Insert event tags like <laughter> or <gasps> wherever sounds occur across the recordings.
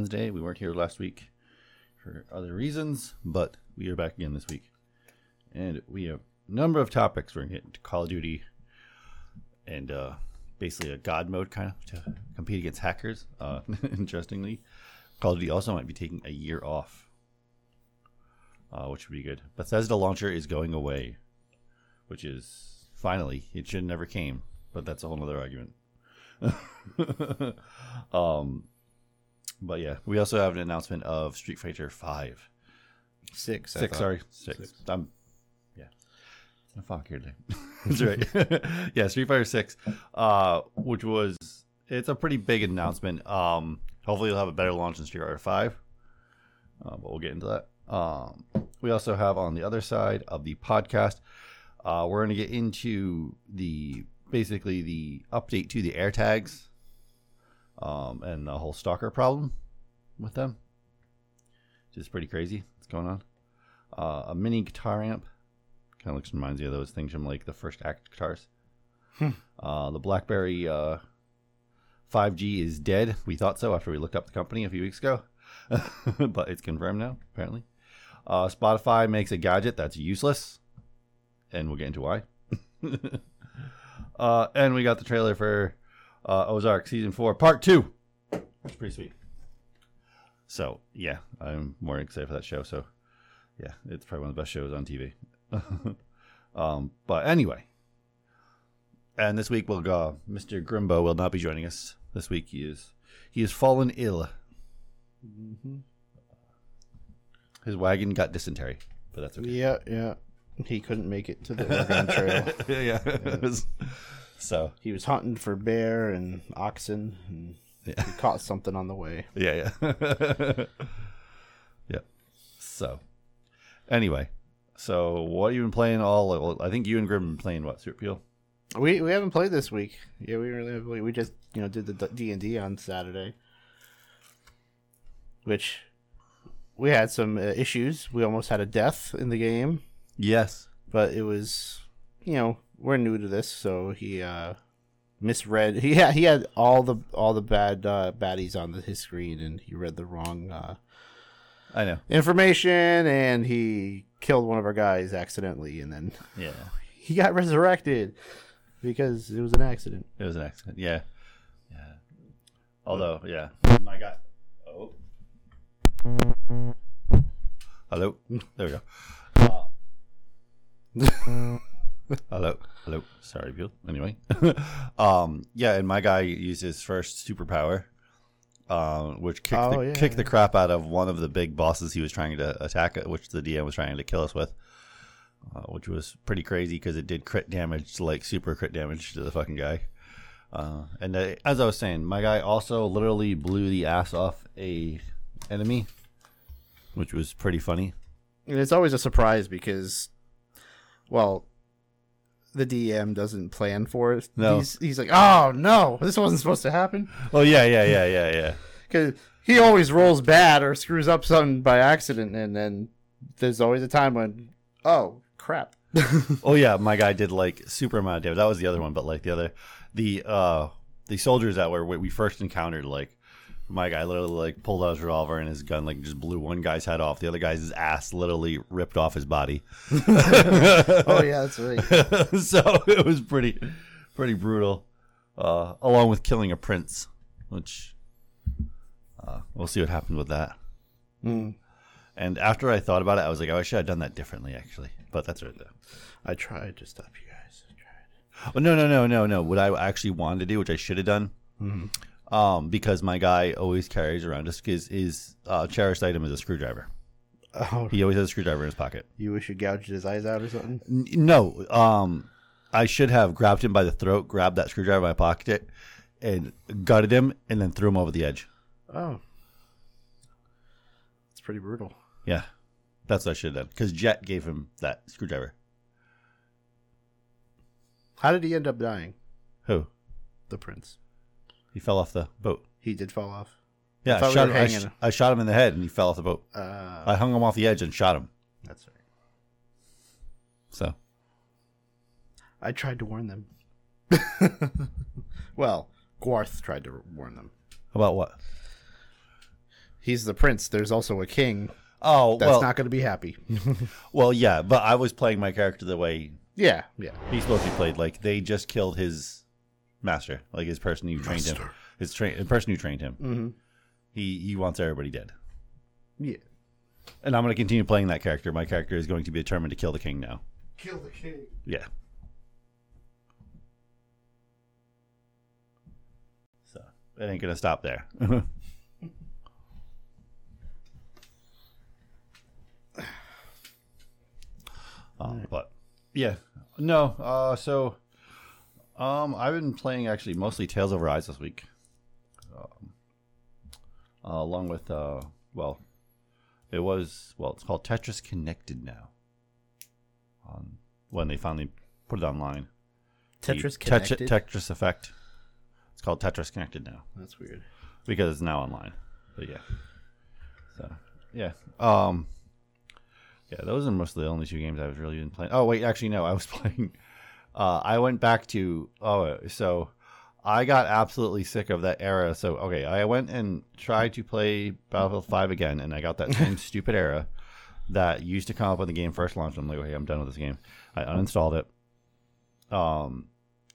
Wednesday. We weren't here last week for other reasons, but we are back again this week. And we have a number of topics. We're going to get Call of Duty and uh, basically a God mode kind of to compete against hackers. Uh, <laughs> interestingly, Call of Duty also might be taking a year off, uh, which would be good. Bethesda launcher is going away, which is finally, it should never came, but that's a whole other argument. <laughs> um, but yeah, we also have an announcement of Street Fighter Five, Six. I six. thought. Sorry, six. I'm yeah. I'm fuck here today. <laughs> That's right. <laughs> yeah, Street Fighter Six, uh, which was it's a pretty big announcement. Um, hopefully, you'll have a better launch than Street Fighter Five, uh, but we'll get into that. Um, we also have on the other side of the podcast, uh, we're going to get into the basically the update to the air tags, um, and the whole stalker problem with them. Which is pretty crazy. What's going on? Uh, a mini guitar amp. Kind of looks reminds me of those things from like the first act guitars. Hmm. Uh, the BlackBerry uh, 5G is dead. We thought so after we looked up the company a few weeks ago, <laughs> but it's confirmed now apparently. Uh, Spotify makes a gadget that's useless, and we'll get into why. <laughs> uh, and we got the trailer for uh, Ozark season four, part two. That's pretty sweet. So yeah, I'm more excited for that show. So yeah, it's probably one of the best shows on TV. <laughs> um, but anyway, and this week we'll go. Mr. Grimbo will not be joining us this week. He is he is fallen ill. Mm-hmm. His wagon got dysentery, but that's okay. Yeah, yeah. He couldn't make it to the Oregon Trail. <laughs> yeah. yeah. <laughs> so He was hunting for bear and oxen, and Yeah. he caught something on the way. Yeah, yeah. <laughs> yeah. So, anyway, so what you been playing all? well, I think you and Grim been playing what? Super People? We we haven't played this week. Yeah, we really haven't played. we just you know did the D and D on Saturday, which we had some uh, issues. We almost had a death in the game. Yes. but it was you know we're new to this so he uh misread he had he had all the all the bad uh baddies on the, his screen and he read the wrong uh I know. information and he killed one of our guys accidentally and then Yeah. <laughs> he got resurrected because it was an accident It was an accident. Yeah. Yeah. Although, yeah. My God. Oh. Hello. <laughs> There we go. Uh, <laughs> <laughs> hello. Hello. Sorry, Bill. Anyway. <laughs> um, yeah, and my guy used his first superpower, um, which kicked, Oh, the, yeah, kicked the crap out of one of the big bosses he was trying to attack, which the DM was trying to kill us with. Uh, which was pretty crazy because it did crit damage, like super crit damage to the fucking guy. Uh, and uh, as I was saying, my guy also literally blew the ass off a enemy, which was pretty funny. and it's always a surprise because well the DM doesn't plan for it. No. He's, he's like, oh no, this wasn't supposed to happen. Oh yeah, yeah, yeah, yeah, yeah. <laughs> because he always rolls bad or screws up something by accident, and then there's always a time when, oh crap, <laughs> Oh yeah, my guy did like super amount of damage. That was the other one, but like the other, the uh, the soldiers that were we first encountered, like my guy literally like pulled out his revolver and his gun like just blew one guy's head off. The other guy's ass literally ripped off his body. <laughs> oh yeah, that's right. <laughs> so it was pretty pretty brutal uh, along with killing a prince which uh, we'll see what happened with that Mm, and after i thought about it i was like oh, i should have done that differently actually but that's right though I tried to stop you guys. I tried. oh, no no no no no what i actually wanted to do which i should have done um, because my guy always carries around his his, his uh, cherished item is a screwdriver Oh, he always has a screwdriver in his pocket you wish you gouged his eyes out or something? N- no um i should have grabbed him by the throat grabbed that screwdriver in my pocket and gutted him and then threw him over the edge Oh, it's pretty brutal. Yeah, that's what I should have done. Because Jet gave him that screwdriver. How did he end up dying? Who? The prince. He fell off the boat. He did fall off. Yeah, I, we shot him, I, sh- I shot him in the head and he fell off the boat. Uh, I hung him off the edge and shot him. that's right. So I tried to warn them. <laughs> well, Gwarth tried to warn them. About what? He's the prince. There's also a king. Oh, That's well, not going to be happy. <laughs> well, yeah, but I was playing my character the way yeah, yeah. he's supposed to be played. Like they just killed his master, like his person who trained him, his train, the person who trained him. Mm-hmm. He he wants everybody dead, Yeah. and I'm going to continue playing that character. My character is going to be determined to kill the king now. Kill the king. Yeah. So it ain't gonna stop there. <laughs> um, but yeah, no. Uh, so um, I've been playing actually mostly Tales of Arise this week, um, uh, along with uh, well, it was well, it's called Tetris Connected now. On when they finally put it online. Tetris The connected. Tetris Effect. It's called Tetris Connected now That's weird. because it's now online. But yeah. So yeah. Um. Yeah, those are mostly the only two games I was really been playing. Oh wait, actually no, I was <laughs> playing. Uh, I went back to oh so. I got absolutely sick of that era. So okay, I went and tried to play Battlefield Five again, and I got that same <laughs> stupid era that used to come up when the game first launched. I'm like, okay, I'm done with this game. I uninstalled it. Um,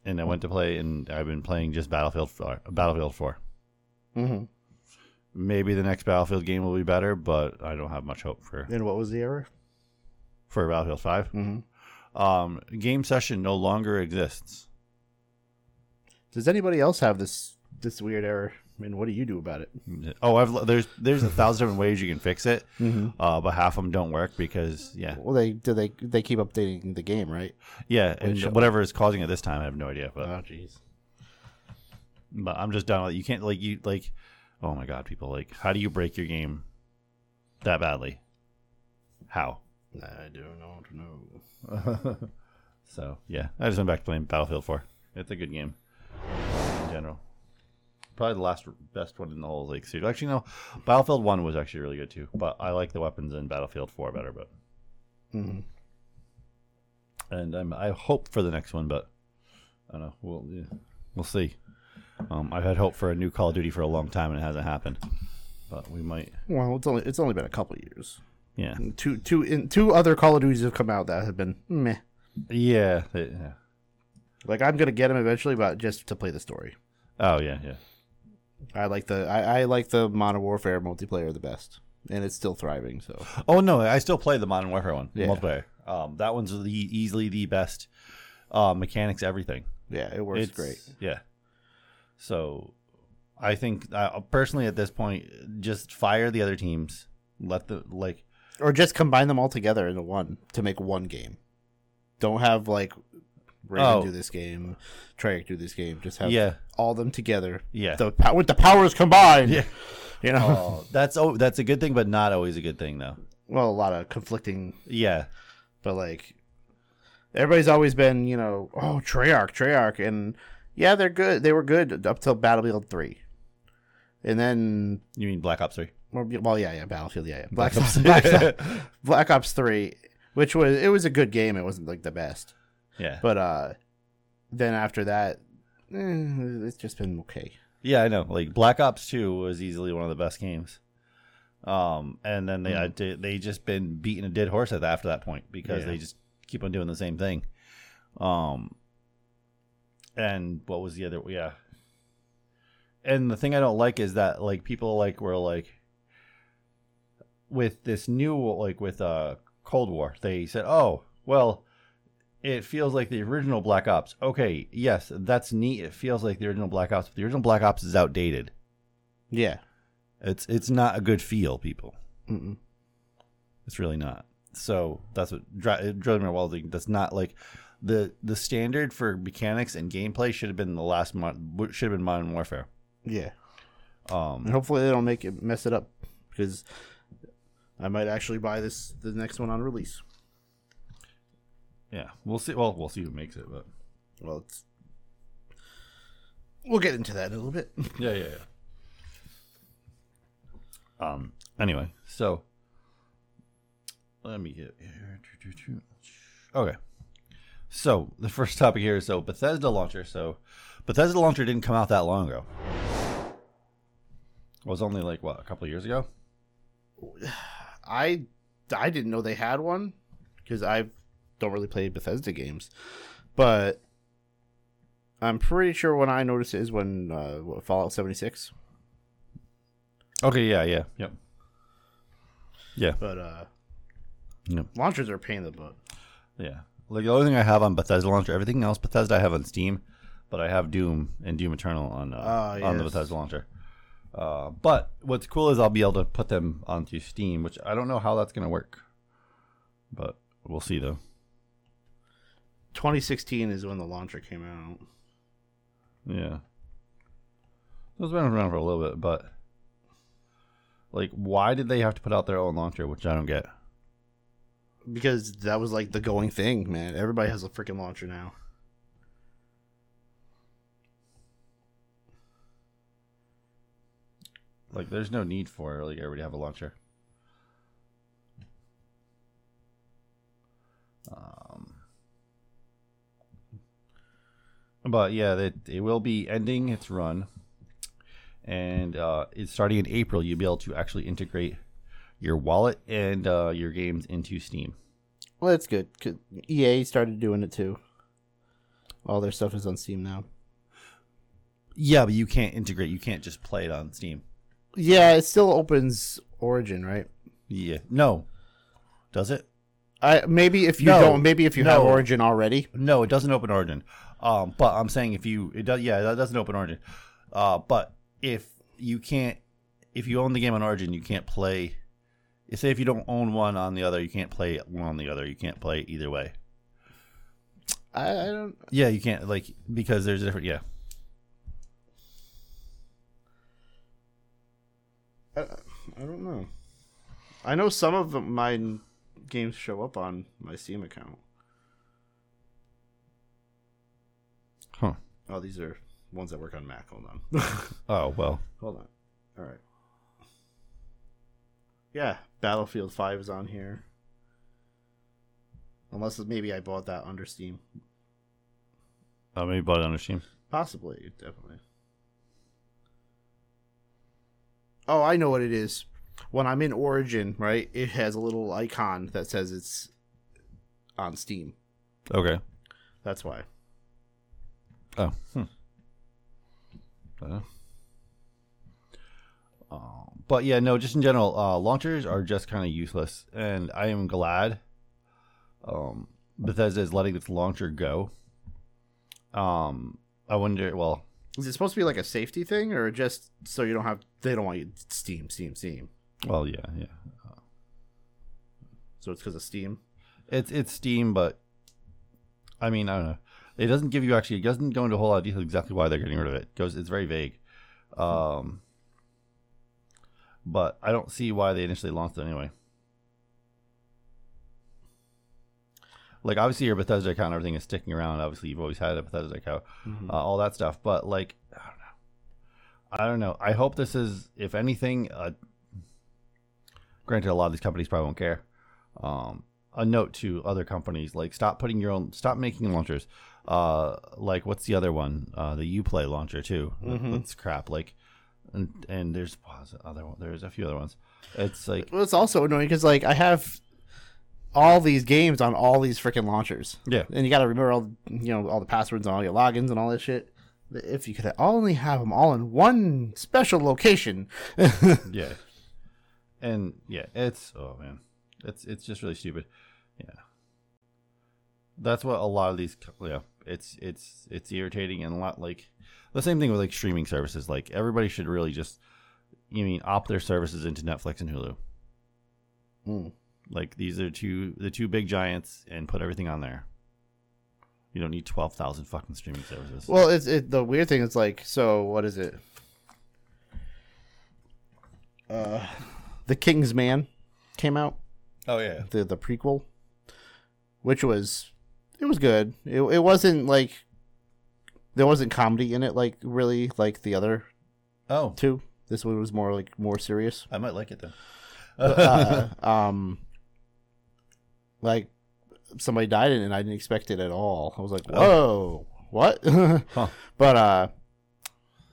and I went to play, and I've been playing just Battlefield 4, Battlefield 4. Mm-hmm. Maybe the next Battlefield game will be better, but I don't have much hope for And what was the error? for Battlefield 5. Mm-hmm. Um, game session no longer exists. Does anybody else have this this weird error? I mean, what do you do about it? Oh, I've there's there's a thousand different ways you can fix it, <laughs> Mm-hmm. uh, but half of them don't work because yeah, Well, they do they they keep updating the game, right? yeah, and Which, whatever is causing it this time, I have no idea. But Oh, jeez. but I'm just done with it. You can't like you like, oh my god, people like, how do you break your game that badly? How? I don't know. <laughs> So yeah, I just went back to playing Battlefield 4. It's a good game in general. Probably the last best one in the whole league series. Actually, no, Battlefield 1 was actually really good too. But I like the weapons in Battlefield 4 better. But Mm-hmm. and I'm, I hope for the next one, but I don't know. We'll yeah, we'll see. Um, I've had hope for a new Call of Duty for a long time and it hasn't happened. But we might. Well, it's only it's only been a couple of years. Yeah, two two in, two other Call of Duties have come out that have been meh. yeah, yeah. Like I'm gonna get them eventually, but just to play the story. Oh yeah, yeah. I like the I, I like the Modern Warfare multiplayer the best, and it's still thriving. So Oh no, I still play the Modern Warfare one, Yeah. multiplayer. Um, that one's the, easily the best uh, mechanics, everything. yeah, it works It's great. Yeah. So, I think uh, personally at this point, just fire the other teams. Let the like. Or just combine them all together into one to make one game. Don't have like Raven Oh. do this game, Treyarch do this game. Just have Yeah, all them together. yeah. The pow- with the powers combined. Yeah. You know. oh, that's oh, that's a good thing, but not always a good thing though. Well, a lot of conflicting, Yeah, but like everybody's always been, you know, oh Treyarch, Treyarch, and yeah, they're good. They were good up till Battlefield three, and then you mean Black Ops Three? Well, yeah, yeah, Battlefield, yeah, yeah. Black, Black Ops. Black, Ops, <laughs> Black Ops Three, which was it was a good game. It wasn't like the best, Yeah, but uh, then after that, eh, it's just been okay. yeah, I know. Like Black Ops Two was easily one of the best games. Um, and then they Mm. I did, they just been beating a dead horse at that, after that point because Yeah. they just keep on doing the same thing. Um, and what was the other? Yeah. And the thing I don't like is that like people like were like with this new like with uh Cold War, they said, "Oh, well, it feels like the original Black Ops." Okay, yes, that's neat. It feels like the original Black Ops, but the original Black Ops is outdated. Yeah, It's it's not a good feel, people. Mm-mm. It's really not. So that's what it drove me wild. That's not like the the standard for mechanics and gameplay should have been the last mon- should have been Modern Warfare. yeah, Um, and hopefully they don't make it mess it up because I might actually buy this the next one on release. yeah, we'll see. Well, we'll see who makes it, but Well, it's we'll get into that in a little bit. <laughs> yeah, yeah, yeah. Um. Anyway, so let me get here. Okay. So the first topic here is so Bethesda launcher. So Bethesda launcher didn't come out that long ago. It was only like what a couple of years ago. <sighs> <sighs> I I didn't know they had one because I don't really play Bethesda games, but I'm pretty sure when I noticed it is when uh, Fallout 76. Okay, yeah, yeah, yep, yeah, But uh, Yep. launchers are a pain in the butt. yeah. Like the only thing I have on Bethesda launcher, everything else Bethesda I have on Steam, but I have Doom and Doom Eternal on uh, Ah, on the. Bethesda launcher. Uh, but what's cool is I'll be able to put them onto Steam, which I don't know how that's gonna work, but we'll see though. 2016 is when the launcher came out. Yeah. Those been around for a little bit, but like why did they have to put out their own launcher, which I don't get. Because that was like the going thing, man. Everybody has a freaking launcher now. Like there's no need for it. like everybody have a launcher. Um but yeah, it, it will be ending its run. And uh, it's starting in April. You'll be able to actually integrate your wallet and uh, your games into Steam. Well, that's good. 'cause EA started doing it too. All their stuff is on Steam now. Yeah, but you can't integrate. You can't just play it on Steam. Yeah, it still opens Origin, right? Yeah. No. Does it? I maybe if you No. don't, maybe if you have No. Origin already. No, it doesn't open Origin. Um, but I'm saying if you it does, yeah, that doesn't open Origin. Uh, but if you can't, if you own the game on Origin, you can't play. Say if you don't own one on the other, you can't play one on the other. You can't play either way. I, I don't. Yeah, you can't like because there's a different. Yeah, I, I don't know. I know some of my games show up on my Steam account. huh? Oh, these are ones that work on Mac. Hold on. <laughs> Oh well, Hold on. All right. Yeah, Battlefield 5 is on here. Unless maybe I bought that under Steam. uh, maybe bought it on Steam. Possibly, definitely. Oh, I know what it is. When I'm in Origin, right, it has a little icon that says it's on Steam. Okay. That's why. Oh. Hmm. Uh, um, but yeah, no, just in general, uh, launchers are just kind of useless, and I am glad um, Bethesda is letting its launcher go. Um, I wonder. Well, Is it supposed to be like a safety thing, or just so you don't have? They don't want you Steam, Steam, Steam. well, yeah, yeah. So it's because of Steam. It's it's Steam, but I mean, I don't know. It doesn't give you actually. It doesn't go into a whole lot of detail exactly why they're getting rid of it. it goes. It's very vague. Um, but I don't see why they initially launched it anyway. Like obviously your Bethesda account, everything is sticking around. Obviously you've always had a Bethesda account, Mhm. uh, all that stuff. But like, I don't know. I don't know. I hope this is, if anything, uh, granted, a lot of these companies probably won't care. Um, a note to other companies like stop putting your own, stop making launchers. Uh, like what's the other one? Uh, the UPlay launcher too. Mhm. That's crap. Like, and and there's was other one. There's a few other ones. It's like Well, it's also annoying because like I have all these games on all these freaking launchers, yeah, and you got to remember all you know all the passwords and all your logins and all that shit. If you could only have them all in one special location. <laughs> yeah, and yeah, it's oh man, it's it's just really stupid. Yeah, that's what a lot of these. Yeah, it's it's it's irritating and a lot like the same thing with like streaming services. Like everybody should really just, you mean, opt their services into Netflix and Hulu. Mm. Like these are two the two big giants, and put everything on there. You don't need twelve thousand fucking streaming services. Well, it's it, the weird thing is like, so what is it? Uh, the King's Man came out oh yeah, the the prequel, which was it was good. It it wasn't like there wasn't comedy in it like really like the other oh, two. This one was more like more serious. I might like it then. uh, <laughs> um, like somebody died in it, and I didn't expect it at all. I was like, "Whoa, what?" <laughs> Huh. But uh,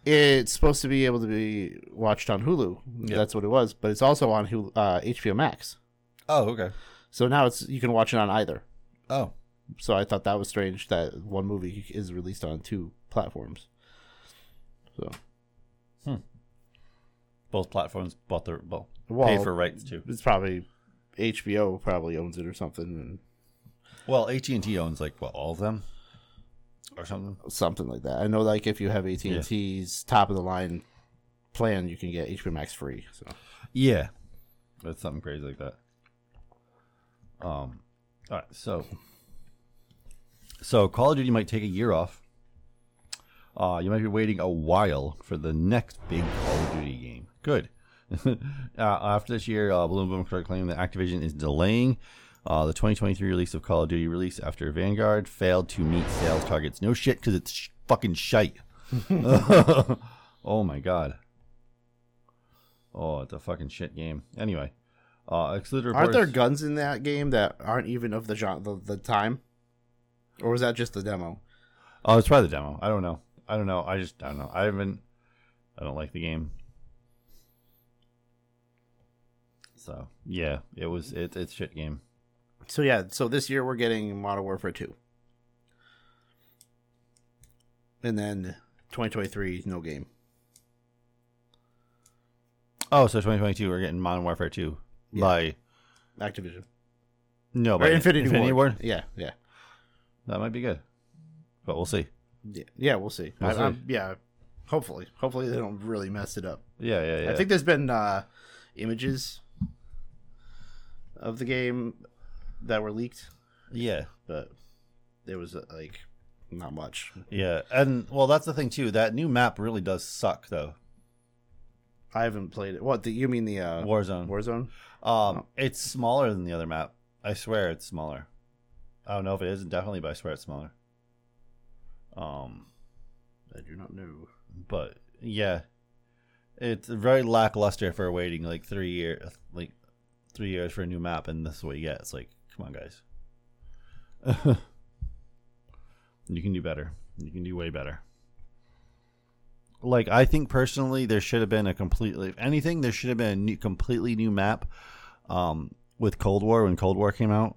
it's supposed to be able to be watched on Hulu. Yeah. That's what it was. But it's also on Hulu, uh, HBO Max. Oh, okay. So now it's you can watch it on either. Oh, So I thought that was strange that one movie is released on two platforms. So Hmm. both platforms bought their well, well, pay for rights too. it's probably HBO probably owns it or something, and Well, AT and T owns like what all of them, or something. something like that. I know, like if you have AT and T's top of the line plan, you can get HBO Max free. So Yeah, it's something crazy like that. Um, all right, so so Call of Duty might take a year off. Uh, you might be waiting a while for the next big Call of Duty game. Good. <laughs> uh, after this year, uh, Bloomberg started claiming that Activision is delaying uh, the 2023 release of Call of Duty release after Vanguard failed to meet sales targets. No shit, because it's sh- fucking shite. <laughs> <laughs> oh my god. Oh, it's a fucking shit game. Anyway, uh, reports. aren't there guns in that game that aren't even of the genre, the, the time, or was that just the demo? Oh, it's probably the demo. I don't know. I don't know. I just I don't know. I haven't. I don't like the game. So yeah, it was it, it's a shit game. So yeah, so this year we're getting Modern Warfare two, and then 2023 no game. Oh, so 2022 we're getting Modern Warfare 2 Yeah. by Activision no by Infinity, Infinity Ward. Ward. Yeah, yeah, That might be good, but we'll see. yeah. yeah we'll see. We'll I, see. Yeah, hopefully, hopefully they don't really mess it up. Yeah, yeah, yeah. I think there's been uh, images of the game that were leaked, yeah, but there was uh, like not much. yeah, and well, that's the thing too. That new map really does suck though. I haven't played it. What? The, you mean the uh, Warzone. Warzone? Um, it's smaller than the other map. I swear it's smaller. I don't know if it is definitely, but I swear it's smaller. Um, I do not know. but yeah, it's very lackluster for waiting like three years, like three years for a new map, and this is what you get. It's like, come on, guys. <laughs> you can do better. You can do way better. Like I think personally, there should have been a completely, if anything, there should have been a new, completely new map. Um, with Cold War when Cold War came out,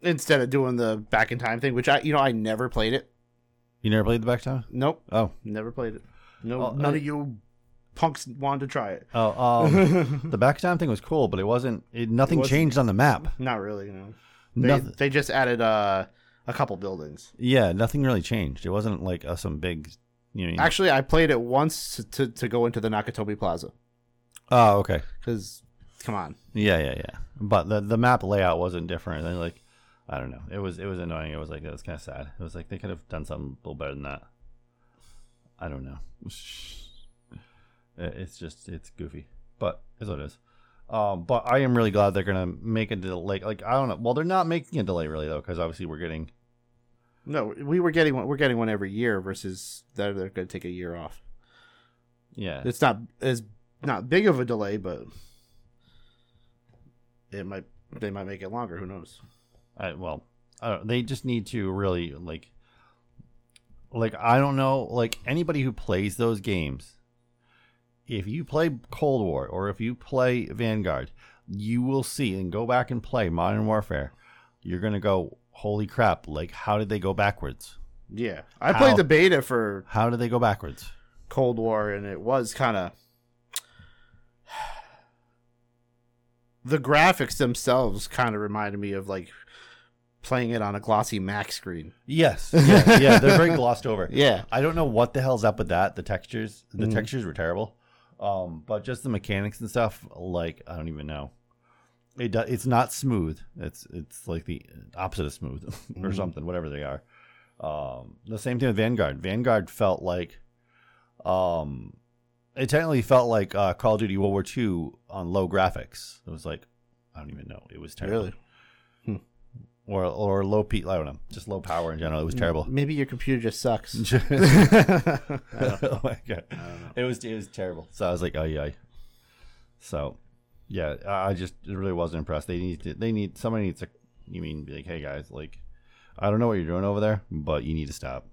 Instead of doing the back in time thing, which I, you know, I never played it. you never played the back time. Nope, Oh, never played it. No, Oh, none uh, of you punks wanted to try it. oh, um, <laughs> the back time thing was cool, but it wasn't. It, nothing wasn't- changed on the map. Not really. Know, they Nothing. they just added uh, a couple buildings. Yeah, nothing really changed. It wasn't like uh, some big, you know. Actually, I played it once to to, to go into the Nakatomi Plaza oh, okay. because, come on, Yeah, yeah, yeah. But the the map layout wasn't different. And like, I don't know. It was it was annoying. It was like it was kind of sad. It was like they could have done something a little better than that. I don't know. <laughs> It- It's just it's goofy, but it's what it is. Um, but I am really glad they're gonna make a delay. Like I don't know. Well, they're not making a delay really though, because obviously we're getting. no, we were getting one. We're getting one every year versus they're they're going to take a year off. Yeah, It's not as not big of a delay, but it might they might make it longer. Who knows? I, well, I they just need to really like, like I don't know, like anybody who plays those games. If you play Cold War or if you play Vanguard, you will see and go back and play Modern Warfare. You're gonna go, holy crap! Like, how did they go backwards? Yeah, I How? played the beta for How did they go backwards? Cold War, and it was kind of <sighs> the graphics themselves kind of reminded me of like playing it on a glossy Mac screen. Yes, <laughs> yeah, yeah, they're very glossed over. Yeah, I don't know what the hell's up with that. The textures, the Mhm. textures were terrible. Um, but just the mechanics and stuff, like I don't even know. It do, it's not smooth. It's it's like the opposite of smooth <laughs> or Mhm. something, whatever they are. Um, the same thing with Vanguard. Vanguard felt like, um, it technically felt like uh, Call of Duty World War II on low graphics. It was like I don't even know. It was terrible. Really? Or or low P. I don't know. Just low power in general. It was terrible. Maybe your computer just sucks. <laughs> <laughs> oh my god, it was it was terrible. So I was like, oh yeah. So yeah, I I just really wasn't impressed. They need to, they need somebody needs to You mean be like, hey guys, like, I don't know what you're doing over there, but you need to stop.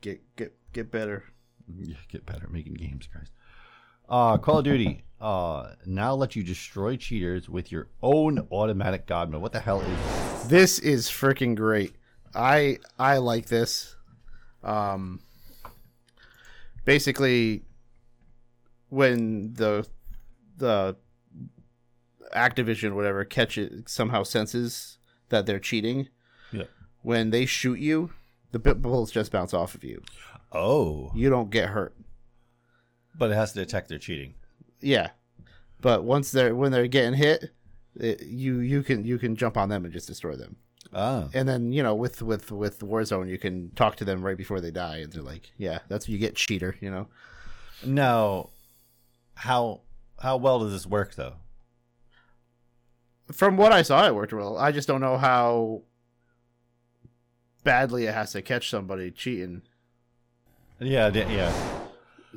Get get get better. Yeah, get better making games, Christ. Uh, Call of Duty uh, now let you destroy cheaters with your own automatic god mode. What the hell is This is freaking great. I I like this. Um basically when the the Activision whatever catches somehow senses that they're cheating, Yeah. when they shoot you, the bullets just bounce off of you. Oh, You don't get hurt. But it has to detect they're cheating. Yeah, but once they're when they're getting hit, it, you you can you can jump on them and just destroy them. Ah, And then you know with with with Warzone, you can talk to them right before they die, and they're like, "Yeah, that's what you get, cheater." You know. now, how how well does this work though? From what I saw, it worked well. I just don't know how badly it has to catch somebody cheating. Yeah, yeah,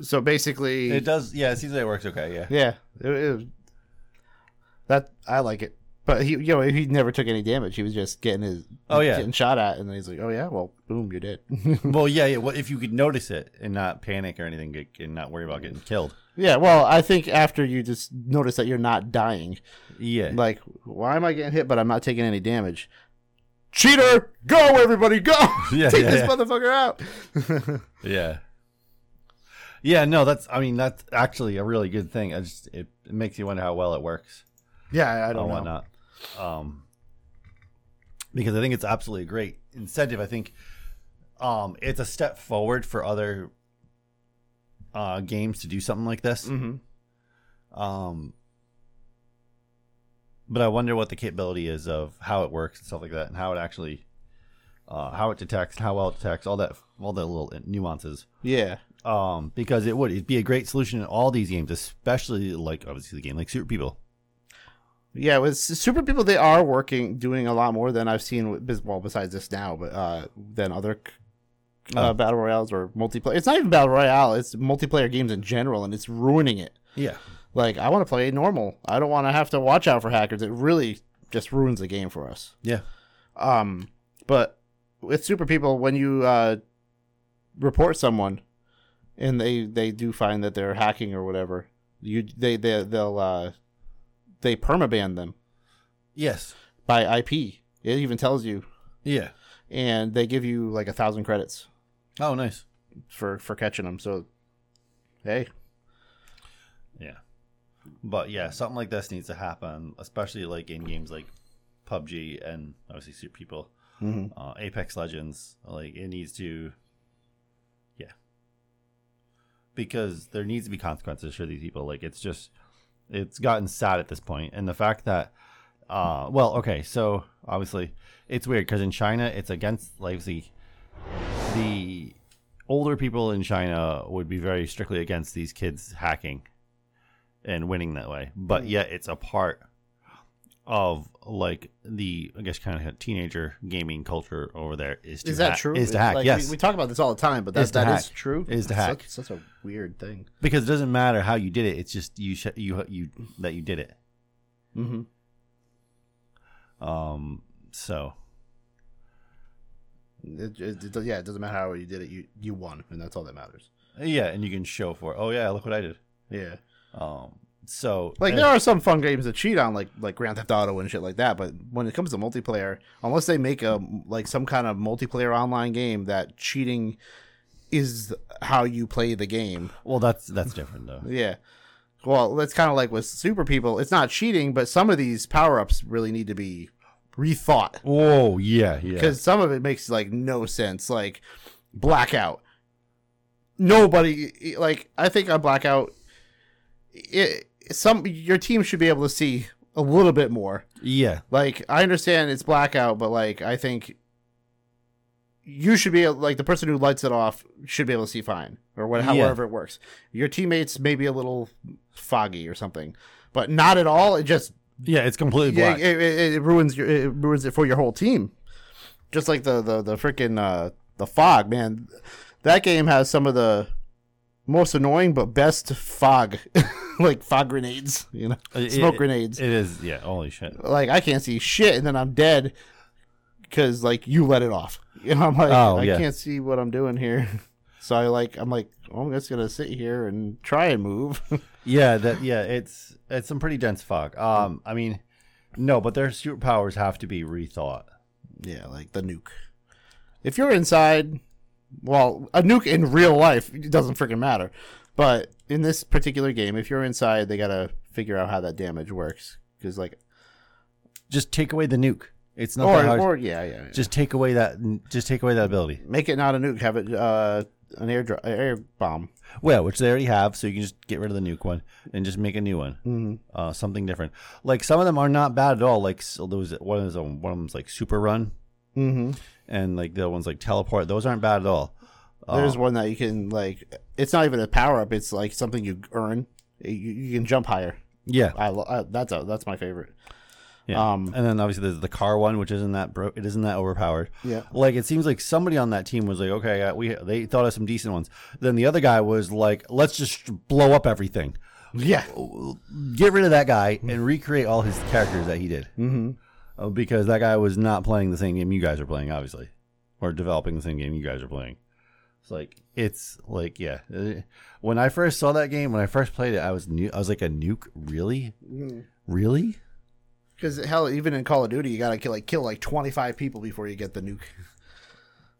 So basically, it does. Yeah, it seems like it works okay. Yeah, yeah, it, it, that I like it. But he, you know, he never took any damage. He was just getting his, Oh, yeah. getting shot at, and then he's like, "Oh yeah, well, boom, you're dead." <laughs> well, yeah, yeah. Well, if you could notice it and not panic or anything, and not worry about getting killed. yeah, well, I think after you just notice that you're not dying, Yeah, like, why am I getting hit, but I'm not taking any damage? Cheater, go everybody, go! <laughs> Yeah, <laughs> Take yeah, this yeah. motherfucker out. Yeah. Yeah, no, that's I mean that's actually a really good thing. I just it, it makes you wonder how well it works yeah, I don't know. whatnot. Um because I think it's absolutely a great incentive. I think um it's a step forward for other uh games to do something like this. hmm Um but I wonder what the capability is of how it works and stuff like that and how it actually uh how it detects and how well it detects all that all the little nuances Yeah, um, because it would it'd be a great solution in all these games, especially like obviously the game like Super People. yeah. With Super People, they are working, doing a lot more than I've seen. With, well, besides this now, but uh, than other uh, Oh. battle royales or multiplayer. It's not even battle royale; it's multiplayer games in general, and it's ruining it. Yeah, Like, I want to play normal. I don't want to have to watch out for hackers. It really just ruins the game for us. yeah, Um, but with super people, when you uh, report someone and they they do find that they're hacking or whatever, you they they they'll uh, they permaban them yes, by IP. It even tells you, yeah. and they give you like a thousand credits Oh, nice. for for catching them. So, hey, Yeah, but yeah, something like this needs to happen, especially like in games like PUBG and obviously Super People, Mhm. uh, Apex Legends. Like it needs to, because there needs to be consequences for these people. Like it's just, it's gotten sad at this point, and the fact that, uh, well, okay, so obviously it's weird because in China it's against like the, the older people in China would be very strictly against these kids hacking and winning that way, but yet it's a part of like the I guess kind of teenager gaming culture over there is to is that hack- true? Is to hack, Like, yes, we, we talk about this all the time, but Is that that is true. Is to hack. Such, such a weird thing. because it doesn't matter how you did it; it's just you sh- you you that you did it. Mm-hmm. Um, so It, it, it, yeah, it doesn't matter how you did it. You you won, and that's all that matters. yeah, and you can show for oh yeah, look what I did. Yeah. Um, so Like eh, there are some fun games that cheat on like like Grand Theft Auto and shit like that, but when it comes to multiplayer, unless they make a like some kind of multiplayer online game that cheating is how you play the game. well that's that's different though. <laughs> Yeah. Well, that's kind of like with super people. It's not cheating, but some of these power ups really need to be rethought Oh yeah, yeah. because some of it makes like no sense. Like blackout. Nobody like I think on blackout. It, some your team should be able to see a little bit more. yeah, Like I understand it's blackout, but like I think you should be like the person who lights it off should be able to see fine or what, Yeah. however it works. Your teammates may be a little foggy or something, but not at all. It just yeah, it's completely black. it, it, it ruins your it ruins it for your whole team. Just like the the the freaking uh, the fog, man. That game has some of the most annoying but best fog <laughs> <laughs> like fog grenades, you know, It- smoke it- grenades. It is, yeah. Holy shit. like I can't see shit, and then I'm dead because like you let it off. <laughs> You know, I'm like Oh, I yeah. can't see what I'm doing here. <laughs> So I like I'm like oh, I'm just gonna sit here and try and move. Yeah, that yeah, it's it's some pretty dense fog. Um, I mean, no, but their superpowers have to be rethought. yeah, like the nuke. If you're inside, well, a nuke in real life it doesn't freaking matter. But in this particular game, if you're inside, they gotta figure out how that damage works. Because like, Just take away the nuke. It's not or that hard. or yeah, yeah, yeah. just take away that. Just take away that ability. make it not a nuke. Have it uh, an air dro- air bomb. Well, which they already have, so you can just get rid of the nuke one and just make a new one. Mm-hmm. Uh, something different. Like some of them are not bad at all. Like so those one is one of them's like super run, Mm-hmm. and like the ones like teleport. Those aren't bad at all. There's one that you can like. It's not even a power up. It's like something you earn. You, you can jump higher. yeah, I, I that's a, that's my favorite. yeah. Um, and then obviously there's the car one, which isn't that bro. It isn't that overpowered. Yeah. Like it seems like somebody on that team was like, okay, we they thought of some decent ones. Then the other guy was like, let's just blow up everything, Yeah. get rid of that guy, and recreate all his characters that he did. Mm-hmm. Uh, because that guy was not playing the same game you guys are playing, obviously, or developing the same game you guys are playing. It's like it's like yeah. Uh, When I first saw that game, when I first played it, I was new. I was like a nuke, really, really. Because hell, even in Call of Duty, you gotta kill like kill like 25 people before you get the nuke.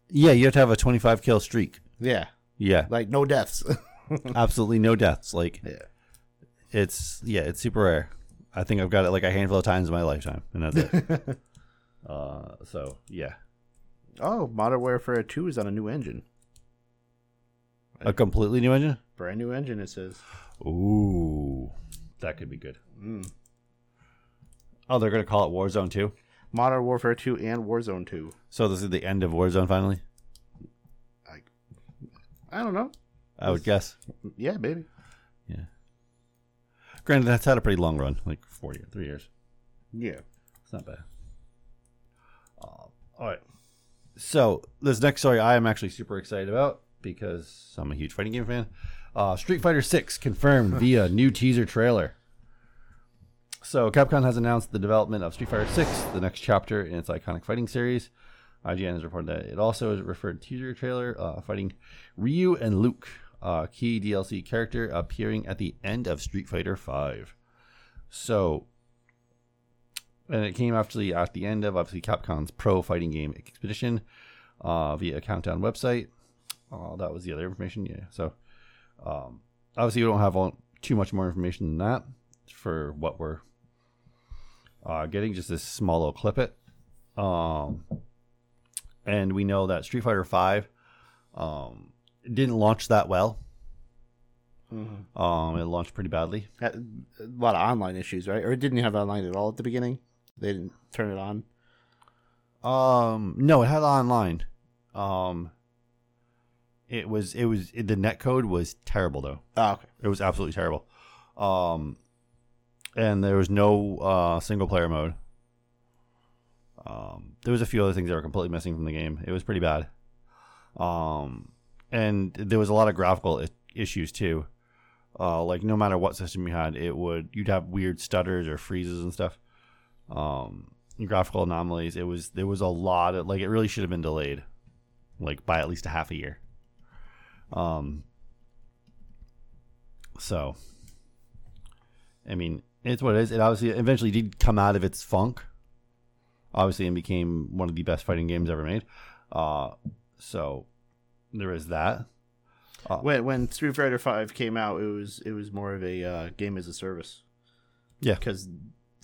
Yeah, you have to have a twenty-five kill streak. Yeah. Yeah, Like no deaths. <laughs> absolutely no deaths. Like yeah. it's yeah, it's super rare. I think I've got it like a handful of times in my lifetime, and that's it. <laughs> uh, so yeah, Oh, Modern Warfare 2 is on a new engine. A completely new engine. Brand new engine, it says. Ooh, that could be good. Mm. Oh, they're gonna call it Warzone 2? Modern Warfare 2 and Warzone 2. So this is the end of Warzone finally. I don't know. I would guess. Yeah, maybe. Yeah. Granted, that's had a pretty long run, like four years, three years. Yeah. It's not bad. Uh, all right. So this next story, I am actually super excited about because I'm a huge fighting game fan. Uh, Street Fighter Six confirmed <laughs> via new teaser trailer. So Capcom has announced the development of Street Fighter Six, the next chapter in its iconic fighting series. IGN has reported that it also referred teaser trailer uh, fighting Ryu and Luke, uh, key DLC character appearing at the end of Street Fighter Five. So and it came actually at the end of obviously Capcom's Pro Fighting Game Expedition uh, via a countdown website. Uh, that was the other information, yeah. So um, obviously we don't have all, too much more information than that for what we're uh, getting. Just this small little clip it, um, and we know that Street Fighter Five um, didn't launch that well. Mm-hmm. Um, it launched pretty badly. A lot of online issues, right? Or it didn't have online at all at the beginning. They didn't turn it on. Um, no, it had online. Um, it was it was the net code was terrible though. Oh, okay. It was absolutely terrible. Um, and there was no uh, single player mode. Um, there was a few other things that were completely missing from the game. It was pretty bad. Um, and there was a lot of graphical I- issues too. Uh, like no matter what system you had, it would you'd have weird stutters or freezes and stuff. Um, graphical anomalies. It was there was a lot of like it really should have been delayed, like by at least a half a year. Um. So, I mean, it's what it is. It obviously eventually did come out of its funk, obviously, and became one of the best fighting games ever made. Uh, so there is that. When when Street Fighter Five came out, it was it was more of a uh, game as a service. Yeah. because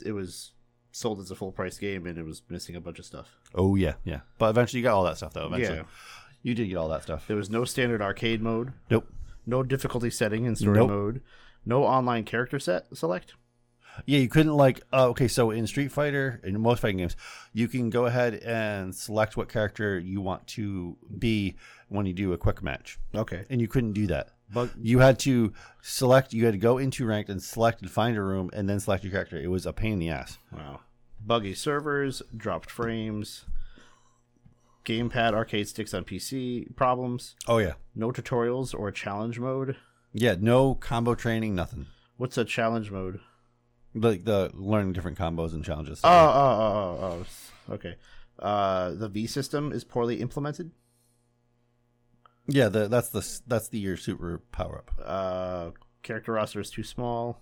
it was sold as a full price game and it was missing a bunch of stuff. Oh yeah, yeah. But eventually you got all that stuff though. Eventually, Yeah. You did get all that stuff. There was no standard arcade mode, Nope. no difficulty setting in story Nope. mode, no online character set select. Yeah, you couldn't like. Uh, okay, so in Street Fighter, in most fighting games, you can go ahead and select what character you want to be when you do a quick match, Okay, and you couldn't do that. but You had to select. You had to go into ranked and select and find a room, and then select your character. It was a pain in the ass. wow, buggy servers, dropped frames, gamepad arcade sticks on PC problems, Oh yeah, no tutorials or challenge mode. yeah. No combo training, nothing. What's a challenge mode? Like the learning different combos and challenges. Oh, oh, oh, oh, oh. Okay. Uh, the V system is poorly implemented. yeah, the, that's the that's the your super power up. Uh, character roster is too small.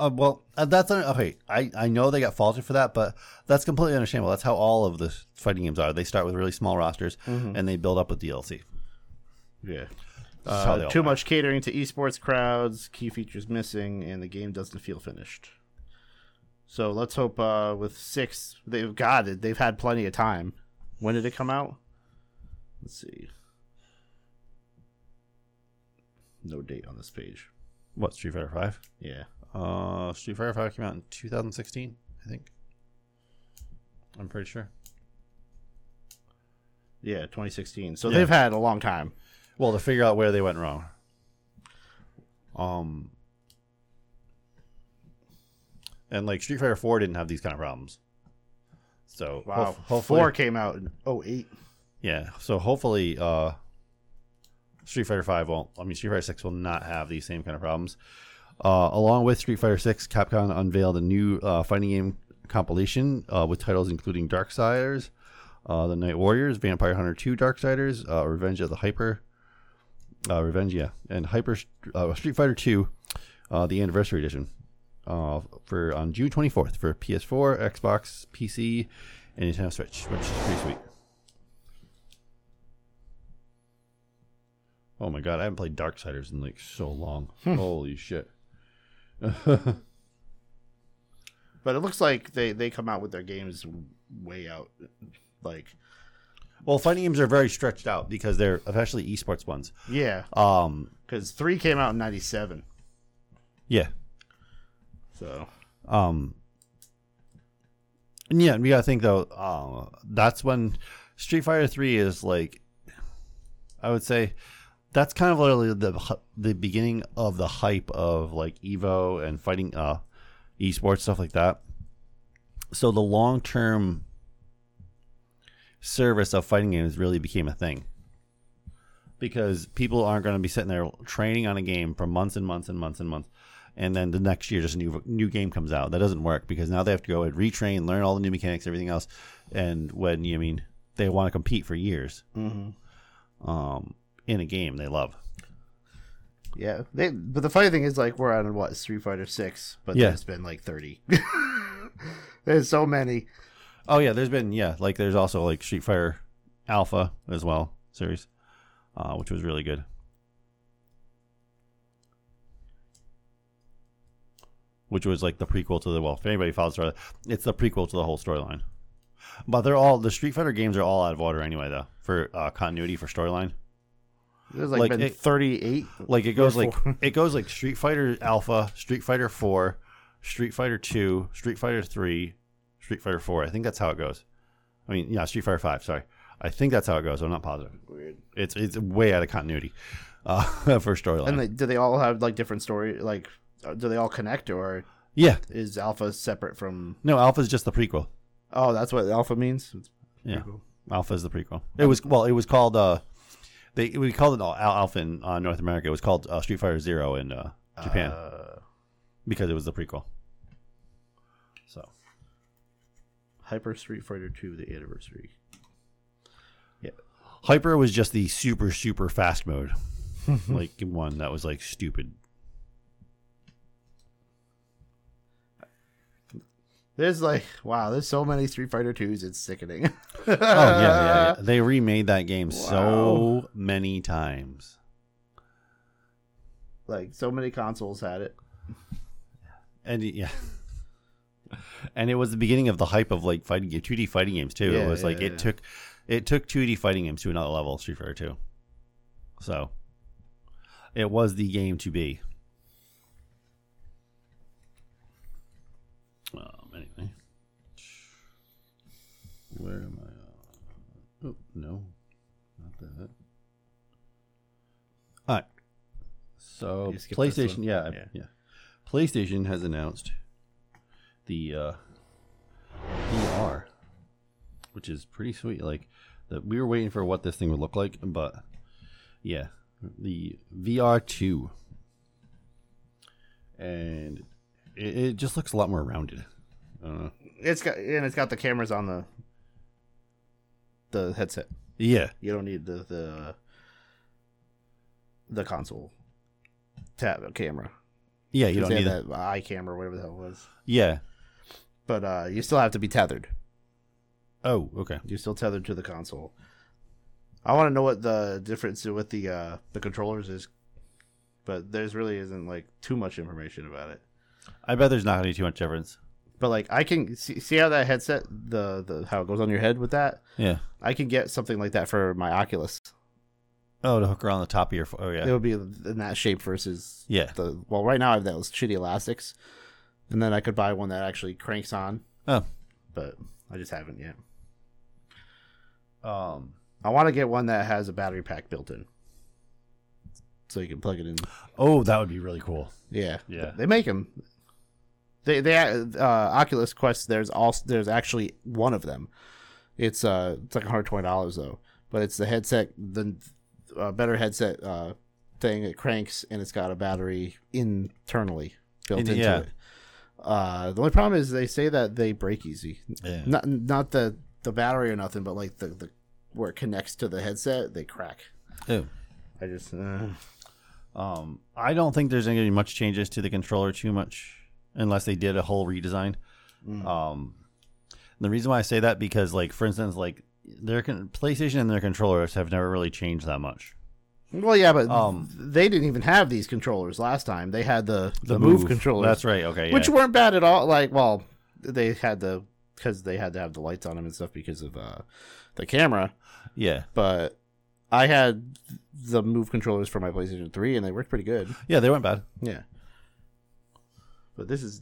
Uh, well, uh, that's okay. I, I know they got faulted for that, but that's completely understandable. That's how all of the fighting games are. They start with really small rosters and they build up with DLC. Yeah. That's how they Uh, too much catering to esports crowds, key features missing, and the game doesn't feel finished. So let's hope uh, with six, they've got it. They've had plenty of time. When did it come out? Let's see. No date on this page. What Street Fighter Five? Yeah. Uh, Street Fighter Five came out in 2016, I think. I'm pretty sure. Yeah, 2016. So Yeah. they've had a long time. Well, to figure out where they went wrong. Um, and like Street Fighter Four didn't have these kind of problems. So Wow. hopefully, Four came out in 08. yeah. So hopefully, uh, Street Fighter Five won't. I mean, Street Fighter Six will not have these same kind of problems. Uh, along with Street Fighter Six, Capcom unveiled a new uh, fighting game compilation uh, with titles including Darkstalkers, uh, The Night Warriors, Vampire Hunter Two, Darkstalkers, uh, Revenge of the Hyper, uh, Revenge, yeah, and Hyper uh, Street Fighter Two, uh, the Anniversary Edition, uh, for on June twenty fourth for PS4, Xbox, PC, and Nintendo Switch, which is pretty sweet. Oh my god, I haven't played Darkstalkers in like so long. Holy shit. <laughs> But it looks like they, they come out with their games way out. Like, well, fighting games are very stretched out because they're especially esports ones. yeah, Um, because three came out in 97. yeah. So, Um, and yeah, we gotta think though. Uh, that's when Street Fighter Three is like, I would say, that's kind of literally the the beginning of the hype of like Evo and fighting, uh, esports stuff like that. So the long term service of fighting games really became a thing. Because people aren't going to be sitting there training on a game for months and months and months and months and then the next year just a new new game comes out. That doesn't work because now they have to go and retrain learn all the new mechanics everything else and when you I mean they want to compete for years. Um in a game they love yeah. They, but the funny thing is, like, we're on, what, Street Fighter 6, but Yeah. there's been like 30. <laughs> there's so many. oh yeah there's been yeah like there's also like street fighter alpha as well series uh which was really good which was like the prequel to the well if anybody follows the story, it's the prequel to the whole storyline but they're all the street fighter games are all out of order anyway though for uh, continuity for storyline There's like, Like, been it- 38. like it goes like it goes like <laughs> Street Fighter Alpha, Street Fighter Four, Street Fighter Two, Street Fighter Three, Street Fighter Four. I think that's how it goes. I mean, yeah, Street Fighter Five. Sorry, I think that's how it goes. I'm not positive. Weird. It's it's way out of continuity uh, <laughs> for storyline. And they, do they all have like different story? Like, uh, do they all connect, or yeah, is Alpha separate from? no, Alpha is just the prequel. Oh, that's what Alpha means. It's Yeah. Alpha is the prequel. It was well, it was called uh, they we called it Al- Alpha in uh, North America. It was called uh, Street Fighter Zero in uh, Japan Uh, because it was the prequel. So Hyper Street Fighter Two: The Anniversary. Yeah, Hyper was just the super super fast mode, <laughs> like one that was like stupid. There's like wow, there's so many Street Fighter Twos. It's sickening. Oh yeah, yeah, yeah. <laughs> They remade that game so many times. like so many consoles had it. And yeah. <laughs> And it was the beginning of the hype of like fighting 2D fighting games too. Yeah, it was yeah, like it took it took 2D fighting games to another level, Street Fighter 2. So it was the game to be. Um, anyway. Where am I? Oh, no. Not that. All right. So You skipped this PlayStation, yeah, Yeah. yeah. PlayStation has announced the uh, VR, which is pretty sweet. Like that, we were waiting for what this thing would look like, but yeah, the VR two, and it, it just looks a lot more rounded. Uh, It's got and it's got the cameras on the the headset. yeah, You don't need the the the console tab camera. yeah, you don't need that. that eye camera, whatever the hell it was. Yeah. But uh, you still have to be tethered. Oh, okay. You're still tethered to the console. I want to know what the difference with the uh, the controllers is, but there's really isn't like too much information about it. I bet there's not gonna be too much difference. But like I can see, see how that headset the the how it goes on your head with that. Yeah. I can get something like that for my Oculus. Oh, to hook around the top of your. Oh, yeah. It would be in that shape versus Yeah. the well. Right now I have those shitty elastics, and then I could buy one that actually cranks on. Oh. but I just haven't yet. Um. I want to get one that has a battery pack built in, so you can plug it in. Oh, that would be really cool. Yeah, Yeah. they make them. They they uh, Oculus Quest. There's also there's actually one of them. It's uh it's like 120 dollars though, but it's the headset the uh, better headset uh thing. It cranks and it's got a battery internally built In- into yeah. it. Uh, the only problem is they say that they break easy. Yeah. Not not the the battery or nothing, but like the the where it connects to the headset, they crack. Oh. I just uh, Um, I don't think there's going to be much changes to the controller too much, unless they did a whole redesign. Mm. Um, the reason why I say that because, like, for instance, like their con- PlayStation and their controllers have never really changed that much. Well, yeah, but Um, they didn't even have these controllers last time. They had the the, move, controllers, That's right. Okay. which weren't bad at all. Like, well, they had the because they had to have the lights on them and stuff because of uh, the camera. yeah. But I had the move controllers for my PlayStation Three, and they worked pretty good. Yeah. They weren't bad. Yeah, but this is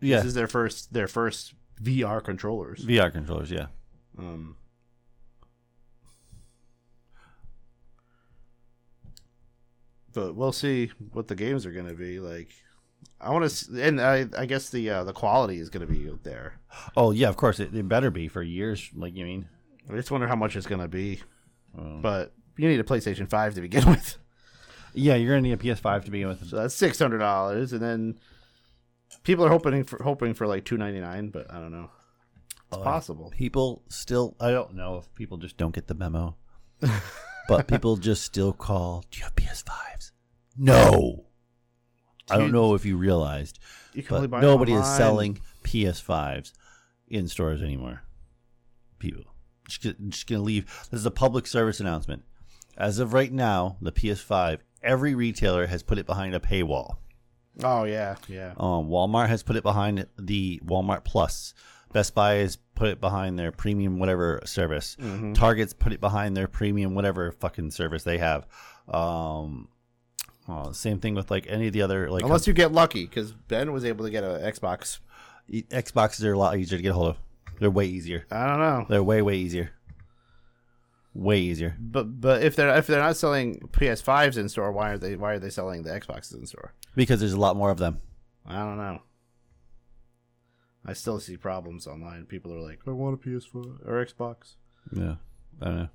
Yeah. this is their first their first VR controllers. VR controllers. Yeah. Um, but we'll see what the games are going to be like. I want to, and I, I guess the uh, the quality is going to be there. Oh yeah. Of course, it, it better be for years. Like you mean. I just wonder how much it's going to be. Um, But you need a PlayStation Five to begin <laughs> with, yeah, you're gonna need a PS5 to begin with. so that's six hundred dollars, and then people are hoping for hoping for like two ninety nine, but I don't know. It's Uh, possible. people still i don't know if people just don't get the memo <laughs> but people just still call do you have ps5s no. I don't know if you realized You but nobody is selling ps5s in stores anymore. People. Just, just gonna leave. This is a public service announcement. As of right now the ps5 every retailer has put it behind a paywall Oh yeah, yeah. um, Walmart has put it behind the Walmart Plus. Best Buy has put it behind their premium whatever service. Mhm. Target's put it behind their premium whatever fucking service they have. Um, oh, same thing with like any of the other like Unless you get lucky, because Ben was able to get an Xbox. Xboxes are a lot easier to get a hold of. They're way easier. I don't know. They're way way easier. Way easier. But but if they're if they're not selling PS5s in store, why are they why are they selling the Xboxes in store? Because there's a lot more of them. I don't know. I still see problems online. People are like, I want a PS4 or Xbox, Yeah. I don't know.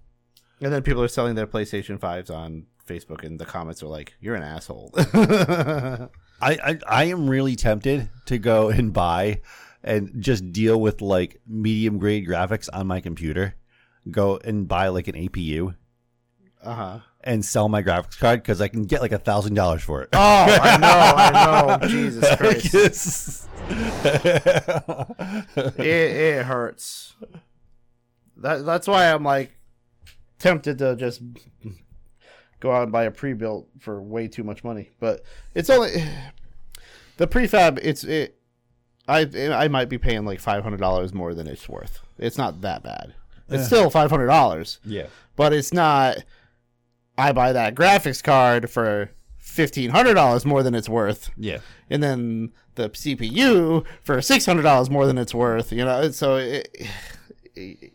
and then people are selling their PlayStation 5s on Facebook, and the comments are like, "You're an asshole." <laughs> I, I I am really tempted to go and buy and just deal with like medium grade graphics on my computer. Go and buy like an APU uh huh. and sell my graphics card because I can get like a thousand dollars for it. Oh, I <laughs> know, I know. Jesus Christ, it it hurts. That that's why I'm like tempted to just go out and buy a pre-built for way too much money. But it's only the prefab. It's it. I I might be paying like five hundred dollars more than it's worth. It's not that bad. It's still five hundred dollars, yeah. but it's not. I buy that graphics card for fifteen hundred dollars more than it's worth Yeah. and then the CPU for six hundred dollars more than it's worth. You know, so it, <sighs> it,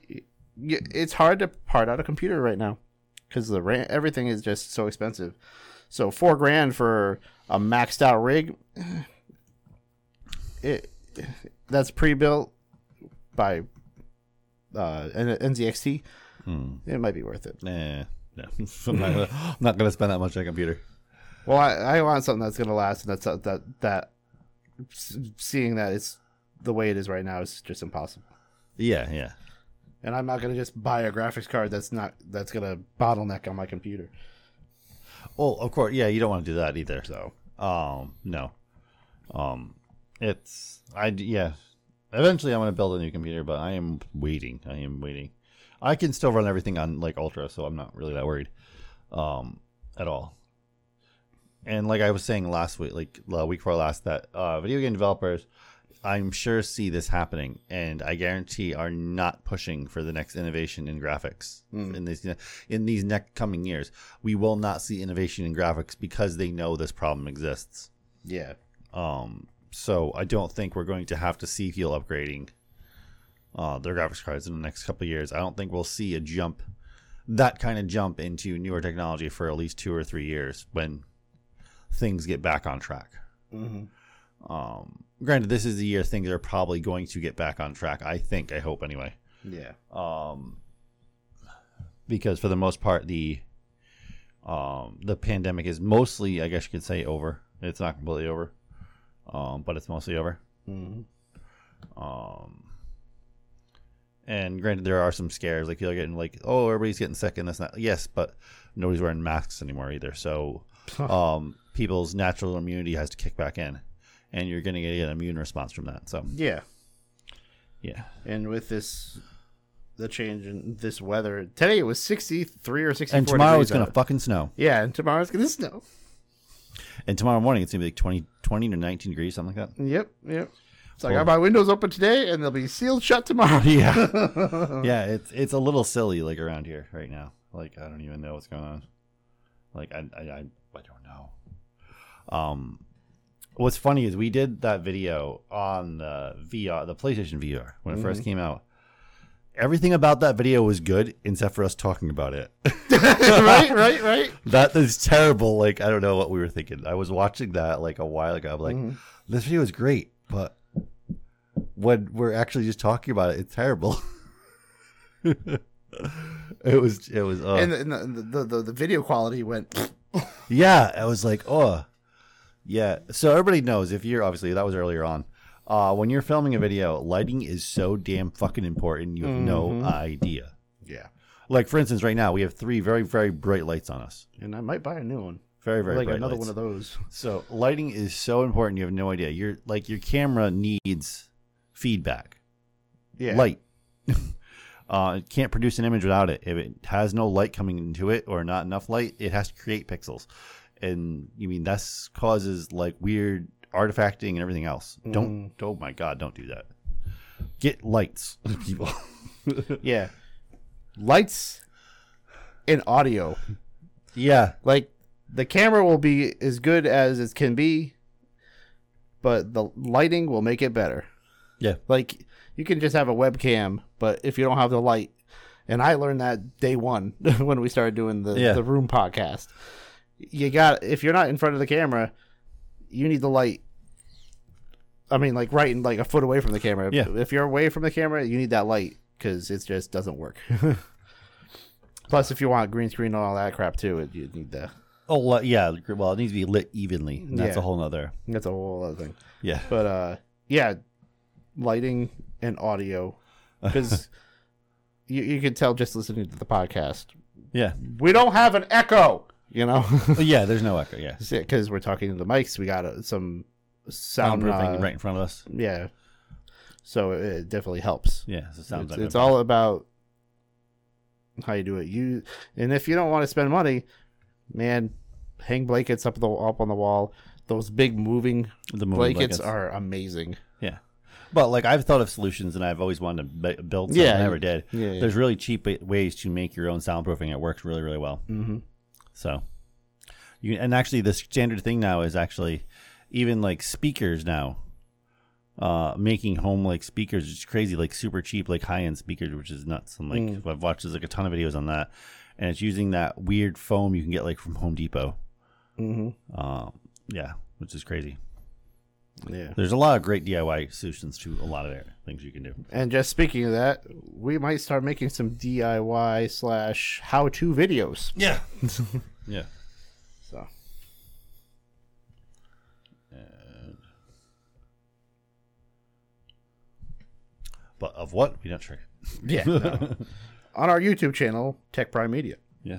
it's hard to part out a computer right now because the RAM, everything is just so expensive. So four grand for a maxed out rig, <sighs> it that's pre built by uh, NZXT. Hmm. It might be worth it. Nah. No. <laughs> I'm not, gonna, I'm not gonna spend that much on a computer. Well, I, I want something that's gonna last and that's that that seeing that it's the way it is right now is just impossible. Yeah, yeah. And I'm not gonna just buy a graphics card that's not that's gonna bottleneck on my computer. Well, of course, yeah. You don't want to do that either. So Um, no. Um, it's I yeah. Eventually, I'm going to build a new computer, but I am waiting. I am waiting. I can still run everything on like Ultra, so I'm not really that worried, um, at all. And like I was saying last week, like the week before last, that uh, video game developers, I'm sure see this happening, and I guarantee are not pushing for the next innovation in graphics in these in these next coming years. We will not see innovation in graphics because they know this problem exists. yeah, Um, so I don't think we're going to have to see Heal upgrading uh, their graphics cards in the next couple of years. I don't think we'll see a jump, that kind of jump into newer technology for at least two or three years when things get back on track. Mhm. Um, granted, this is the year things are probably going to get back on track. I think, I hope anyway. yeah, Um, because for the most part, the um, the pandemic is mostly, I guess you could say, over. It's not completely over, um, but it's mostly over. hmm Um, and granted, there are some scares. Like people are getting like, oh, everybody's getting sick and this and that. Yes, but nobody's wearing masks anymore either. So, um, people's natural immunity has to kick back in, and you're going to get an immune response from that. So, yeah. yeah, And with this, the change in this weather today, it was sixty three or sixty four. and tomorrow it's going to fucking snow. Yeah, and tomorrow it's gonna <laughs> snow. And tomorrow morning it's going to be like 20, 20 to 19 degrees, something like that. Yep, yep. So I got my windows open today, and they'll be sealed shut tomorrow. <laughs> yeah. <laughs> Yeah it's it's a little silly like around here right now. Like i don't even know what's going on. Like i i i, I don't know. Um what's funny is we did that video on the vr the playstation vr when it first came out everything about that video was good except for us talking about it. <laughs> Right, right, right. that is terrible. Like i don't know what we were thinking. I was watching that like a while ago. I'm like Mhm. this video is great but when we're actually just talking about it it's terrible. <laughs> It was it was uh, And, the, and the, the, the the video quality went. <laughs> yeah i was like oh yeah. So everybody knows if you're obviously that was earlier on uh when you're filming a video lighting is so damn fucking important you have no Mhm. idea Yeah, like for instance right now we have three very very bright lights on us and I might buy a new one. very very like bright another lights. one of those. <laughs> So lighting is so important. You have no idea. Your like your camera needs feedback. Yeah, Light. <laughs> uh, it can't produce an image without it. If it has no light coming into it or not enough light, it has to create pixels. And you mean that's causes like weird artifacting and everything else. Don't. Hmm. Oh my god! Don't do that. Get lights, <laughs> people. <laughs> yeah. Lights and audio. yeah. Like the camera will be as good as it can be, but the lighting will make it better. Yeah. Like you can just have a webcam, but if you don't have the light, and I learned that day one <laughs> when we started doing the Yeah. the room podcast. You got if you're not in front of the camera, you need the light. I mean, like right in like a foot away from the camera. Yeah. If you're away from the camera, you need that light because it just doesn't work. <laughs> Plus, if you want green screen and all that crap too, it, you need the. Oh yeah. Well, it needs to be lit evenly. That's Yeah. a whole nother. That's a whole other thing. Yeah. But uh, yeah, lighting and audio <laughs> because you you can tell just listening to the podcast. Yeah. We don't have an echo, you know, <laughs> yeah. There's no echo. Yeah. because we're talking to the mics. We got uh, some Soundproofing uh, right in front of us. Yeah, so it definitely helps. Yeah. So it sounds it's, like it's all about how you do it. You and if you don't want to spend money, man, hang blankets up the up on the wall. Those big moving the moving blankets, blankets. are amazing. Yeah. But like I've thought of solutions and I've always wanted to build something. Yeah. I never did. Yeah, yeah. There's really cheap ways to make your own soundproofing. It works really, really well. Mm-hmm. So, you and actually the standard thing now is actually even like speakers now. Uh, making home like speakers is crazy, like super cheap, like high end speakers, which is nuts. And like Mm. I've watched there's like a ton of videos on that, and it's using that weird foam you can get like from Home Depot. Mm-hmm. Um, yeah, which is crazy. Yeah. There's a lot of great DIY solutions to a lot of there- things you can do. And just speaking of that, we might start making some DIY slash how to videos. Yeah. <laughs> yeah. But of what we don't trick. Yeah. <laughs> no. On our YouTube channel, Tech Prime Media. Yeah.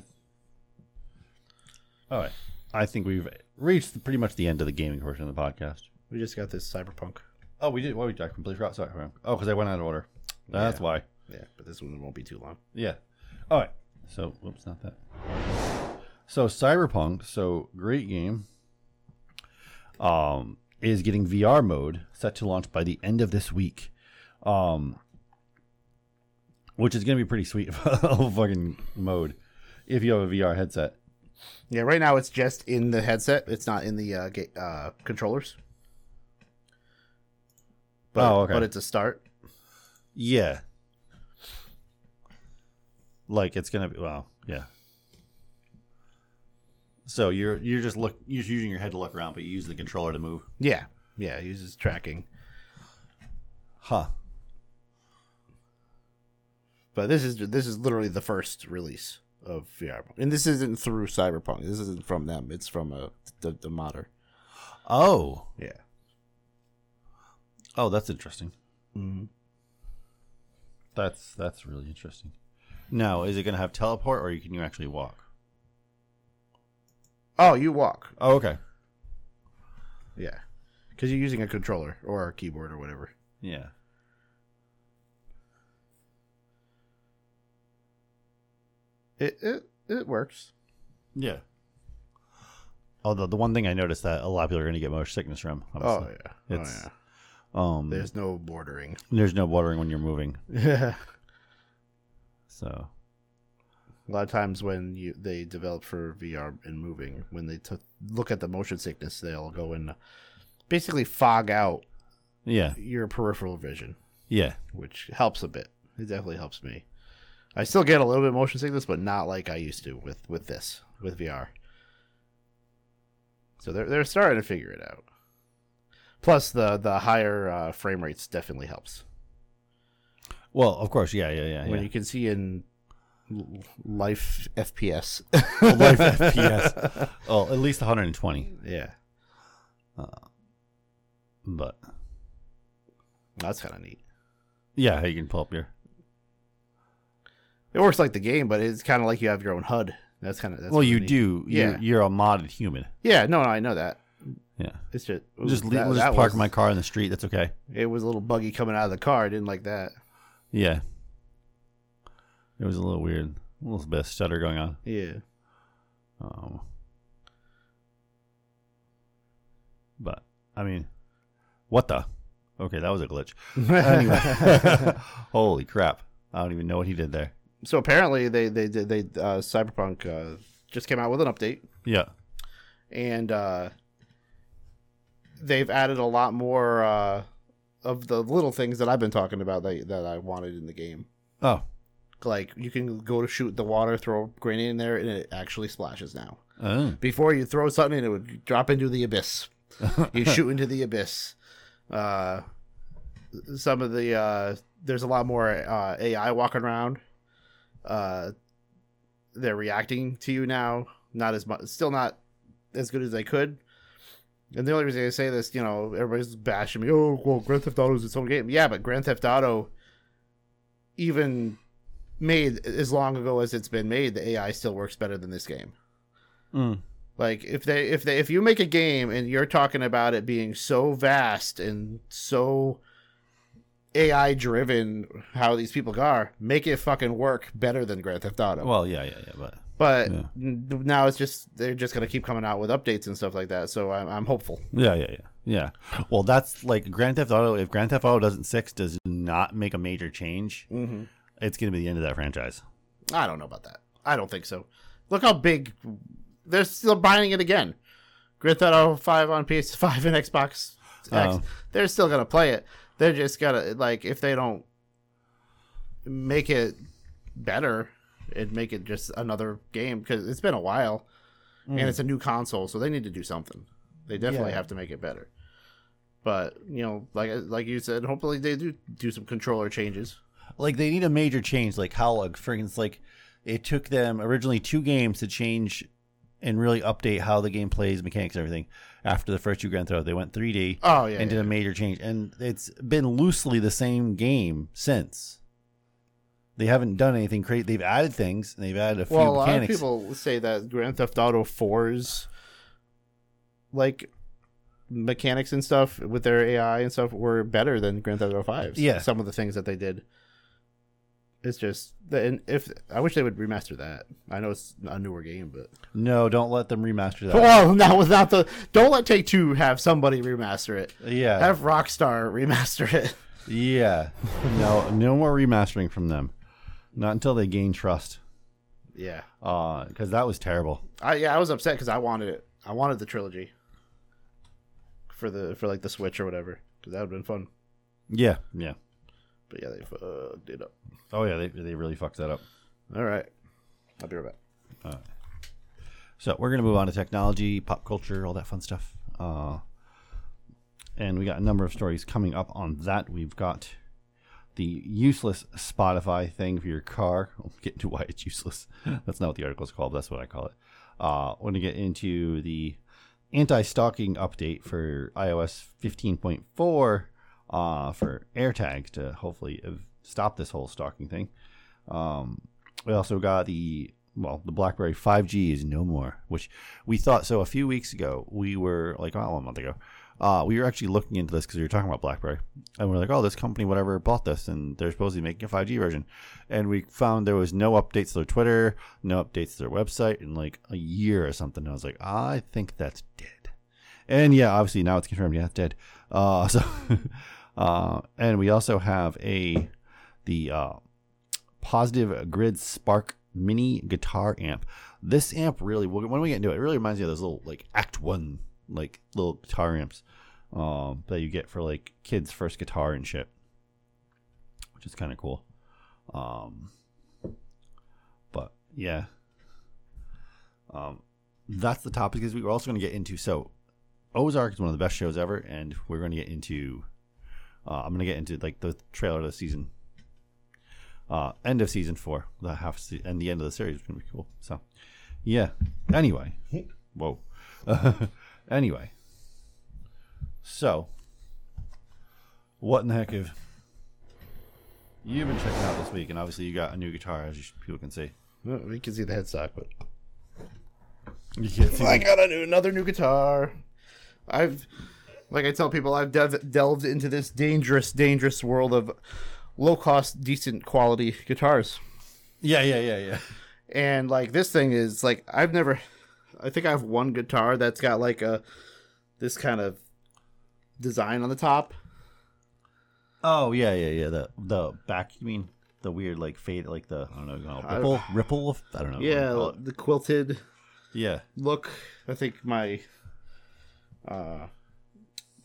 All right. I think we've reached pretty much the end of the gaming portion of the podcast. We just got this Cyberpunk. Oh, we did. What we I completely forgot. Sorry. Oh, because I went out of order. That's Yeah. why. Yeah, but this one won't be too long. Yeah. All right. So, whoops, not that. So, Cyberpunk, so great game, um, is getting VR mode set to launch by the end of this week, um, which is going to be pretty sweet <laughs> fucking mode if you have a VR headset. Yeah, right now it's just in the headset. It's not in the uh, ga- uh, controllers. But, Oh, okay. But it's a start. Yeah. Like it's gonna be well, yeah. So you're you're just look you're just using your head to look around, but you use the controller to move. Yeah, yeah. It uses tracking. Huh. But this is this is literally the first release of VR, and this isn't through Cyberpunk. This isn't from them. It's from a the, the modder. Oh. Yeah. Oh, that's interesting. Mm-hmm. That's that's really interesting. Now, is it gonna have teleport or can you actually walk? Oh, you walk. Oh, okay. Yeah, because you're using a controller or a keyboard or whatever. Yeah. It it it works. Yeah. Although the one thing I noticed that a lot of people are gonna get motion sickness from. Oh yeah. It's- oh yeah. Um There's no bordering. there's no bordering when you're moving. Yeah. So A lot of times when you they develop for VR and moving, when they took look at the motion sickness, they'll go and basically fog out yeah. your peripheral vision, Yeah. which helps a bit. It definitely helps me. I still get a little bit of motion sickness, but not like I used to with with this with VR. So they're they're starting to figure it out. Plus the the higher uh, frame rates definitely helps Well, of course, yeah, yeah, yeah. when yeah. you can see in life FPS. life <laughs> FPS. Oh, at least 120. Yeah, Uh, But that's kind of neat. yeah, you can pull up your. It works like the game, but it's kind of like you have your own HUD. That's kind of that's well, you neat. do. Yeah. You're, you're a modded human. Yeah, no, no, I know that. Yeah. It's just just ooh, leave, that- we'll just park was- my car in the street. That's okay. It was a little buggy coming out of the car. I didn't like that. Yeah. It was a little weird. A little bit of stutter going on. Yeah. Um, but I mean, what the? Okay, that was a glitch. <laughs> Anyway, <laughs> holy crap! I don't even know what he did there. So apparently they they did they uh, Cyberpunk uh, just came out with an update Yeah. and uh, they've added a lot more uh, of the little things that I've been talking about that that I wanted in the game. Oh. Like you can go to shoot the water, throw a grenade in there, and it actually splashes now. Oh. Before you throw something, and it would drop into the abyss. <laughs> you shoot into the abyss. Uh, some of the uh, there's a lot more uh, AI walking around. Uh, they're reacting to you now. Not as much, still not as good as they could. And the only reason I say this, you know, everybody's bashing me. Oh, well, Grand Theft Auto is its own game. Yeah, but Grand Theft Auto, even made as long ago as it's been made, the AI still works better than this game. Mm. Like if they if they if you make a game and you're talking about it being so vast and so AI driven how these people are, make it fucking work better than Grand Theft Auto. Well, yeah, yeah, yeah, but but yeah. now it's just they're just gonna keep coming out with updates and stuff like that. So I'm, I'm hopeful. yeah, yeah, yeah, yeah. Well, that's like Grand Theft Auto. If Grand Theft Auto doesn't six does not make a major change, Mm-hmm. it's gonna be the end of that franchise. I don't know about that. I don't think so. Look how big they're still buying it again. Grand Theft Auto Five on PS5 and Xbox X. Oh. They're still gonna play it. They're just gonna like if they don't make it better, and make it just another game because it's been a while, and mm. it's a new console, so they need to do something. They definitely Yeah. have to make it better. But you know, like uh, like you said, hopefully they do do some controller changes. Like they need a major change. Like how, like for instance, like it took them originally two games to change and really update how the game plays, mechanics, and everything. After the first two Grand Theft Auto. They went 3D Oh yeah. and did yeah. a major change, and it's been loosely the same game since. They haven't done anything crazy. They've added things. And they've added a few Well, a lot of people say that Grand Theft Auto 4's like mechanics and stuff with their AI and stuff were better than Grand Theft Auto 5's. Yeah. some of the things that they did. It's just and if I wish they would remaster that. I know it's a newer game, but no, don't let them remaster that. well, now without the don't let Take Two have somebody remaster it. yeah, Have Rockstar remaster it. yeah. No, no more remastering from them. Not until they gain trust. Yeah, Uh, because that was terrible. I yeah I was upset because I wanted it. I wanted the trilogy for the for like the Switch or whatever because that would have been fun. Yeah, yeah. But yeah, they fucked it up. Oh yeah, they they really fucked that up. All right, I'll be right back. So we're gonna move on to technology, pop culture, all that fun stuff. Uh, and we got a number of stories coming up on that. We've got the useless Spotify thing for your car. <laughs> I'll get into why it's useless. <laughs> That's not what the article is called. That's what I call it. Uh, we're gonna get into the anti-stalking update for iOS 15.4 uh, for AirTag to hopefully stop this whole stalking thing. Um, we also got the well, the BlackBerry 5G is no more, which we thought. So a few weeks ago, we were like, oh, a month ago, uh, we were actually looking into this because we were talking about BlackBerry, and we are like, oh, this company, whatever, bought this, and they're supposed to be making a 5G version, and we found there was no updates to their Twitter, no updates to their website in like a year or something. And I was like, I think that's dead, and yeah, obviously now it's confirmed, yeah, it's dead. Uh, <laughs> so, uh, and we also have a the uh, positive grid spark mini guitar amp. This amp really when we get into it it really reminds me of those little like act one like little guitar amps um that you get for like kids first guitar and shit which is kind of cool. Um but yeah. Um that's the topic because we were also going to get into so ozark is one of the best shows ever and we're going to get into uh, i'm going to get into like the trailer of the season uh, end of season four, the half se- and the end of the series is gonna be cool. So, yeah. Anyway, whoa. <laughs> anyway, so what in the heck have you've been checking out this week? And obviously, you got a new guitar, as you, people can see. Well, we can see the headstock, but You can't see. I got a new, another new guitar. I've, like I tell people, I've dev- delved into this dangerous, dangerous world of low cost, decent quality guitars. yeah, yeah, yeah, yeah. And like this thing is like I've never, I think I have one guitar that's got like a this kind of design on the top. Oh yeah, yeah, yeah. The the back. You mean the weird like fade, like the I don't know, you know, I- ripple, ripple. I don't know. what you call Yeah, the quilted yeah. look. I think my uh,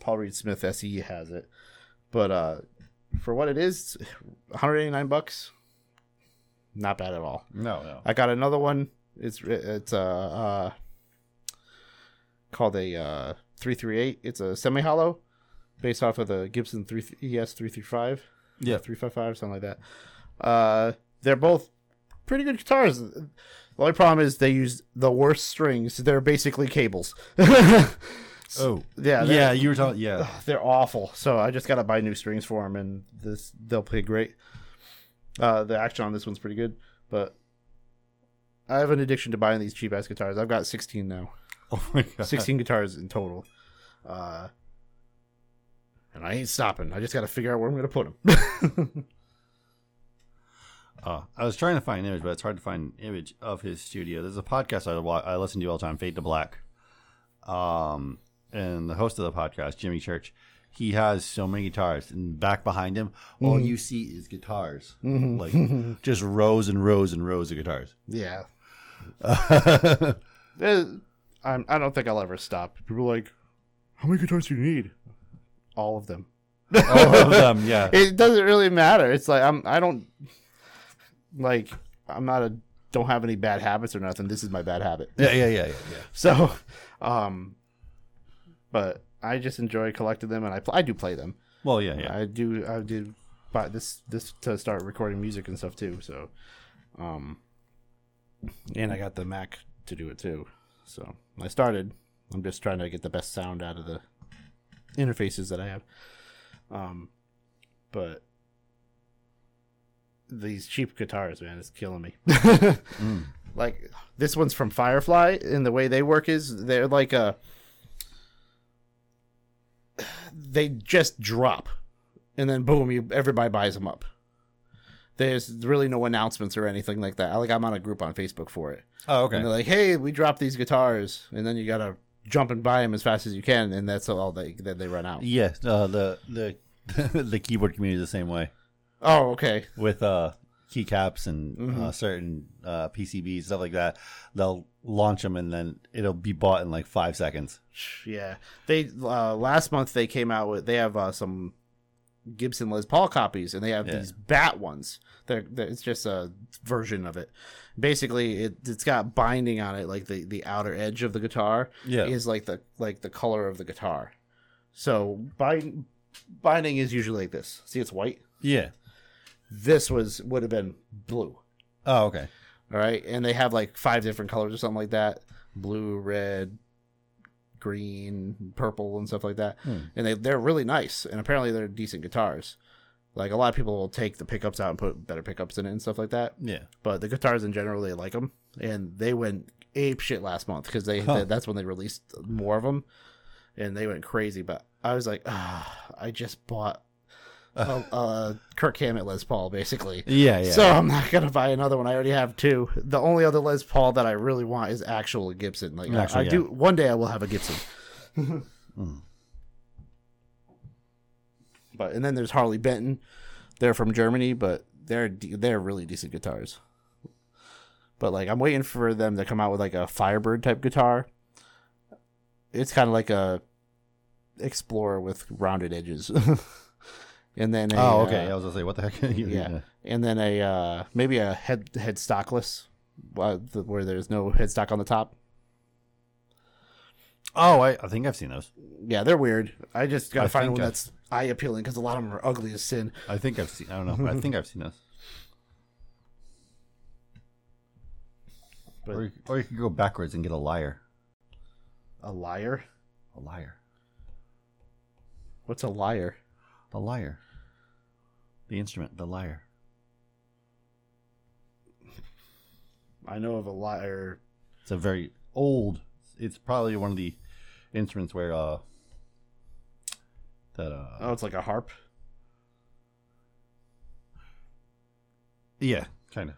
Paul Reed Smith SE has it, but uh, for what it is, 189 bucks. Not bad at all. No, no. I got another one. It's it's uh, uh called a uh 338. It's a semi hollow, based off of the Gibson 3 ES 335. Yeah. 355 something like that. Uh, they're both pretty good guitars. The only problem is they use the worst strings. They're basically cables. <laughs> Oh, yeah, yeah. You were talking. Yeah. they're awful. So I just gotta buy new strings for them, and this they'll play great. Uh, the action on this one's pretty good, but I have an addiction to buying these cheap ass guitars. I've got 16 now, <laughs> Oh my god. 16 guitars in total, uh, and I ain't stopping. I just gotta figure out where I'm gonna put them. <laughs> Uh, I was trying to find an image, but it's hard to find an image of his studio. There's a podcast I, wa- I listen to all the time, Fade to Black. Um, and the host of the podcast, Jimmy Church, he has so many guitars, and back behind him, all you see is guitars, like <laughs> just rows and rows and rows of guitars. yeah, <laughs> Eh, I'm, I don't think I'll ever stop. People are like, how many guitars do you need? All of them. all of them, yeah. <laughs> it doesn't really matter. It's like I'm I don't like I'm not a don't have any bad habits or nothing. This is my bad habit. Yeah, yeah, yeah, yeah, yeah. So, um, but I just enjoy collecting them, and I pl- I do play them. Well, yeah, yeah. I do I did buy this this to start recording music and stuff too. So, um, and I got the Mac to do it too. So I started I'm just trying to get the best sound out of the interfaces that I have. Um, but these cheap guitars, man, it's killing me. <laughs> Mm. Like this one's from Firefly, and the way they work is they're like a they just drop, and then boom, you everybody buys them up. There's really no announcements or anything like that. Like I'm on a group on Facebook for it, Oh, okay. and they're like, "Hey, we dropped these guitars," and then you gotta jump and buy them as fast as you can, and that's all they then they run out. Yeah, uh, the the <laughs> the keyboard community is the same way Oh, okay. with uh, keycaps and Mhm. uh, certain uh, PCBs stuff like that. They'll launch them and then it'll be bought in like five seconds. Yeah, they uh, last month they came out with they have uh, some Gibson Les Paul copies, and they have Yeah. these bat ones. They're, they're it's just a version of it. Basically, it it's got binding on it, like the the outer edge of the guitar Yeah, is like the like the color of the guitar. So bind, binding is usually like this. See, it's white. yeah. This was would have been blue. Oh, okay. All right, and they have like five different colors or something like that: blue, red, green, purple, and stuff like that. Hmm. And they they're really nice, and apparently they're decent guitars. Like a lot of people will take the pickups out and put better pickups in it and stuff like that. Yeah. But the guitars in general, they like them, and they went ape shit last month because they, Huh. that's when they released more of them, and they went crazy. But I was like, ah, I just bought a, a Kirk Hammett Les Paul, basically. Yeah, yeah. So I'm not gonna buy another one. I already have two. The only other Les Paul that I really want is actual Gibson. Like I- I yeah. do. One day I will have a Gibson. <laughs> Mm. But and then there's Harley Benton. They're from Germany, but they're they're really decent guitars. But like I'm waiting for them to come out with like a Firebird type guitar. It's kind of like a Explorer with rounded edges. <laughs> and then a, oh, okay. uh, I was gonna say, what the heck? <laughs> yeah. and then a uh, maybe a head head stockless, uh, the- where there's no headstock on the top. Oh, I, I think I've seen those. Yeah, they're weird. I just gotta I find one I- that's eye appealing because a lot of them are ugly as sin. I think I've seen. I don't know. I think I've seen those. But- or, you, or you could go backwards and get a liar. A liar? A liar. What's a liar? A lyre. The instrument. The lyre. I know of a lyre. It's a very old. It's probably one of the instruments where uh that uh Oh, it's like a harp. yeah kind of.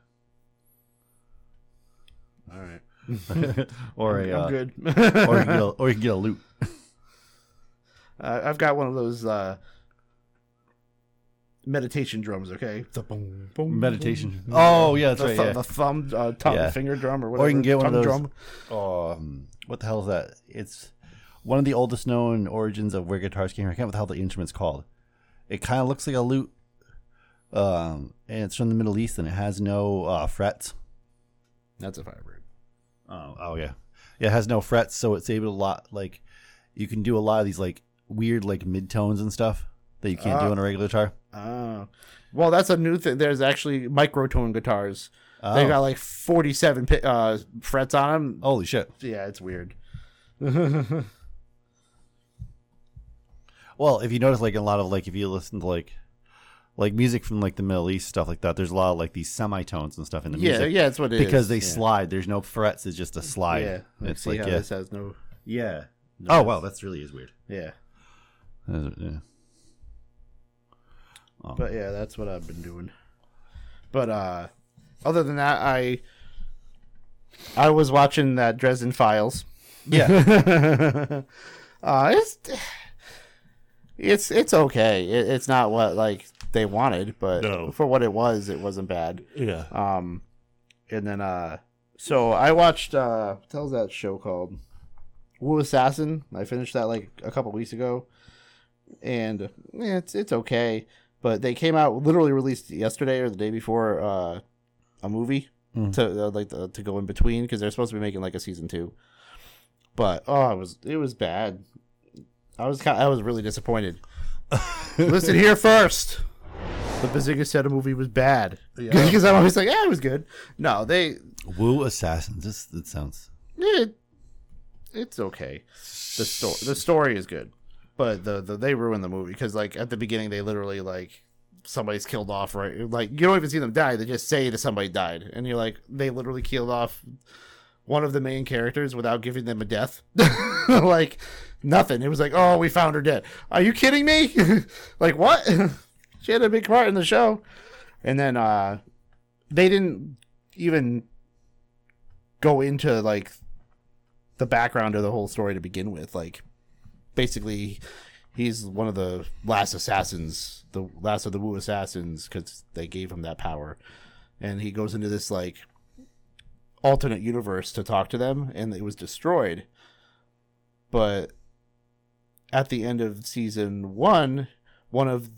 All right, <laughs> or a I'm uh, good. or you can get a, <laughs> or you can get a lute. Uh, I've got one of those uh, meditation drums. Okay, The boom, boom, Meditation. boom. Oh, yeah, that's the, right, thu- yeah. the thumb, uh, tongue, Yeah. finger drum, or whatever. Or you can get one of those- Drum. Um, what the hell is that? It's one of the oldest known origins of where guitars came. from. I can't remember how the instrument's called. It kind of looks like a lute, um, and it's from the Middle East, and it has no uh, frets. That's a Firebird. Oh, oh yeah, yeah. It has no frets, so it's able to lot like you can do a lot of these like weird like midtones and stuff that you can't do Ah. on a regular guitar. Oh, well, that's a new thing. There's actually microtone guitars. Oh, They got like 47 uh, frets on them. holy shit! Yeah, it's weird. <laughs> Well, if you notice, like a lot of like if you listen to like like music from like the Middle East stuff like that, there's a lot of like these semitones and stuff in the yeah, music. yeah, yeah, that's what it is. because they yeah. slide. There's no frets. It's just a slide. Yeah, it's see like how yeah, this has no. yeah. no Oh wow, that's really is weird. Yeah, Uh, yeah. Oh. but yeah, that's what I've been doing. But uh, other than that, I I was watching that Dresden Files. yeah, <laughs> uh, it's it's it's okay. It, it's not what like they wanted, but No. for what it was, it wasn't bad. yeah. Um, and then uh, so I watched uh, what hell's that show called? Wu Assassin. I finished that like a couple weeks ago, and yeah, it's it's okay. But they came out literally released yesterday or the day before uh, a movie Mm. to uh, like the, to go in between because they're supposed to be making like a season two. But oh, it was it was bad. I was kind I was really disappointed. <laughs> Listen here first. The Bazinga said a movie was bad because <laughs> I'm always like, yeah, it was good. No, they Wu Assassins. This that sounds. it, it's okay. The story the story is good, but the, the they ruin the movie because like at the beginning they literally like somebody's killed off right? Like you don't even see them die they just say that somebody died and you're like they literally killed off one of the main characters without giving them a death. <laughs> Like nothing. It was like oh we found her dead. Are you kidding me? <laughs> Like what? <laughs> She had a big part in the show. And then uh they didn't even go into like the background of the whole story to begin with. Like, basically, he's one of the last assassins, the last of the Wu assassins, because they gave him that power. And he goes into this like alternate universe to talk to them, and it was destroyed. But at the end of season one, one of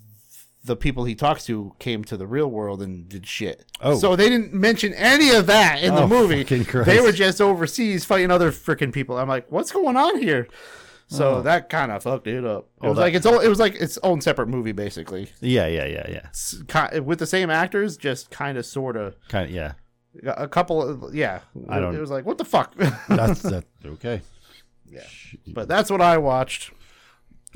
the people he talks to came to the real world and did shit. Oh. So they didn't mention any of that in the Oh, movie. They were just overseas fighting other freaking people. I'm like, what's going on here? So Oh. that kind of fucked it up. It Oh, was that- like its own. It was like its own separate movie, basically, Yeah, yeah, yeah, yeah. It's ki- with the same actors, just kind of, sort of. Kind of, yeah. A couple, of, yeah. I don't- It was like, what the fuck? <laughs> That's <laughs> that's okay. yeah. But that's what I watched.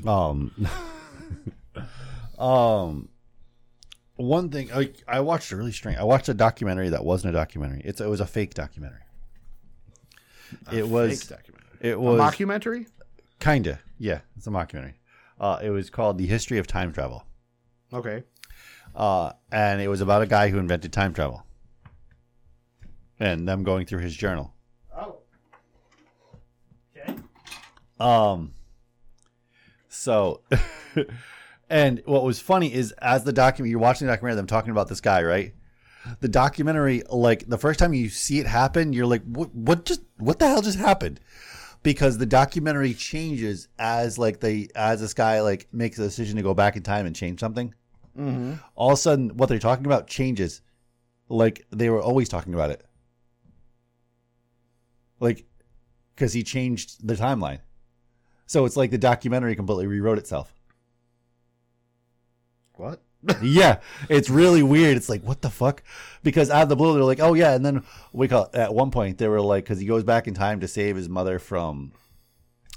Um, <laughs> um, one thing I, I watched a really strange. I watched a documentary that wasn't a documentary. It's it was a fake documentary. it was Fake documentary. it A was mockumentary. Kinda yeah. It's a mockumentary. Uh, it was called the history of time travel. Okay. Uh, and it was about a guy who invented time travel, and them going through his journal. Oh. Okay. Um. So, <laughs> and what was funny is as the document you're watching the documentary, them talking about this guy, right? The documentary, like the first time you see it happen, you're like, "What? What just? What the hell just happened?" Because the documentary changes as like they as this guy like makes a decision to go back in time and change something. Mm-hmm. All of a sudden, what they're talking about changes, like they were always talking about it. Like, because he changed the timeline. So it's like the documentary completely rewrote itself. What? <laughs> yeah, it's really weird. It's like, what the fuck? Because out of the blue, they're like, oh yeah, and then we call at one point they were like, because he goes back in time to save his mother from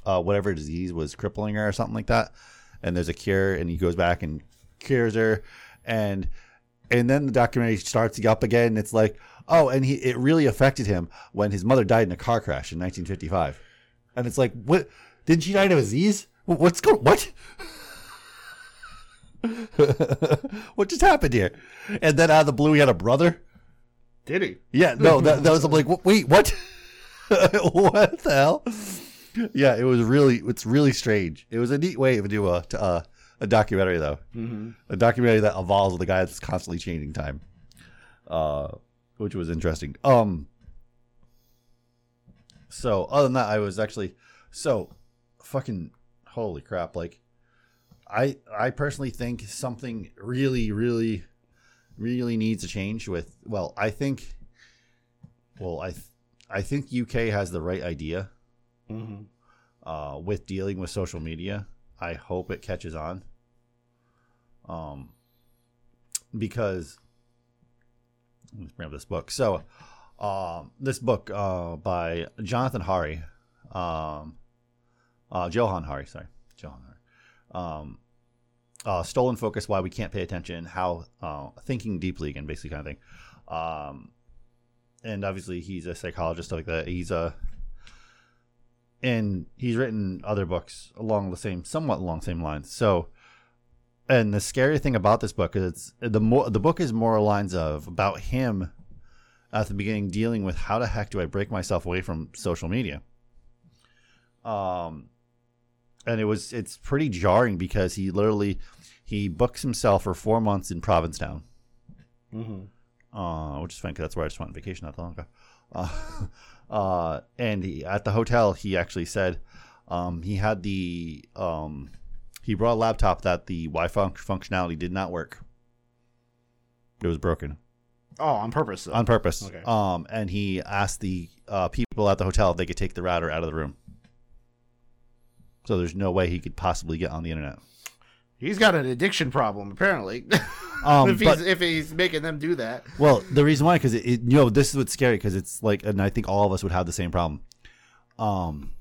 uh, whatever disease was crippling her or something like that, and there's a cure, and he goes back and cures her, and and then the documentary starts up again. And it's like, oh, and he it really affected him when his mother died in a car crash in 1955, and it's like, what? Didn't she die of a disease? What's going? What? <laughs> what just happened here? And then out of the blue, he had a brother. Did he? Yeah, no, that, that was I'm like, wait, what? <laughs> what the hell? Yeah, it was really, it's really strange. It was a neat way to do a to, uh, a documentary though, Mm-hmm. a documentary that evolves with a guy that's constantly changing time, uh, which was interesting. Um, so other than that, I was actually so fucking holy crap, like. I I personally think something really really really needs to change with well I think well I th- I think UK has the right idea Mm-hmm. uh, with dealing with social media. I hope it catches on. Um, because let's bring up this book. So, um, this book uh, by Jonathan Hari, um, uh, Johann Hari, sorry, Johann Hari. Um, uh, stolen focus, why we can't pay attention, how uh, thinking deeply again, basically kind of thing. Um, and obviously he's a psychologist, stuff like that. He's a and he's written other books along the same, somewhat along the same lines. So, and the scary thing about this book is it's the more the book is more lines of about him at the beginning dealing with how the heck do I break myself away from social media. Um, and it was it's pretty jarring because he literally he books himself for four months in Provincetown Mm-hmm. uh, which is fun because that's where I just went on vacation not that long ago. <laughs> Uh, uh, and he, at the hotel, he actually said um, he had the um, he brought a laptop that the Wi-Fi functionality did not work. It was broken Oh, on purpose. Though. on purpose. Okay. Um, and he asked the uh, people at the hotel if they could take the router out of the room. So there's no way he could possibly get on the internet. He's got an addiction problem, apparently. <laughs> Um, if, but- he's, if he's making them do that. Well, the reason why, because it, it, you know, this is what's scary, because it's like, and I think all of us would have the same problem. Um,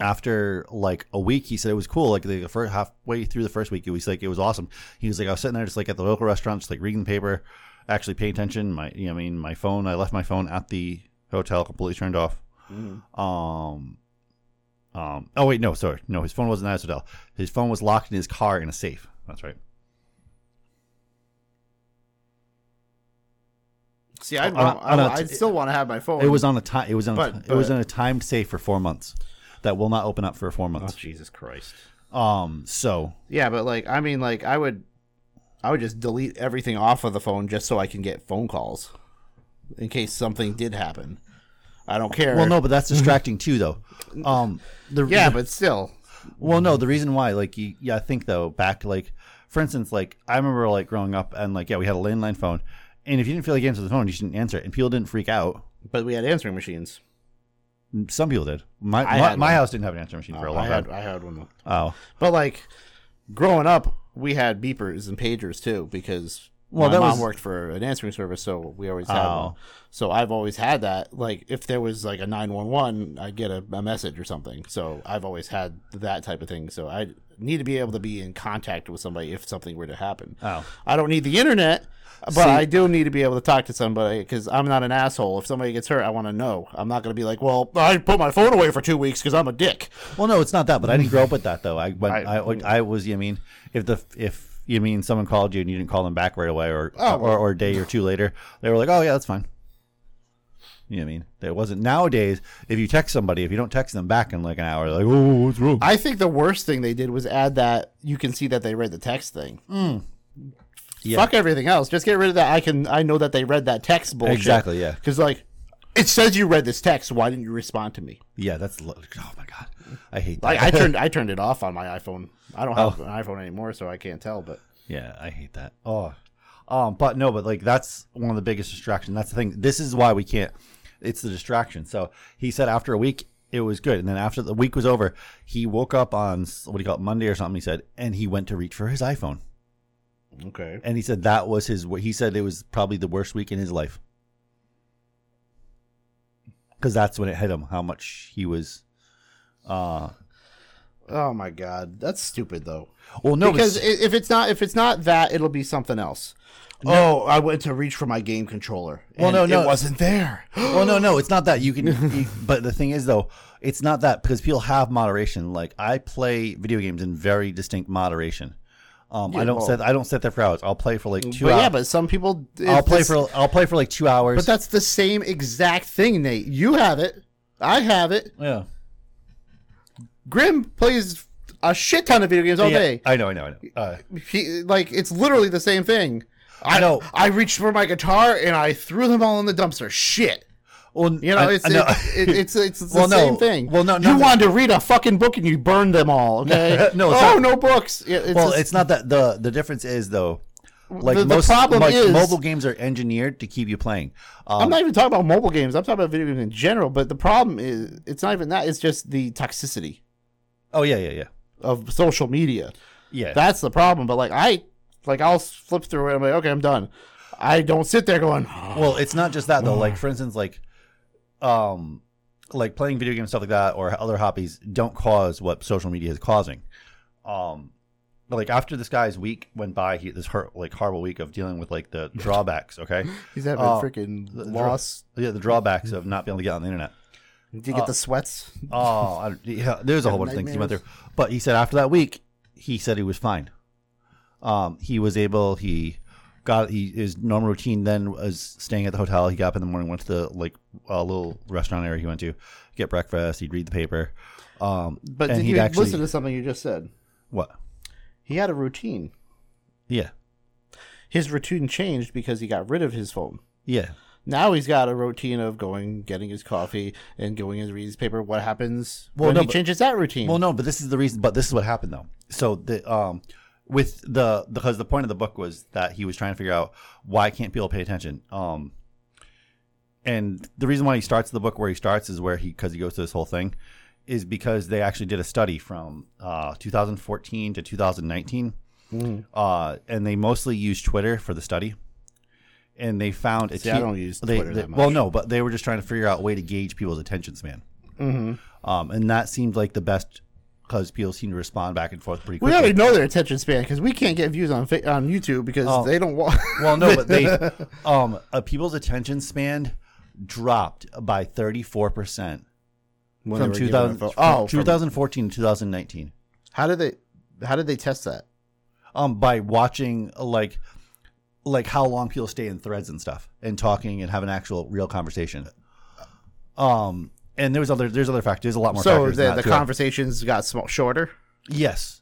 after like a week, he said it was cool. Like the first halfway through the first week, it was like it was awesome. He was like, I was sitting there just like at the local restaurant, just like reading the paper, actually paying attention. My, you know, I mean, my phone. I left my phone at the hotel, completely turned off. Um, um. Oh wait, no, sorry, no. His phone wasn't at his hotel. His phone was locked in his car in a safe. That's right. See, I'd, On a- want, on a- I, would still want to have my phone. It was on a time. It was on. But- a, it was in a timed safe for four months. That will not open up for four months. Jesus Christ! Um. So Yeah, but like, I mean, like, I would, I would just delete everything off of the phone just so I can get phone calls, in case something did happen. I don't care. well, no, but that's distracting too, though. Um. The yeah, the- but still, Well, no, the reason why, like, you, yeah, I think though, back like, for instance, like I remember like growing up and like, yeah, we had a landline phone, and if you didn't feel like answering the phone, you shouldn't answer it, and people didn't freak out. but we had answering machines. Some people did. My I my, my house didn't have an answering machine for a long had, time. I had one. Oh, But like, growing up, we had beepers and pagers too because Well, my that mom was- worked for an answering service, so we always had Oh. one. So I've always had that. Like, if there was like a nine one one, I'd get a, a message or something. So I've always had that type of thing. So I need to be able to be in contact with somebody if something were to happen. Oh. I don't need the internet. But See- I do need to be able to talk to somebody because I'm not an asshole. If somebody gets hurt, I want to know. I'm not going to be like, "Well, I put my phone away for two weeks because I'm a dick." well, no, it's not that. But I didn't grow up with that though. I I- I, I, was. You mean if the if you mean someone called you and you didn't call them back right away, or Oh, or, or a day or two later, they were like, oh yeah, that's fine. You know what I mean? It wasn't nowadays. If you text somebody, if you don't text them back in like an hour, like, oh, what's wrong? I think the worst thing they did was add that you can see that they read the text thing. Mm. Yeah. Fuck everything else. Just get rid of that. I can. I know that they read that text bullshit. Exactly, yeah. Because like, it says you read this text. Why didn't you respond to me? Yeah, that's oh my god, I hate that. Like I turned. <laughs> I turned it off on my iPhone. I don't have Oh. an iPhone anymore, so I can't tell. But yeah, I hate that. Oh, um, but no, but like that's one of the biggest distractions. That's the thing. This is why we can't. It's the distraction. So he said after a week it was good, and then after the week was over, he woke up on what do you call it Monday or something. He said, and he went to reach for his iPhone, okay. and he said that was his. He said it was probably the worst week in his life because that's when it hit him how much he was. Uh, Oh my god, that's stupid though. well, no, because but- i if it's not if it's not that, it'll be something else. Oh, I went to reach for my game controller. Well, no, no. it wasn't there. <gasps> well, no, no, it's not that. You can, you- but the thing is, though, it's not that because people have moderation. Like I play video games in very distinct moderation. Um, I don't well- sit. I don't set there for hours. I'll play for like two but hours. yeah, but some people. I'll play this- for. I'll play for like two hours. But that's the same exact thing, Nate. You have it. I have it. yeah. Grim plays a shit ton of video games all Yeah, day. I know. I know. I know. Uh, He, like it's literally the same thing. I know. I reached for my guitar and I threw them all in the dumpster. Shit. well, You know, I- it's, I know. it, it, it's it's the Well, no. same thing. Well, no, you no, no. wanted to read a fucking book and you burned them all. <laughs> Okay. No, oh not- no books. Yeah, It's well, just- it's not that. the The difference is though. Like The- the most, problem like is- mobile games are engineered to keep you playing. Um, I'm not even talking about mobile games. I'm talking about video games in general. But the problem is, it's not even that. It's just the toxicity oh yeah, yeah, yeah, of social media. yeah. That's the problem. But like I, like I'll flip through it. I'm like, okay, I'm done. I don't sit there going, Well, it's not just that though. Like for instance, like um like playing video games stuff like that or other hobbies don't cause what social media is causing. Um but like after this guy's week went by, he this hurt like horrible week of dealing with like the <laughs> drawbacks, okay? he's having Uh, freaking loss. Yeah, the drawbacks of not being able to get on the internet. Did you get the sweats? Oh, I, yeah, there's a whole bunch of things he went through. But he said after that week, he said he was fine. Um, he was able. He got he his normal routine. Then was staying at the hotel. He got up in the morning, went to the like a little restaurant area he went to get breakfast. He'd read the paper. Um, But did you actually listen to something you just said? what? He had a routine. Yeah, His routine changed because he got rid of his phone. yeah. Now he's got a routine of going, getting his coffee, and going and reading his paper. What happens Well, when no, he but- changes that routine? Well, no, but this is the reason. But this is what happened though. So the um, with the because the point of the book was that he was trying to figure out why can't people pay attention. Um, and the reason why he starts the book where he starts is where he because he goes through this whole thing is because they actually did a study from uh 2014 to 2019, uh, and they mostly used Twitter for the study. And they found it's See, I don't use Twitter they- that Well, no, but they were just trying to figure out a way to gauge people's attention span. Mm-hmm. um, and that seemed like the best because people seem to respond back and forth pretty quickly. We already know their attention span because we can't get views on fa- on YouTube because Oh. they don't want. Well, no, but they <laughs> um uh, people's attention span dropped by thirty four percent from were 2000, from oh, from- 2014 to 2019. how did they? How did they test that? Um, by watching like like how long people stay in threads and stuff and talking and have an actual real conversation. Um, and there's other there's other factors. There's a lot more. So factors the the conversations got sm- shorter. yes.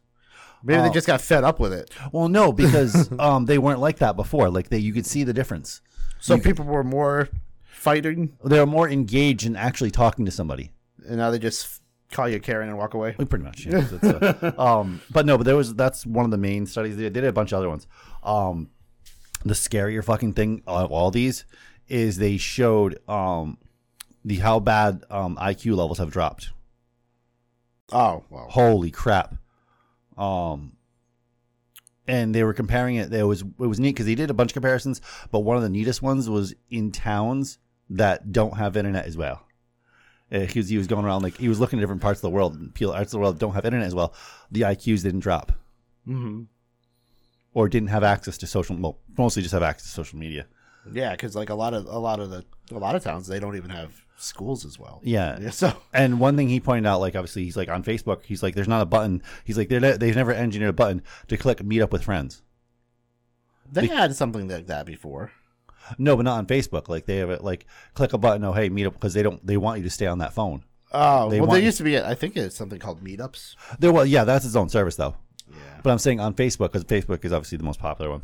Maybe Oh. they just got fed up with it. Well, no, because <laughs> um they weren't like that before. Like they you could see the difference. So people were more fighting, They were more engaged in actually talking to somebody. and now they just call you Karen and walk away. Well, Pretty much, yeah. <laughs> That's, uh, um, but no, but there was that's one of the main studies. They did a bunch of other ones. Um, the scarier fucking thing of all these is they showed um, the how bad um, IQ levels have dropped. Oh well. Holy crap! Um, and they were comparing it. It was it was neat because they did a bunch of comparisons, but one of the neatest ones was in towns that don't have internet as well. Because he was going around like he was looking at different parts of the world, and people parts of the world don't have internet as well. The IQs didn't drop hmm or didn't have access to social. Well, mostly just have access to social media. Yeah, because like a lot of a lot of the a lot of towns they don't even have schools as well. Yeah. Yeah, <laughs> so And one thing he pointed out, like obviously he's like on Facebook, he's like, there's not a button. He's like, they're ne- they've never engineered a button to click meet up with friends. they had something like that before. No, but not on Facebook. Like they have it like click a button. Oh, hey, meet up because they don't. They want you to stay on that phone. Oh, They well, there used to be. I think it's something called meetups. There, was, yeah, that's its own service though. Yeah, But I'm saying on Facebook because Facebook is obviously the most popular one.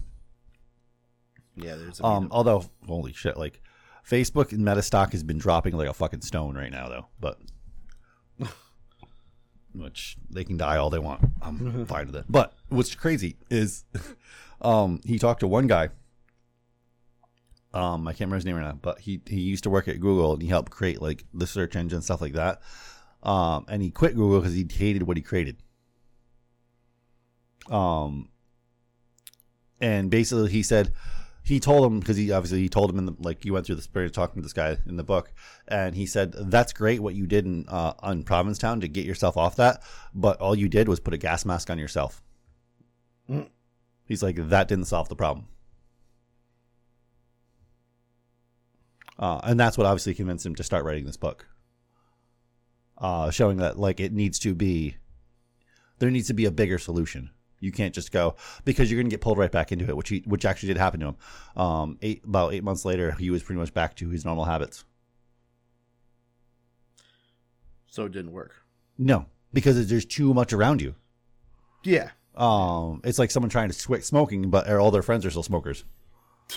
yeah. There's a Um, although holy shit, like Facebook and Meta stock has been dropping like a fucking stone right now though. But <laughs> which they can die all they want. I'm <laughs> fine with it. But what's crazy is, <laughs> um, he talked to one guy. Um, I can't remember his name right now, but he he used to work at Google and he helped create like the search engine stuff like that. Um, and he quit Google because he hated what he created. Um, and basically he said he told him because he obviously he told him in the like you went through the experience talking to this guy in the book and he said that's great what you did in uh, on Provincetown to get yourself off that but all you did was put a gas mask on yourself. Mm. he's like that didn't solve the problem. Uh, and that's what obviously convinced him to start writing this book. Uh, showing that like it needs to be there needs to be a bigger solution you can't just go because you're going to get pulled right back into it, which he, which actually did happen to him. Um, eight about eight months later, he was pretty much back to his normal habits. so it didn't work. No, because there's too much around you. Yeah, Um, it's like someone trying to quit smoking, but all their friends are still smokers. <laughs>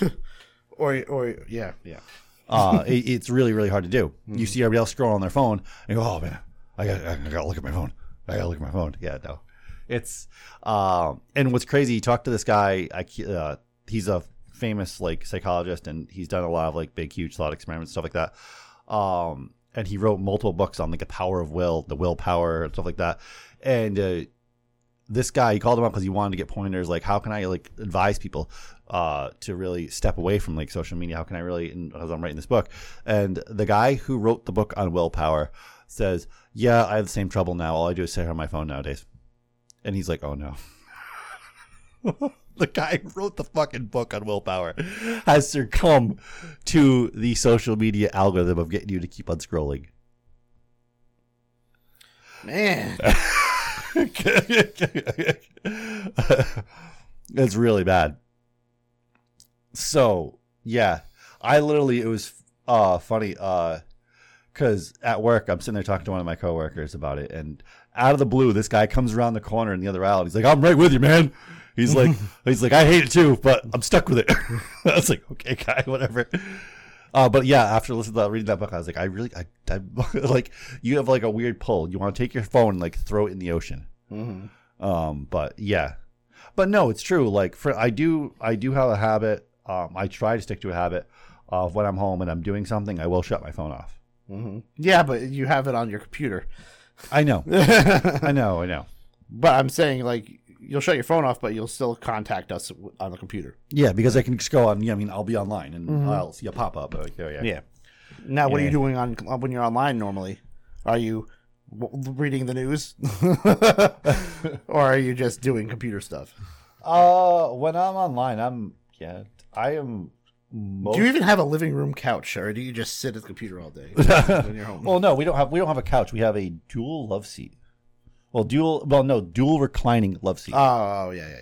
or or yeah, yeah. Uh, it, it's really really hard to do. <laughs> You see everybody else scroll on their phone and go, "Oh man, I got I got to look at my phone. I got to look at my phone." Yeah, no, it's um, and what's crazy? You talk to this guy. I uh, he's a famous like psychologist, and he's done a lot of like big, huge thought experiments, stuff like that. Um, and he wrote multiple books on like the power of will, the willpower, and stuff like that. And uh, this guy, he called him up because he wanted to get pointers, like how can I like advise people uh, to really step away from like social media? How can I really? As I'm writing this book, and the guy who wrote the book on willpower says, "Yeah, I have the same trouble now. All I do is sit on my phone nowadays." And he's like, "Oh no." <laughs> the guy who wrote the fucking book on willpower has succumbed to the social media algorithm of getting you to keep on scrolling. Man, <laughs> it's really bad. So yeah, I literally it was uh funny uh because at work I'm sitting there talking to one of my coworkers about it, and out of the blue, this guy comes around the corner in the other aisle. He's like, "I'm right with you, man." He's like, <laughs> "He's like, I hate it too, but I'm stuck with it." <laughs> I was like, "Okay, guy, whatever." Uh, but yeah, after listening to that, reading that book, I was like, I really, I, I <laughs> like, you have like a weird pull. You want to take your phone and like throw it in the ocean. Mhm. Um, but yeah, but no, it's true. Like for I do, I do have a habit. Um, I try to stick to a habit of when I'm home and I'm doing something, I will shut my phone off. Mm-hmm. yeah, but you have it on your computer. I know, <laughs> I know, I know. But I'm saying like you'll shut your phone off, but you'll still contact us on the computer. Yeah, because I can just go on. Yeah, I mean, I'll be online and I'll see a pop up. Like, oh yeah, Yeah. Now, what are Yeah. you doing on when you're online normally? Are you w- reading the news, <laughs> or are you just doing computer stuff? Uh, when I'm online, I'm yeah, I am. Most... Do you even have a living room couch, or do you just sit at the computer all day <laughs> when you're home? well, no, we don't have we don't have a couch. We have a dual love seat. Well, dual. Well, no, dual reclining love seat. Oh, yeah, yeah,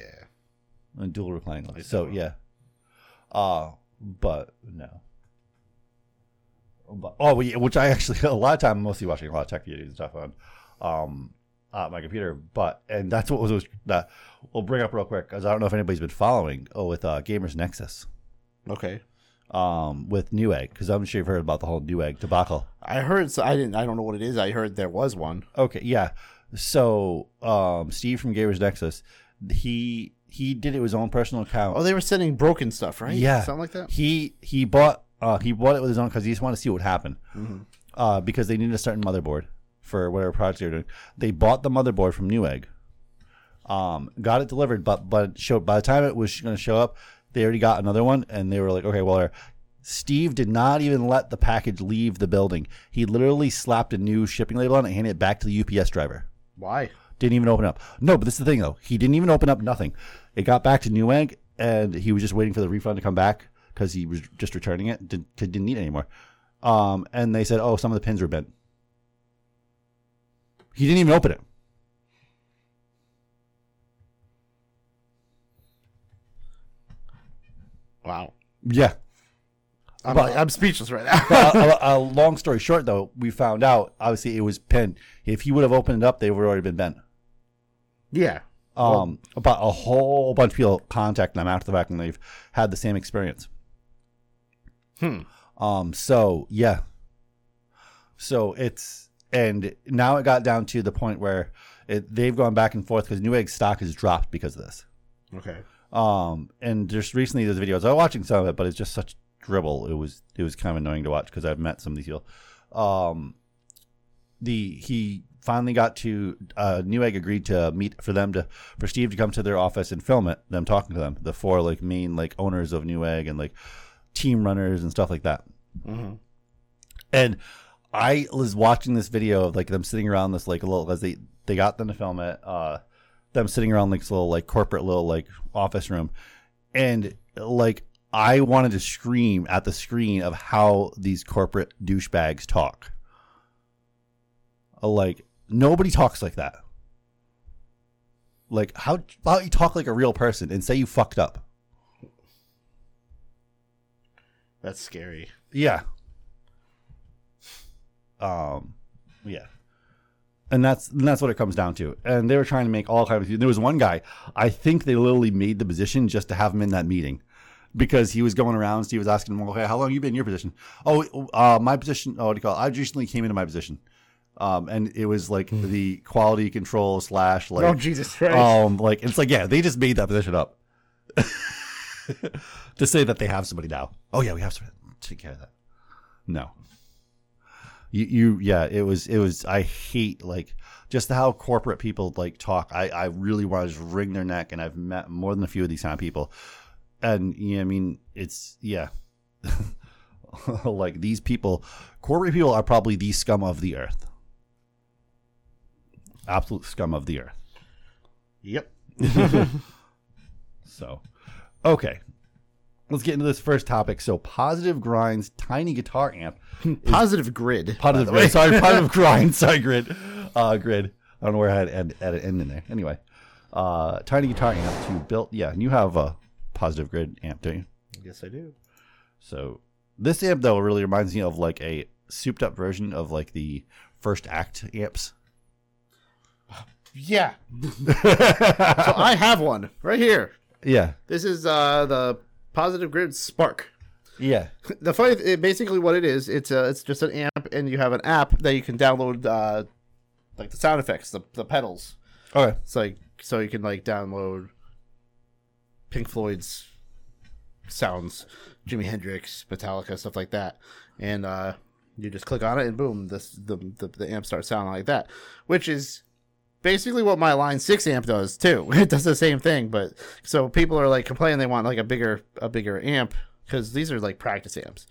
yeah. a dual reclining love. seat. So yeah. Uh, but no. But, oh, we, which I actually <laughs> a lot of time I'm mostly watching a lot of tech videos and stuff on, um, uh, my computer. But and that's what was, was that we'll bring up real quick because I don't know if anybody's been following. Oh, with uh, Gamers Nexus, Okay. um, with Newegg because I'm sure you've heard about the whole Newegg debacle. I heard. So I didn't. I don't know what it is. I heard there was one. Okay, yeah. So um, Steve from Gamers Nexus, he he did it with his own personal account. Oh, they were sending broken stuff, right? Yeah. something like that. He he bought uh he bought it with his own because he just wanted to see what happened. happen. Mhm. Uh, because they needed a certain motherboard for whatever project they were doing. They bought the motherboard from Newegg. Um, got it delivered, but but showed by the time it was going to show up, they already got another one, and they were like, okay, well. Steve did not even let the package leave the building. He literally slapped a new shipping label on it and handed it back to the UPS driver. Why? Didn't even open up. No, but this is the thing though. He didn't even open up nothing. It got back to Newegg and he was just waiting for the refund to come back because he was just returning it. Did, 'cause didn't need it anymore. Um, and they said, oh, some of the pins were bent. He didn't even open it. Wow. Yeah. I'm, But- I'm speechless right now. But a, <laughs> a, a long story short, though, we found out obviously it was pinned. If he would have opened it up, they would have already been bent. yeah. Um, about a whole bunch of people contacting them after the fact, and they've had the same experience. Hmm. Um, so yeah. So it's and now it got down to the point where it, they've gone back and forth because Newegg stock has dropped because of this. Okay. Um, and just recently there's videos. I was watching some of it, but it's just such dribble. It was it was kind of annoying to watch because I've met some of these people. Um, the he finally got to uh, Newegg agreed to meet for them to for Steve to come to their office and film it. Them talking to them, the four like main like owners of Newegg and like team runners and stuff like that. hmm And I was watching this video of like them sitting around this like a little as they they got them to film it. Uh, them sitting around like this little like corporate little like office room, and like I wanted to scream at the screen of how these corporate douchebags talk. Like nobody talks like that. Like how how about you talk like a real person and say you fucked up? That's scary. Yeah. Um, yeah. And that's and that's what it comes down to. And they were trying to make all kinds of. There was one guy. I think they literally made the position just to have him in that meeting, because he was going around. Steve was asking him, "Okay, how long you been in your position?" Oh, uh, my position. Oh, what do you call? It? I recently came into my position. Um, and it was like the quality control slash like oh Jesus Christ! um, like it's like yeah, they just made that position up <laughs> to say that they have somebody now. Oh yeah, we have somebody. Take care of that. No. You, you, yeah, it was, it was. I hate like just how corporate people like talk. I, I really want to just wring their neck, and I've met more than a few of these kind of people, and yeah, I mean, it's yeah, <laughs> like these people, corporate people are probably the scum of the earth, absolute scum of the earth. yep. <laughs> So, okay. Let's get into this first topic. So, Positive Grind's tiny guitar amp. <laughs> Positive grid. Positive. Grid. <laughs> Sorry, Positive <laughs> Grind. Sorry, Grid. Uh, Grid. I don't know where I had an end in there. Anyway, uh, tiny guitar amp to build. Yeah, and you have a Positive Grid amp, don't you? Yes, I do. So, this amp, though, really reminds me of like a souped up version of like the first act amps. Yeah. so I have one right here. yeah. This is uh, the Positive Grid Spark. Yeah. <laughs> The funny, it, basically, what it is, it's a, it's just an amp, and you have an app that you can download, uh, like the sound effects, the the pedals. Okay. It's like so you can like download Pink Floyd's sounds, Jimi Hendrix, Metallica, stuff like that, and uh, you just click on it, and boom, this the, the the amp starts sounding like that, which is basically what my Line Six amp does too. <laughs> It does the same thing, but so people are like complaining they want like a bigger a bigger amp because these are like practice amps,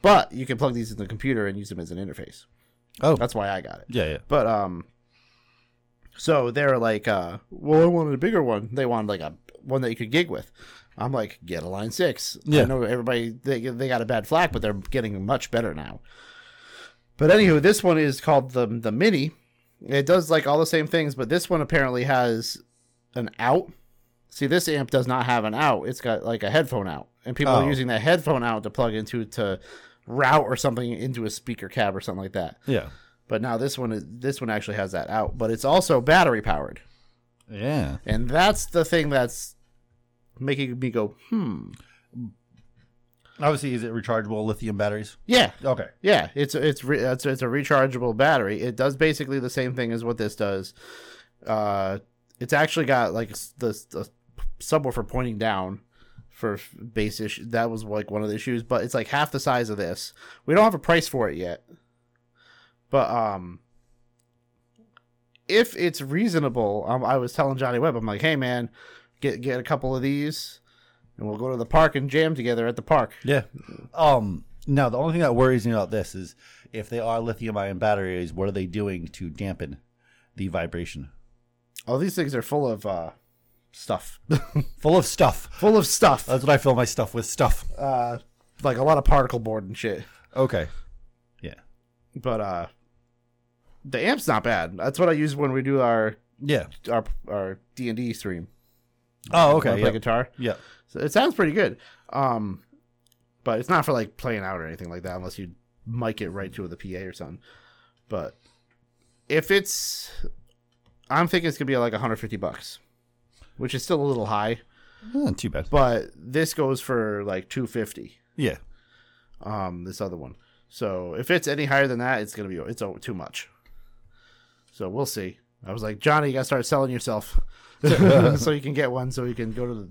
but you can plug these in the computer and use them as an interface. Oh, That's why I got it. yeah, yeah. But um, so they're like, uh, well, I wanted a bigger one. They wanted like a one that you could gig with. I'm like, get a line six. Yeah. I know everybody they they got a bad flack, but they're getting much better now. But anywho, this one is called the the mini. It does like all the same things, but this one apparently has an out. See, this amp does not have an out. It's got like a headphone out, and people Oh. are using that headphone out to plug into to route or something into a speaker cab or something like that. Yeah. But now this one is this one actually has that out, but it's also battery powered. Yeah. And that's the thing that's making me go, "Hmm. Obviously, is it rechargeable lithium batteries? Yeah. Okay. Yeah, it's it's re- it's, it's a rechargeable battery. It does basically the same thing as what this does. Uh it's actually got like the, the subwoofer pointing down for base issue. That was like one of the issues, but it's like half the size of this. We don't have a price for it yet. But um if it's reasonable, um, I was telling Johnny Webb, I'm like, "Hey man, get get a couple of these and we'll go to the park and jam together at the park." Yeah. Um. Now, the only thing that worries me about this is if they are lithium-ion batteries, what are they doing to dampen the vibration? Oh, these things are full of uh stuff. <laughs> Full of stuff. full of stuff. That's what I fill my stuff with. Stuff. Uh like a lot of particle board and shit. Okay. Yeah. But uh the amp's not bad. That's what I use when we do our Yeah. our our D and D stream. Oh, When I okay. play guitar. Yeah. So it sounds pretty good. Um but it's not for like playing out or anything like that unless you mic it right to the PA or something. But if it's I'm thinking it's gonna be like 150 bucks, which is still a little high. Not too bad. But this goes for like 250. Yeah. um this other one so if it's any higher than that it's gonna be it's too much so we'll see i was like johnny you gotta start selling yourself <laughs> so you can get one so you can go to the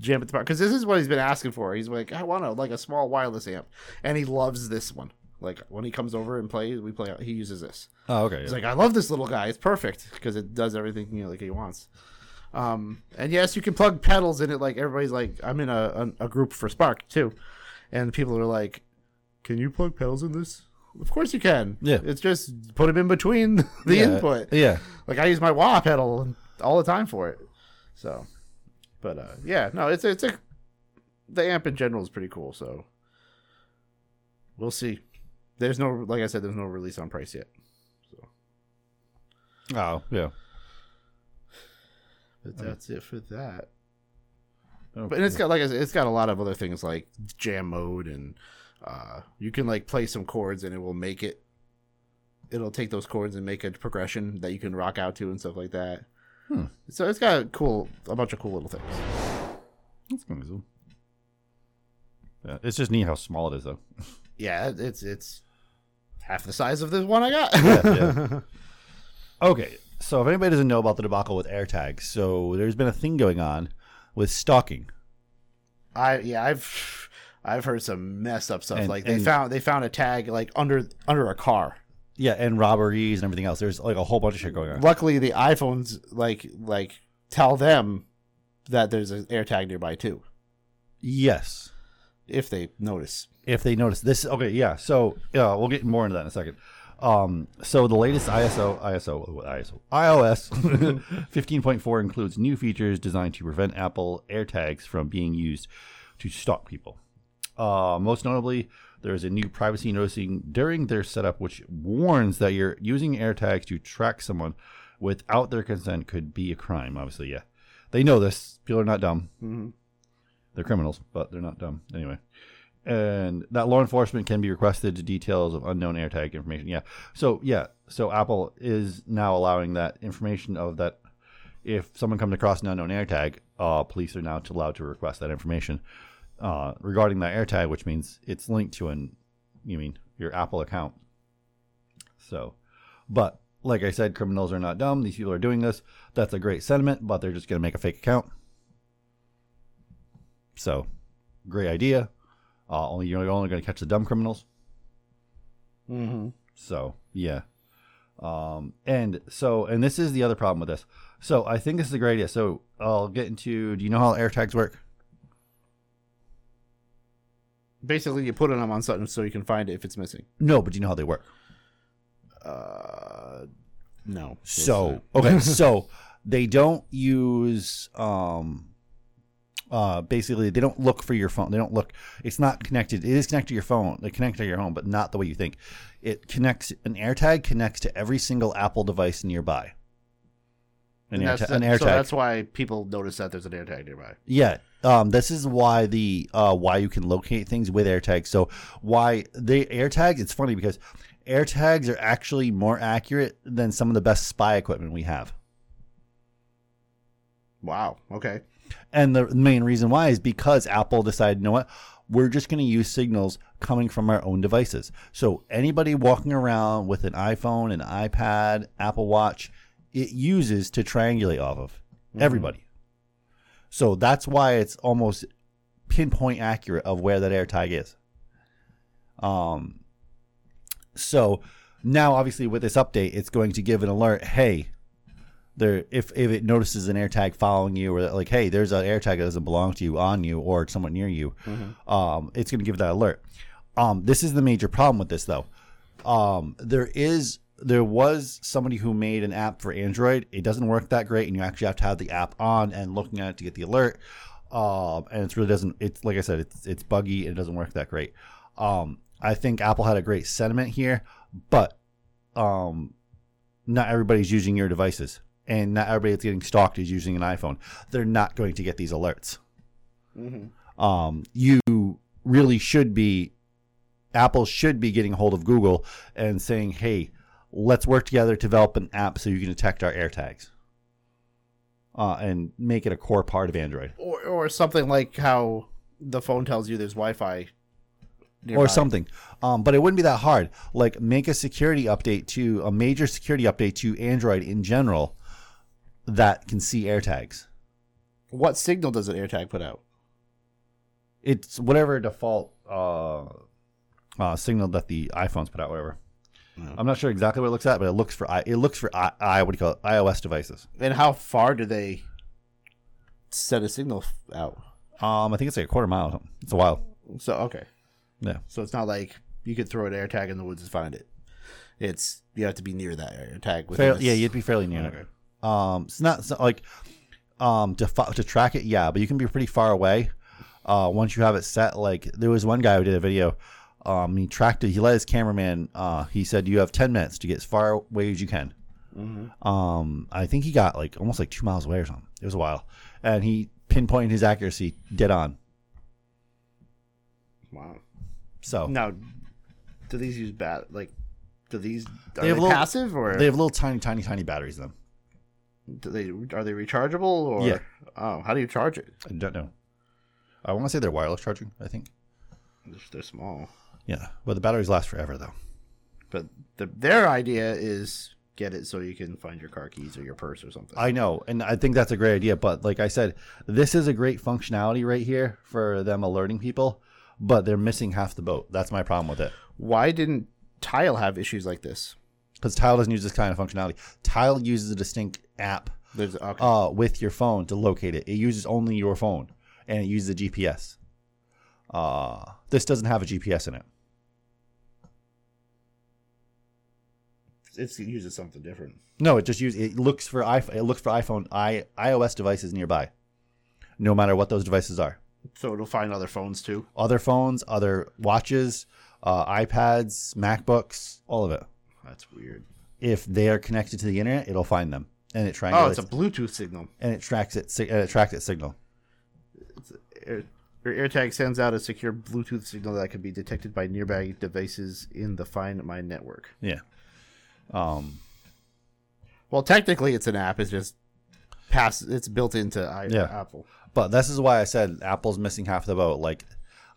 gym at the park because this is what he's been asking for he's like i want a like a small wireless amp and he loves this one like when he comes over and plays we play he uses this Oh, okay. He's Yeah. like, I love this little guy. It's perfect because it does everything you know like he wants. Um, and yes, you can plug pedals in it. Like everybody's like, I'm in a, a, a group for Spark too, and people are like, Can you plug pedals in this? Of course you can. Yeah. it's just put them in between <laughs> the Yeah. input. Yeah. Like I use my wah pedal all the time for it. So, but uh, yeah, no, it's it's a the amp in general is pretty cool. So we'll see. There's no like I said, there's no release on price yet. So Oh, yeah. But Okay. that's it for that. Oh, But and it's got like I said, it's got a lot of other things like jam mode and uh, you can like play some chords and it will make it. It'll take those chords and make a progression that you can rock out to and stuff like that. Hmm. So it's got a cool, a bunch of cool little things. That's kind of cool. Yeah, it's just neat how small it is, though. <laughs> Yeah, it's it's half the size of this one I got. Yeah, <laughs> Okay, so if anybody doesn't know about the debacle with AirTags, so there's been a thing going on with stalking. I yeah I've I've heard some messed up stuff. And- like they and- found they found a tag like under under a car. Yeah, and robberies and everything else. There's like a whole bunch of shit going on. Luckily, the iPhones like like tell them that there's an AirTag nearby too, Yes, if they notice. if they notice this. Okay, yeah. So yeah, we'll get more into that in a second. Um, so the latest ISO ISO ISO iOS 15.4 <laughs> includes new features designed to prevent Apple AirTags from being used to stalk people. Uh, most notably, there is a new privacy noticing during their setup, which warns that you're using AirTags to track someone without their consent could be a crime. Obviously, yeah, they know this. People are not dumb. Mm-hmm. They're criminals, but they're not dumb anyway. And that law enforcement can be requested details of unknown AirTag information. Yeah. So yeah. So Apple is now allowing that information of that. If someone comes across an unknown AirTag, uh, police are now allowed to request that information uh, regarding that AirTag, which means it's linked to an, you mean your Apple account. So, but like I said, criminals are not dumb. These people are doing this. That's a great sentiment, but they're just going to make a fake account. So, great idea. Uh, only you're only going to catch the dumb criminals. Mm-hmm. So yeah, um, and so and this is the other problem with this. So I think this is a great idea. So I'll get into. Do you know how AirTags work? Basically, you put it on something so you can find it if it's missing. No, but do you know how they work? Uh, no. So okay, <laughs> so they don't use um uh basically they don't look for your phone. They don't look it's not connected. It is connected to your phone. They connect to your home, but not the way you think. It connects an AirTag connects to every single Apple device nearby. An, And that's, AirTag, an AirTag. so that's why people notice that there's an AirTag nearby. Yeah. Um, this is why the uh, why you can locate things with AirTags. So why the AirTags? It's funny because AirTags are actually more accurate than some of the best spy equipment we have. Wow. Okay. And the main reason why is because Apple decided, you know what, we're just going to use signals coming from our own devices. So anybody walking around with an iPhone, an iPad, Apple Watch, it uses to triangulate off of everybody. So that's why it's almost pinpoint accurate of where that AirTag is. Um. So now, obviously, with this update, it's going to give an alert. Hey, there if if it notices an AirTag following you, or like, hey, there's an AirTag that doesn't belong to you on you or somewhat near you, um, it's going to give that alert. Um, this is the major problem with this, though. Um, there is there was somebody who made an app for Android. It doesn't work that great, and you actually have to have the app on and looking at it to get the alert. Um, and it really doesn't. It's like I said, it's it's buggy and it doesn't work that great. Um, I think Apple had a great sentiment here, but um, not everybody's using your devices, and not everybody that's getting stalked is using an iPhone. They're not going to get these alerts. Mm-hmm. Um, you really should be. Apple should be getting a hold of Google and saying, "Hey, let's work together to develop an app so you can detect our AirTags, uh, and make it a core part of Android." Or or something like how the phone tells you there's Wi-Fi. Nearby. or something. Um, but it wouldn't be that hard. Like make a security update to a major security update to Android in general that can see AirTags. What signal does an AirTag put out? It's whatever default uh, uh, signal that the iPhones put out. Whatever. I'm not sure exactly what it looks at, but it looks for i it looks for i, I what do you call it iOS devices. And how far do they set a signal f- out? Um, I think it's like a quarter mile. Or something. It's a while. So okay, Yeah. so it's not like you could throw an AirTag in the woods and find it. It's you have to be near that AirTag. within Fair, a s- yeah, you'd be fairly near Okay. it. Um, it's not it's not like um to fo- to track it, yeah, but you can be pretty far away. Uh, once you have it set, like there was one guy who did a video. Um, he tracked it. He let his cameraman. Uh, he said you have ten minutes to get as far away as you can. Mhm. Um, I think he got like almost like two miles away or something. It was a while, and he pinpointed his accuracy dead on. Wow. So Now, do these use bat like? Do these are They they, have little- passive or they have little tiny, tiny, tiny batteries in them. do they are they rechargeable or? Yeah. Oh, how do you charge it? I don't know. I want to say they're wireless charging. I think. They're small, Yeah, but the batteries last forever though. but the, their idea is get it so you can find your car keys or your purse or something. I know, and I think that's a great idea. But like I said, this is a great functionality right here for them alerting people, but they're missing half the boat. That's my problem with it. Why didn't Tile have issues like this? Because Tile doesn't use this kind of functionality. Tile uses a distinct app okay. uh, with your phone to locate it. It uses only your phone, and it uses a GPS. Uh, this doesn't have a GPS in it. It's, it uses something different. No, it just use it looks for iPhone. It looks for iPhone i iOS devices nearby, no matter what those devices are. So it'll find other phones too. other phones, other watches, uh, iPads, MacBooks, all of it. That's weird. If they are connected to the internet, it'll find them, and it Oh, triangulates it's a Bluetooth signal. and it tracks it. And it tracks its signal. Air, your AirTag sends out a secure Bluetooth signal that can be detected by nearby devices in the Find My network. Yeah. Um. Well, technically, it's an app. It's just pass. It's built into I, Yeah. Apple. But this is why I said Apple's missing half the boat. Like,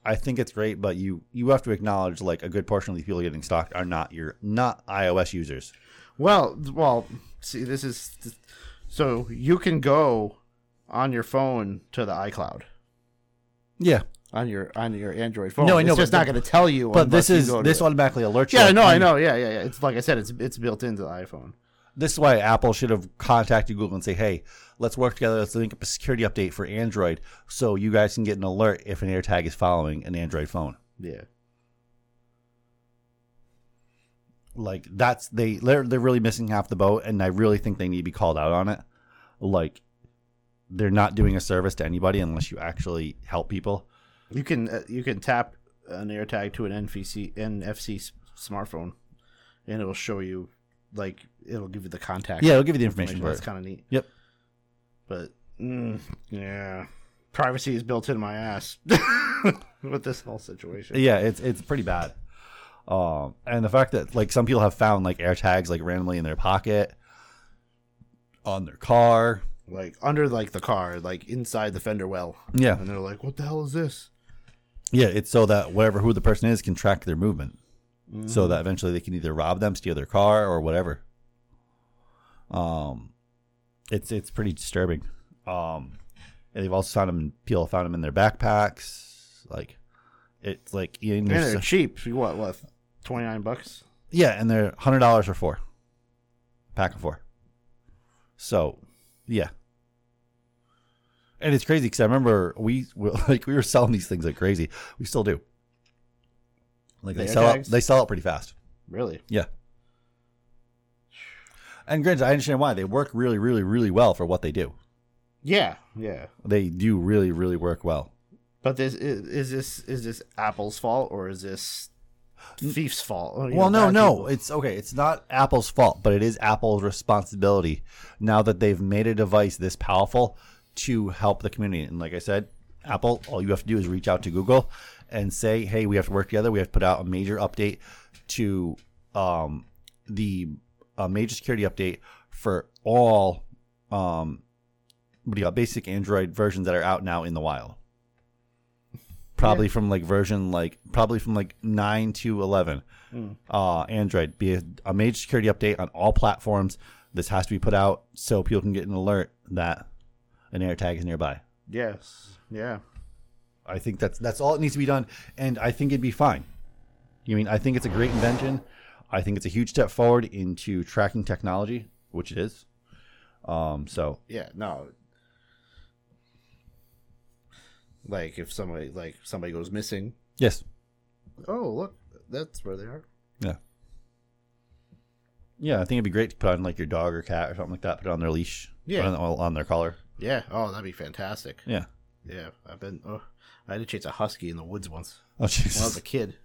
I think it's great, but you you have to acknowledge like a good portion of these people getting stalked are not your not iOS users. Well, well, see, this is so you can go on your phone to the iCloud Yeah, on your on your Android phone. No, I know, It's just not going to tell you. but this is this automatically alerts you. Yeah, no, I know. Yeah, yeah, yeah. It's like I said, it's it's built into the iPhone. This is why Apple should have contacted Google and say, "Hey, let's work together. Let's link up a security update for Android, so you guys can get an alert if an AirTag is following an Android phone." Yeah. like that's they they're, they're really missing half the boat, and I really think they need to be called out on it. Like they're not doing a service to anybody unless you actually help people. You can uh, you can tap an AirTag to an NFC NFC smartphone, and it'll show you like it'll give you the contact. Yeah, it'll give you the information for That's kind of neat. Yep. But mm, yeah, privacy is built in my ass <laughs> with this whole situation. Yeah, it's it's pretty bad. Um, and the fact that like some people have found like AirTags like randomly in their pocket, on their car. Like under like the car, like inside the fender well, Yeah, and they're like, "What the hell is this?" Yeah. It's so that whatever who the person is can track their movement, so that eventually they can either rob them, steal their car, or whatever. Um, it's it's pretty disturbing. Um, and they've also found them. People found them in their backpacks. Like, it's like you And know, they're cheap. You What? What? Twenty nine bucks. Yeah, and they're hundred dollars for four. Pack of four. So, yeah. And it's crazy because I remember we we- <laughs> like we were selling these things like crazy. We still do. Like The they sell out, they sell out pretty fast. Really? Yeah. And granted, I understand why they work really, really, really well for what they do. Yeah. Yeah. They do really, really work well. But this is, is this is this Apple's fault or is this thief's fault? You Well, know, no, no, people? it's okay. It's not Apple's fault, but it is Apple's responsibility now that they've made a device this powerful to help the community. And like I said, Apple, all you have to do is reach out to Google and say, "Hey, we have to work together. We have to put out a major update to um, the a major security update for all um, what do you got? Basic Android versions that are out now in the wild." <laughs> Probably from like version like probably from like nine to eleven uh, Android be a, a major security update on all platforms. This has to be put out so people can get an alert that an AirTag is nearby. Yes. Yeah. I think that's that's all it needs to be done, and I think it'd be fine. You mean I think it's a great invention. I think it's a huge step forward into tracking technology, which it is. Um, so Yeah. No. Like if somebody like somebody goes missing. yes, Oh look, that's where they are. yeah, yeah. I think it'd be great to put on like your dog or cat or something like that. Put it on their leash, Yeah. on, on their collar. Yeah. Oh, that'd be fantastic. Yeah. Yeah. I've been. Oh, I had to chase a husky in the woods once Oh jeez. when I was a kid.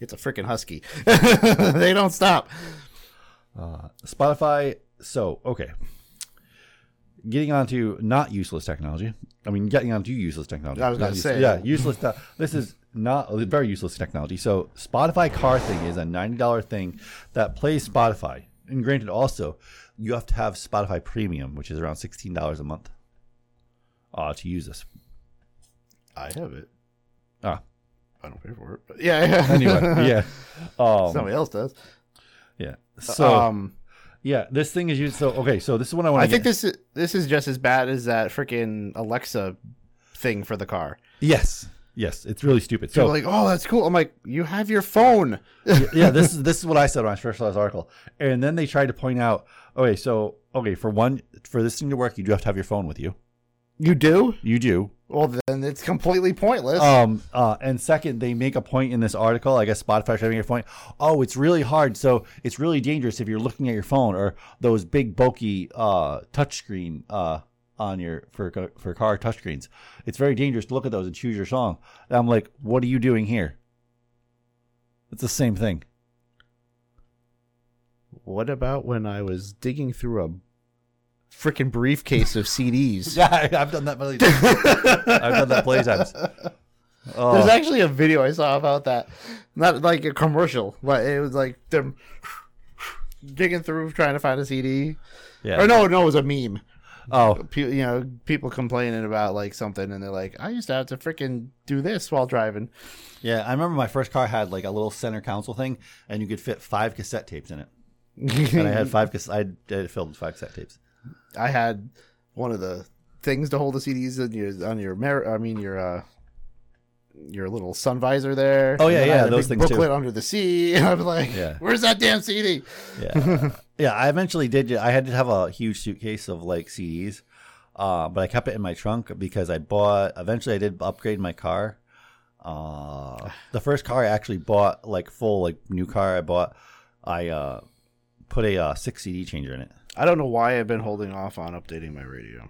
It's a freaking husky. <laughs> <laughs> they don't stop. Uh, Spotify. So okay, getting onto not useless technology. I mean, getting onto useless technology. I was gonna use- say. yeah, useless. Te- this is not very useless technology. So Spotify car thing is a ninety dollar thing that plays Spotify. And granted, also you have to have Spotify Premium, which is around sixteen dollars a month, uh, to use this. I have it. Ah, I don't pay for it, but yeah. yeah. anyway, yeah, <laughs> um, Somebody else does. yeah. So um, yeah, this thing is used. So okay, so this is what I want. I think this is this is just as bad as that freaking Alexa thing for the car. Yes, yes, it's really stupid. So like, oh, that's cool. I'm like, you have your phone. yeah, this is <laughs> this is what I said when I first saw this article, and then they tried to point out. Okay, so okay, for one, for this thing to work, you do have to have your phone with you. You do? You do. Well, then it's completely pointless. Um. Uh. And second, they make a point in this article. I guess Spotify trying to make a point. Oh, it's really hard. So it's really dangerous if you're looking at your phone or those big bulky uh touchscreen uh on your for for car touchscreens. It's very dangerous to look at those and choose your song. And I'm like, what are you doing here? It's the same thing. what about when I was digging through a freaking briefcase of CDs? <laughs> Yeah, I've done that many times. <laughs> I've done that plenty times. <laughs> Oh, There's actually a video I saw about that. Not like a commercial, but it was like them digging through trying to find a CD. yeah. Or no, no, it was a meme. Oh, Pe- you know, people complaining about like something, and they're like, "I used to have to freaking do this while driving." yeah. I remember my first car had like a little center console thing, and you could fit five cassette tapes in it. And I had five. I had filled with five cassette tapes. I had one of the things to hold the CDs in your on your mer- I mean your uh your little sun visor there. Oh, yeah, yeah, those things, too. under the seat. <laughs> And I'm like, Yeah. "Where's that damn CD?" Yeah, <laughs> yeah. I eventually did. I had to have a huge suitcase of like CDs, uh, but I kept it in my trunk because I bought. Eventually, I did upgrade my car. Uh, the first car I actually bought, like full, like new car, I bought I uh, put a uh, six CD changer in it. I don't know why I've been holding off on updating my radio.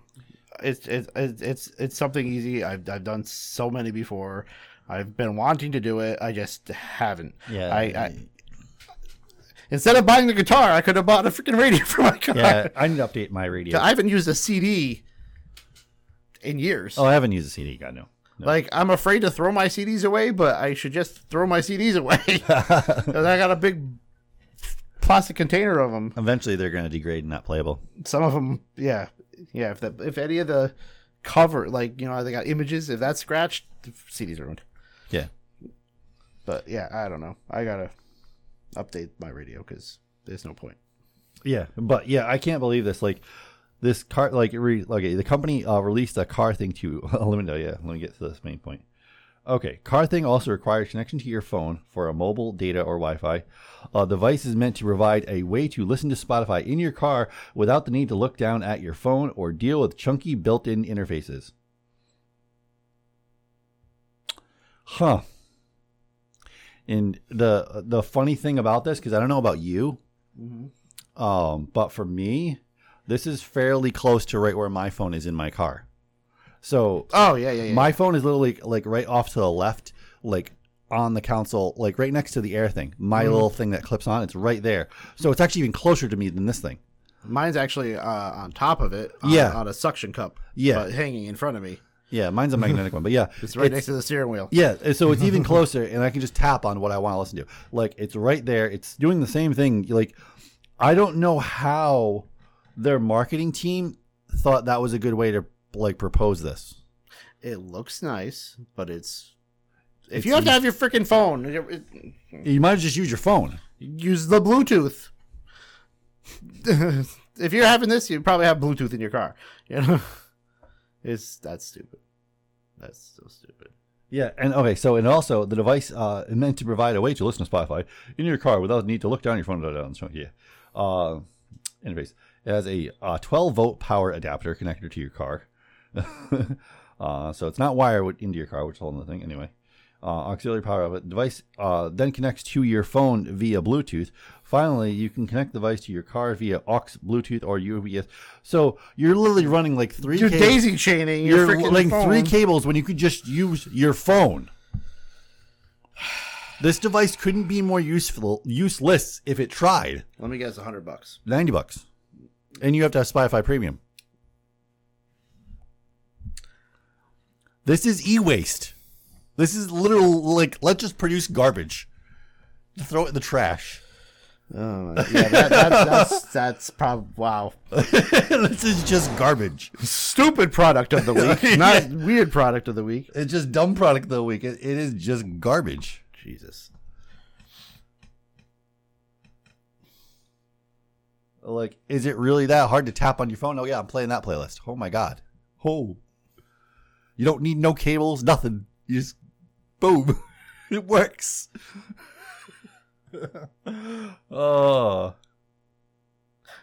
It's it's it's it's, something easy. I've I've done so many before. I've been wanting to do it. I just haven't. Yeah, I, I instead of buying the guitar, I could have bought a freaking radio for my car. yeah. I need to update my radio. I haven't used a CD in years. oh, I haven't used a CD. God no. no. Like I'm afraid to throw my CDs away, but I should just throw my CDs away <laughs> <laughs> because I got a big plastic container of them. Eventually, they're going to degrade and not playable. Some of them, yeah, yeah. If the if any of the cover, like you know, they got images. If that's scratched, the CDs ruined. Yeah. But yeah, I don't know. I gotta update my radio because there's no point. Yeah, but yeah, I can't believe this. Like this car, like re, okay, the company uh, released a car thing to <laughs> eliminate. Yeah, let me get to this main point. Okay, car thing also requires connection to your phone for a mobile data or Wi-Fi. Uh, device is meant to provide a way to listen to Spotify in your car without the need to look down at your phone or deal with chunky built-in interfaces. Huh. And the the funny thing about this, because I don't know about you, um, but for me, this is fairly close to right where my phone is in my car. So Oh yeah, yeah, yeah. my phone is literally like right off to the left, like on the console, like right next to the air thing. My Mm-hmm. little thing that clips on, it's right there. So it's actually even closer to me than this thing. Mine's actually uh, on top of it. On, Yeah. on a suction cup. Yeah. but hanging in front of me. Yeah, mine's a magnetic one, but yeah, <laughs> It's right next to the steering wheel. Yeah, so it's even <laughs> closer, and I can just tap on what I want to listen to. Like it's right there. It's doing the same thing. Like I don't know how their marketing team thought that was a good way to like propose this. It looks nice, but it's. If It's you have to have your freaking phone, it- it- You might just use your phone. use the Bluetooth. <laughs> if you're having this, you probably have Bluetooth in your car. <laughs> You know, it's that's stupid. That's so stupid. Yeah, and okay, so and also the device uh, is meant to provide a way to listen to Spotify in your car without the need to look down your phone. Down, so, yeah, uh, interface. It has a uh, 12 volt power adapter connected to your car, <laughs> uh, so it's not wired into your car, which is a whole other thing. Anyway, uh, auxiliary power of it. Device uh, then connects to your phone via Bluetooth. Finally, you can connect the device to your car via aux, Bluetooth, or USB. So you're literally running like 3 You're cables- daisy chaining your you're freaking like phone. three cables when you could just use your phone. <sighs> This device couldn't be more useful, useless if it tried. Let me guess, a hundred bucks. Ninety bucks, and you have to have Spotify Premium. This is e-waste. This is literal like let's just produce garbage, throw it in the trash. Oh, yeah, that, that, that's that's probably wow. <laughs> this is just garbage. Stupid product of the week, <laughs> not weird product of the week. It's just dumb product of the week. It, it is just garbage. Jesus. Like, is it really that hard to tap on your phone? Oh yeah, I'm playing that playlist. Oh my god. Oh. You don't need no cables, nothing. You just boom. <laughs> it works. <laughs> oh.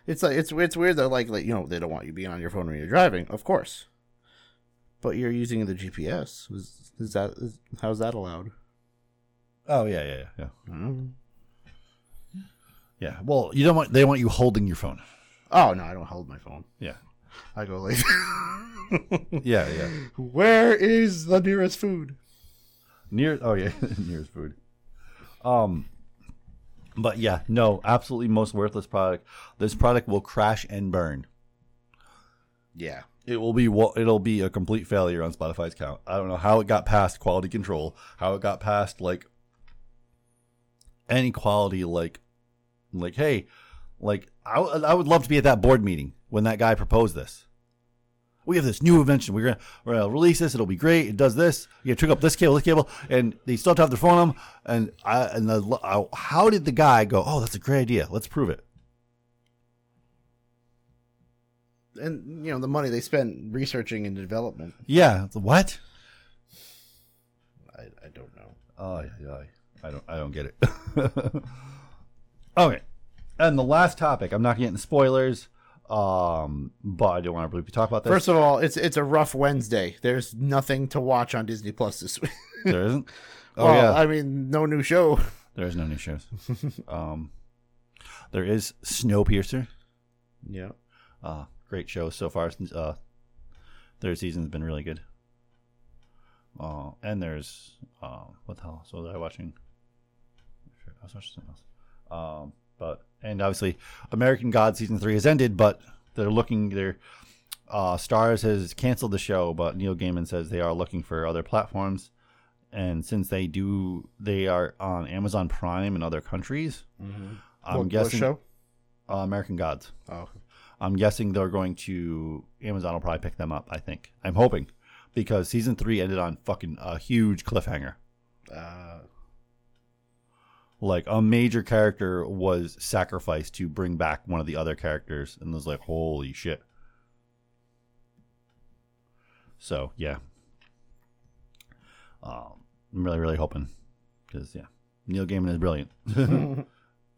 It's like it's it's weird that like like you know they don't want you being on your phone when you're driving, of course. But you're using the GPS. Is, is that is, how's that allowed? Oh yeah, yeah, yeah, yeah. Mm. Yeah. Well, you don't want they want you holding your phone. Oh no, I don't hold my phone. Yeah. <laughs> I go like, <laughs> Yeah, yeah. where is the nearest food? Near oh yeah, <laughs> nearest food. Um but yeah, no, absolutely most worthless product. This product will crash and burn. Yeah, It will be it'll be a complete failure on Spotify's count. I don't know how it got past quality control, how it got past like any quality like like hey, like I, I would love to be at that board meeting when that guy proposed this. We have this new invention. We're gonna, we're gonna release this. It'll be great. It does this. You hook up this cable, this cable, and they still have to have their phone on them. And I and the, uh, how did the guy go? Oh, that's a great idea. Let's prove it. and you know the money they spent researching and development. Yeah. The What? I, I don't know. Oh yeah. I don't I don't get it. <laughs> okay. And the last topic, I'm not getting spoilers. Um, but I don't want to briefly talk about this. First of all, it's it's a rough Wednesday. There's nothing to watch on Disney Plus this week. <laughs> there isn't. Oh well, yeah, I mean, no new show. there's no new shows. <laughs> um, There is Snowpiercer. Yeah. Uh, great show so far. Uh, third season's been really good. Uh, and there's uh, what the hell? So was I watching? I was watching something else. Um, but and obviously, American God season three has ended, but they're looking. Their uh, Starz has canceled the show, but Neil Gaiman says they are looking for other platforms. And since they do, they are on Amazon Prime in other countries. Mm-hmm. I'm what, guessing what show? Uh, American Gods. Oh, I'm guessing they're going to Amazon will probably pick them up. I think. I'm hoping because season three ended on fucking a huge cliffhanger. uh, Like a major character was sacrificed to bring back one of the other characters, and was like, holy shit. So yeah, um, I'm really really hoping because yeah, Neil Gaiman is brilliant. <laughs>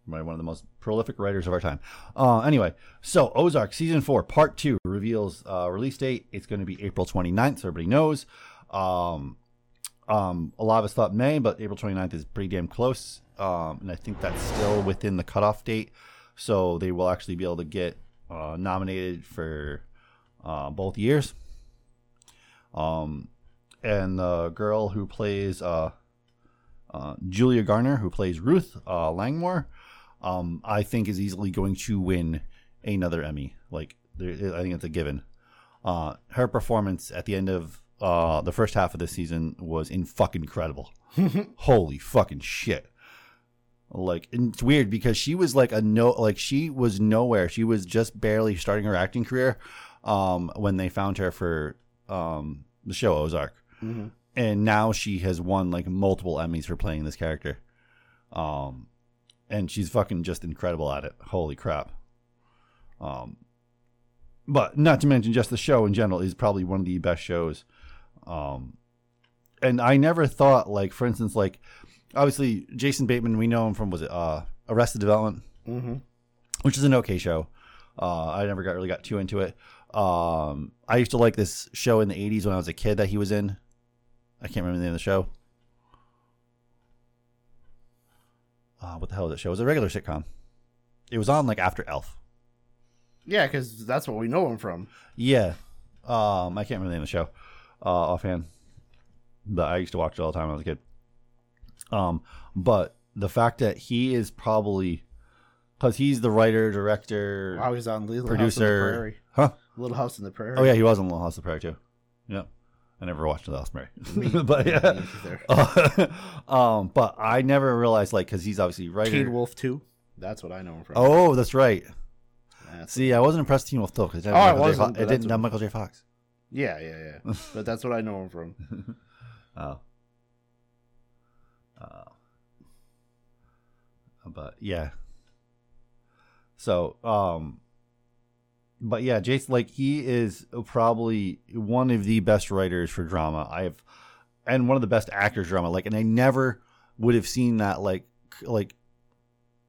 One of the most prolific writers of our time. Uh, anyway, so Ozark season four, part two reveals uh, release date. It's going to be April 29th, so everybody knows. Um, um, a lot of us thought May, but April 29th is pretty damn close. Um, and I think that's still within the cutoff date. So they will actually be able to get uh, nominated for uh, both years. Um, and the girl who plays uh, uh, Julia Garner, who plays Ruth uh, Langmore, um, I think is easily going to win another Emmy. Like, there, I think it's a given. Uh, her performance at the end of uh, the first half of the season was in fucking incredible. <laughs> Holy fucking shit! Like, and it's weird because she was like a no, like she was nowhere. She was just barely starting her acting career um, when they found her for um, the show Ozark mhm. and now she has won like multiple Emmys for playing this character. Um, and she's fucking just incredible at it. Holy crap. Um, but not to mention just the show in general is probably one of the best shows. Um, and I never thought like, for instance, like obviously Jason Bateman, we know him from was it uh Arrested Development Mhm. which is an okay show. Uh, I never got really got too into it. Um, I used to like this show in the '80s when I was a kid that he was in. I can't remember the name of the show. Uh, what the hell is that show? It was a regular sitcom. It was on like after ALF. Yeah, because that's what we know him from. Yeah. Um, I can't remember the name of the show uh, offhand, but I used to watch it all the time when I was a kid. Um, but the fact that he is probably because he's the writer, director, Wow, he's on Little House on the producer, Prairie. huh? Little House in the Prairie. Oh yeah, he was on Little House on the Prairie too. Yeah, I never watched Little House on the Prairie, <laughs> but yeah. Uh, <laughs> um, but I never realized like because he's obviously writer. Teen Wolf 2. That's what I know him from. Oh, that's right. That's- See, I wasn't impressed with Teen Wolf though because Oh, I wasn't, Fo- it didn't what- have Michael J. Fox. yeah, yeah, yeah. but that's what I know him from. <laughs> Oh. Uh, but yeah. So, um, but yeah, Jason, like he is probably one of the best writers for drama I have, and one of the best actors drama. Like, and I never would have seen that like like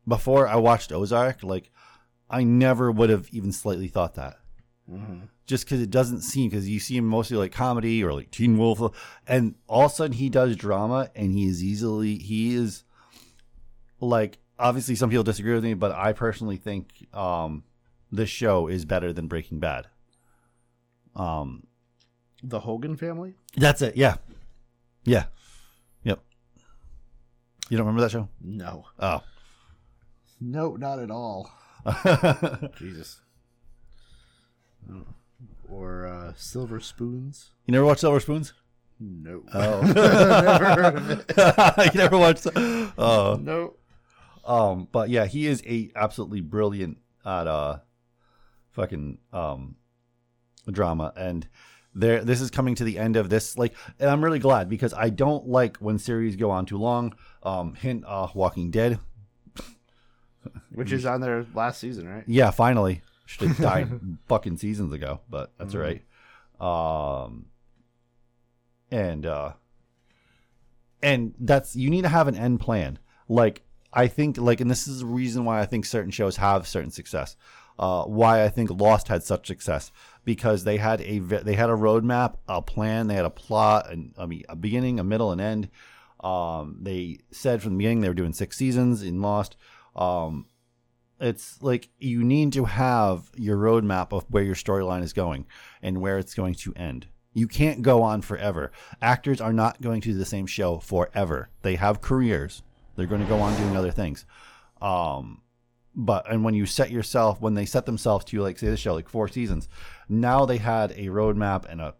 before I watched Ozark. Like, I never would have even slightly thought that hmm just because it doesn't seem because you see him mostly like comedy or like Teen Wolf, and all of a sudden he does drama and he is easily he is like obviously some people disagree with me, but I personally think um this show is better than Breaking Bad. Um, The Hogan family? that's it. Yeah, yeah, yep. You don't remember that show? No. Oh, No, not at all. <laughs> Jesus. Or uh, Silver Spoons? You never watched Silver Spoons? No. Oh, <laughs> Never heard of it. <laughs> you never watched. Oh, No. Um, but yeah, he is a absolutely brilliant at uh fucking um drama and there this is coming to the end of this like and I'm really glad because I don't like when series go on too long. Um hint uh Walking Dead. Which is on their last season, right? Yeah, finally. Should have died <laughs> fucking seasons ago, but that's all right. Um and uh and that's you need to have an end plan. Like I think like and this is the reason why I think certain shows have certain success. Uh why I think Lost had such success because they had a they had a roadmap, a plan, they had a plot and I mean a beginning, a middle and end. Um they said from the beginning they were doing 6 seasons in Lost. Um it's like you need to have your roadmap of where your storyline is going and where it's going to end. You can't go on forever. Actors are not going to do the same show forever. They have careers. They're going to go on doing other things. Um, but and when you set yourself, when they set themselves to like say the show like four seasons, now they had a roadmap and a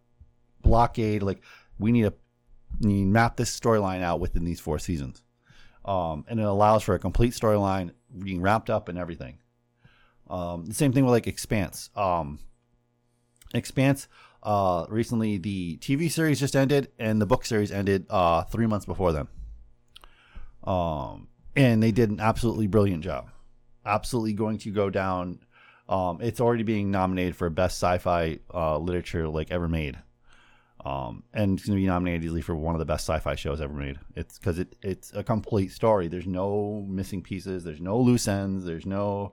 blockade. Like we need to need map this storyline out within these four seasons, um, and it allows for a complete storyline being wrapped up and everything. Um, the same thing with like Expanse. Um, Expanse. Uh, recently, the TV series just ended, and the book series ended uh, three months before them. Um, and they did an absolutely brilliant job. Absolutely going to go down. Um, it's already being nominated for best sci-fi uh, literature like ever made. Um, and it's going to be nominated easily for one of the best sci-fi shows ever made. It's because it, it's a complete story. There's no missing pieces. There's no loose ends. There's no,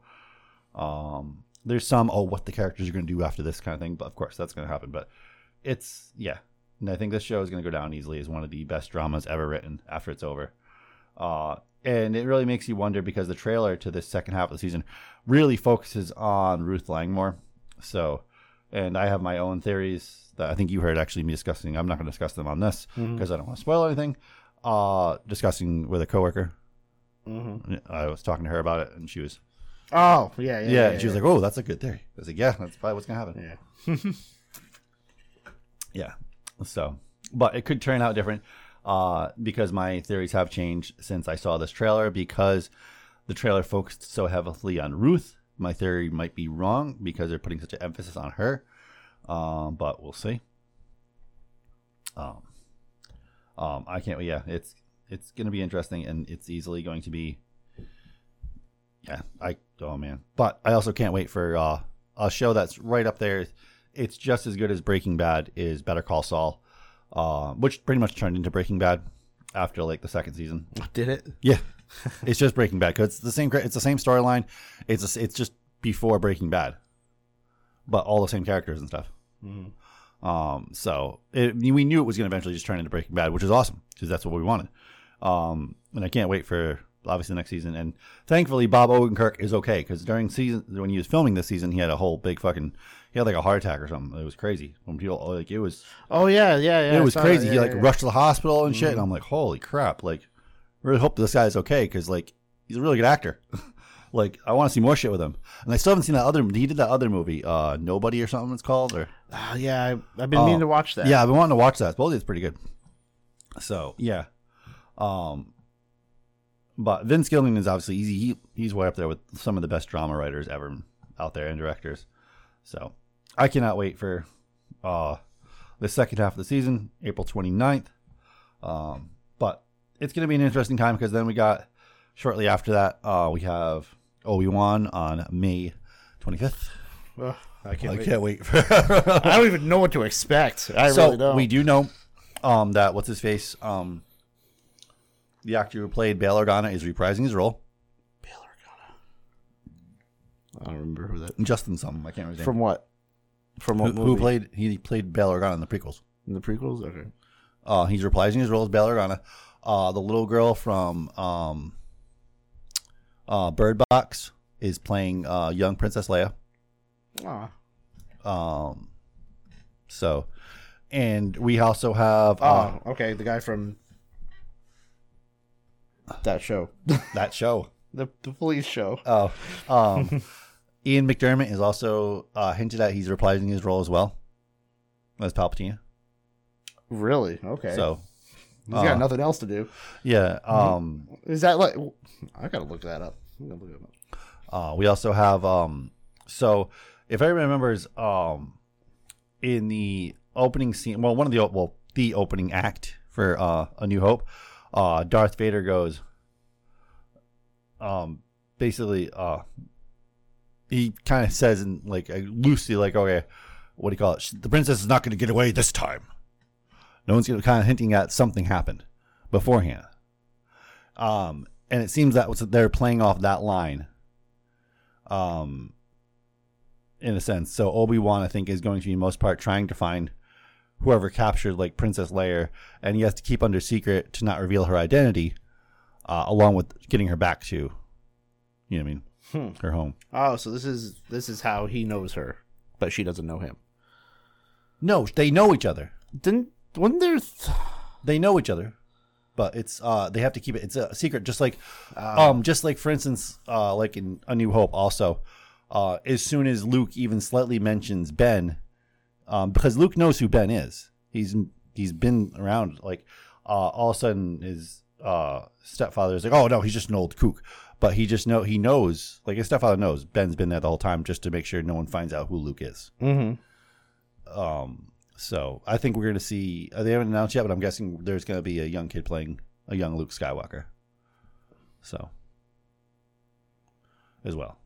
um, there's some oh what the characters are going to do after this kind of thing. But of course that's going to happen. But it's yeah, and I think this show is going to go down easily as one of the best dramas ever written after it's over. Uh, and it really makes you wonder because the trailer to this second half of the season really focuses on Ruth Langmore. So, and I have my own theories that I think you heard actually me discussing. I'm not going to discuss them on this because I don't want to spoil anything. Uh, discussing with a coworker. Mm-hmm. I was talking to her about it, and she was Oh yeah, yeah. yeah. yeah, and she was like, "Oh, that's a good theory." I was like, "Yeah, that's probably what's gonna happen." yeah. <laughs> Yeah. So, but it could turn out different uh, because my theories have changed since I saw this trailer. Because the trailer focused so heavily on Ruth, my theory might be wrong because they're putting such an emphasis on her. Um, but we'll see. Um, um, I can't. Yeah, it's it's going to be interesting, and it's easily going to be. Yeah, I oh man, but I also can't wait for uh, a show that's right up there. It's just as good as Breaking Bad is Better Call Saul, uh, which pretty much turned into Breaking Bad after like the second season. Did it? Yeah, <laughs> it's just Breaking Bad because it's the same. It's the same storyline. It's a, it's just before Breaking Bad, but all the same characters and stuff. Um, so it, we knew it was going to eventually just turn into Breaking Bad, which is awesome because that's what we wanted. Um, and I can't wait for obviously the next season. And thankfully, Bob Odenkirk is okay because during season when he was filming this season, he had a whole big fucking he had like a heart attack or something. It was crazy. When people like it was Oh yeah, yeah, yeah. it was crazy. that, he like yeah. rushed to the hospital and shit, and I'm like, holy crap! Like, really hope this guy's okay because like he's a really good actor. <laughs> like, I want to see more shit with him. And I still haven't seen that other. He did that other movie, uh, Nobody or something. It's called or Ah, yeah, I, I've been Oh. meaning to watch that. yeah, I've been wanting to watch that. Supposedly it's pretty good. So yeah, um, but Vince Gilligan is obviously easy. He, he's way up there with some of the best drama writers ever out there and directors. So I cannot wait for uh the second half of the season, April 29th. Um, but it's going to be an interesting time because then we got shortly after that uh we have Obi Wan on May 25th. Ugh, I can't. I wait. can't wait. <laughs> I don't even know what to expect. I so really don't. we do know um, that what's his face, um, the actor who played Bail Organa is reprising his role. I don't remember who that. Justin something I can't remember his From what? From what Who, movie? who played he played Bail Organa in the prequels. in the prequels? Okay. Uh, he's reprising his role as Bail Organa. Uh, the little girl from um, uh, Bird Box is playing uh, young Princess Leia. Ah. Um, so, and we also have uh, Oh, okay. The guy from that show, <laughs> that show. the the police show. Oh, um, <laughs> Ian McDiarmid is also uh, hinted at he's reprising his role as well as Palpatine. Really? Okay. So he's got uh, nothing else to do. yeah, um, Is that like? I gotta look that up. Look up. uh, we also have um, so if everybody remembers, um, in the opening scene, well, one of the well, the opening act for uh, A New Hope, uh, Darth Vader goes, um, basically, uh, he kind of says in like uh, loosely, like, okay, what do you call it? The princess is not going to get away this time. No one's kind of hinting at something happened beforehand. Um, and it seems that they're playing off that line. Um, in a sense, so Obi Wan, I think, is going to be most part trying to find whoever captured like Princess Leia, and he has to keep under secret to not reveal her identity, uh, along with getting her back to, you know I mean, Hmm. her home. Oh, so this is this is how he knows her, but she doesn't know him. No, they know each other. Didn't wasn't there? Th- They know each other, but it's uh they have to keep it. It's a secret. Just like um just like for instance uh like in A New Hope also, uh as soon as Luke even slightly mentions Ben, um because Luke knows who Ben is. He's he's been around like uh all of a sudden his uh stepfather is like oh no he's just an old kook. But he just know he knows like his stepfather knows Ben's been there the whole time just to make sure no one finds out who Luke is. mm-hmm. Um, so I think we're going to see. Uh, they haven't announced yet, but I'm guessing there's going to be a young kid playing a young Luke Skywalker. So, as well,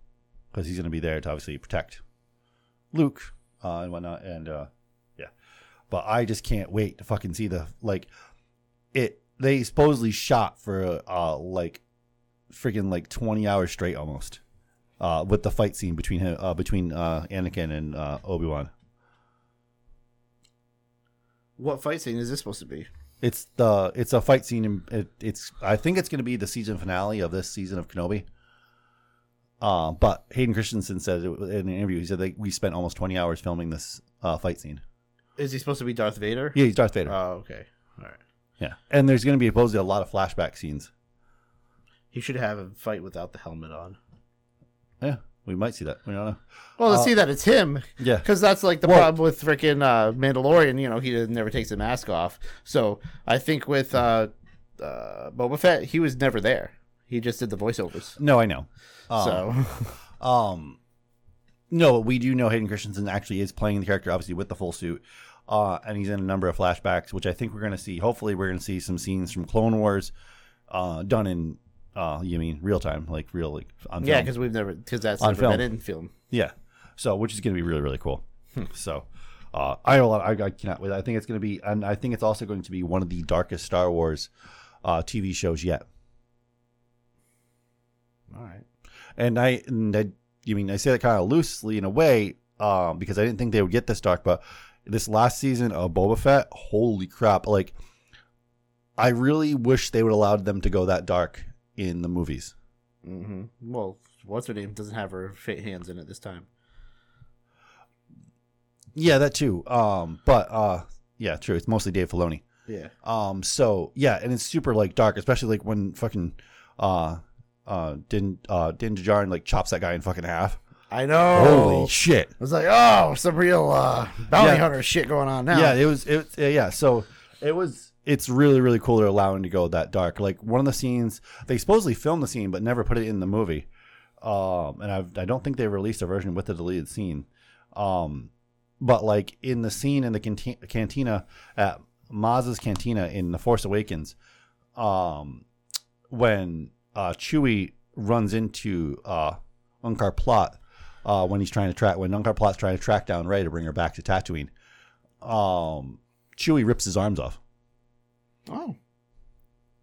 because he's going to be there to obviously protect Luke uh, and whatnot, and uh, yeah. But I just can't wait to fucking see the like it. They supposedly shot for uh like freaking like 20 hours straight almost. Uh, with the fight scene between him, uh, between uh, Anakin and uh, Obi Wan, What fight scene is this supposed to be? It's the it's a fight scene. In, it, it's I think it's going to be the season finale of this season of Kenobi. Uh, but Hayden Christensen said in an interview, he said that we spent almost twenty hours filming this uh, fight scene. Is he supposed to be Darth Vader? Yeah, he's Darth Vader. Oh, okay. All right. yeah, and there's going to be supposedly a lot of flashback scenes. He should have a fight without the helmet on. Yeah, we might see that. We don't know. Well, to Uh, see that it's him, Yeah, because that's like the Well- problem with freaking uh, Mandalorian. You know, he never takes the mask off. So I think with uh, uh, Boba Fett, he was never there. He just did the voiceovers. no, I know. Um, so <laughs> Um, no, we do know Hayden Christensen actually is playing the character, obviously with the full suit, uh, and he's in a number of flashbacks, which I think we're going to see. Hopefully, we're going to see some scenes from Clone Wars, uh, done in, uh, you mean real time, like real, like on yeah, because we've never because that's On never film. been in film. yeah. So, which is going to be really, really cool. So, uh, I, I I cannot wait. I think it's going to be, and I think it's also going to be one of the darkest Star Wars uh, TV shows yet. All right. and I, and I, you mean I say that kind of loosely in a way, um, because I didn't think they would get this dark, but this last season of Boba Fett, holy crap! Like, I really wish they would allowed them to go that dark in the movies. Mm-hmm. Well, what's her name doesn't have her fit hands in it this time. Yeah, that too. Um, but uh, yeah, true. It's mostly Dave Filoni. Yeah. Um, so yeah, and it's super like dark, especially like when fucking uh, uh, Din uh, Din Djarin like chops that guy in fucking half. I know. Holy shit! I was like, oh, some real uh, bounty Yeah. hunter shit going on now. Yeah, it was. It yeah. So it was. It's really really cool. They're allowing to go that dark. Like one of the scenes, they supposedly filmed the scene but never put it in the movie. Um, and I've, I don't think they released a version with the deleted scene. Um, but like in the scene in the canti- cantina at Maz's cantina in The Force Awakens, um, when uh, Chewie runs into uh, Unkar Plutt uh, when he's trying to track when Unkar Plutt's trying to track down Rey to bring her back to Tatooine um, Chewie rips his arms off. Oh.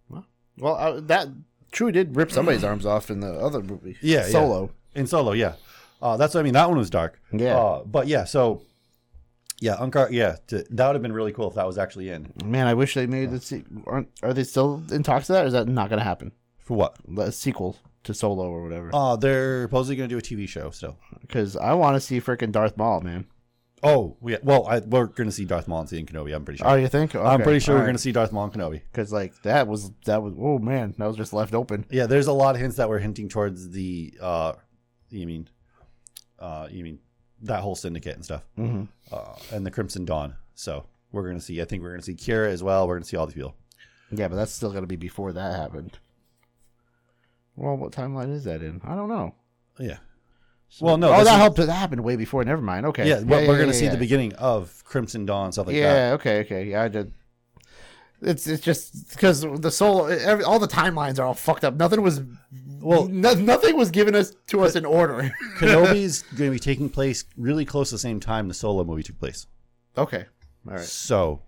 Well, well uh, that Chewie did rip somebody's <gasps> arms off in the other movie. Yeah, yeah. Solo. In Solo, yeah. Uh, that's what I mean. That one was dark. Yeah. Uh, but yeah, so yeah, Unkar. yeah, to, that would have been really cool if that was actually in. Man, I wish they made the se- aren't are they still in talks of that? Or is that not going to happen? For what? A sequel to Solo or whatever. Uh, they're supposedly going to do a TV show still. Because I want to see freaking Darth Maul, man. Oh, yeah. Well, I, we're going to see Darth Maul and see in Kenobi. I'm pretty sure. Oh, you think? I'm pretty sure we're going to see Darth Maul and Kenobi. because like that was that was oh man that was just left open. Yeah, there's a lot of hints that were hinting towards the. Uh, you mean, uh, you mean that whole syndicate and stuff, Mm-hmm. uh, and the Crimson Dawn. So we're going to see. I think we're going to see Qi'ra as well. We're going to see all these people. Yeah, but that's still going to be before that happened. Well, what timeline is that in? I don't know. Yeah. Well, no. oh, that helped. That happened way before. Never mind. Okay. Yeah, well, we're going to yeah, see yeah. the beginning of Crimson Dawn stuff like that. yeah. Okay. Okay. Yeah. I did. It's it's just because the soul, every, all the timelines are all fucked up. Nothing was, Well- no, nothing was given us to us in order. <laughs> Kenobi's going to be taking place really close to the same time the Solo movie took place. okay. All right. So,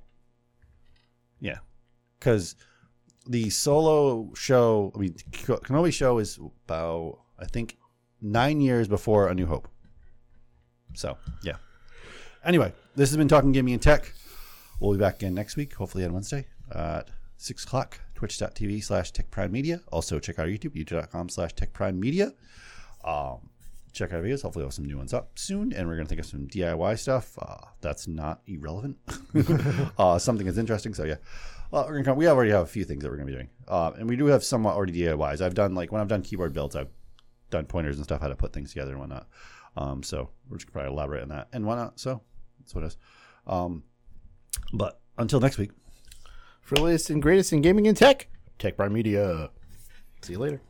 yeah, because the Solo show, I mean, Kenobi show is about I think nine years before A New Hope. So, yeah. Anyway, this has been talking gaming and tech. We'll be back again next week, hopefully on Wednesday at six o'clock. Twitch.tv slash Tech Prime Media. Also check out our YouTube, youtube.com slash Tech Prime Media. Um, check out our videos. Hopefully, we'll have some new ones up soon, and we're gonna think of some DIY stuff. Uh, that's not irrelevant. <laughs> uh, something that's interesting. So yeah, uh, gonna come, we already have a few things that we're gonna be doing, uh, and we do have somewhat already DIYs. I've done like when I've done keyboard builds, I've done pointers and stuff how to put things together and whatnot. Um, so we're just gonna probably elaborate on that and whatnot. So that's what it is. Um, but until next week. For the latest and greatest in gaming and tech, Tech Bar Media. See you later.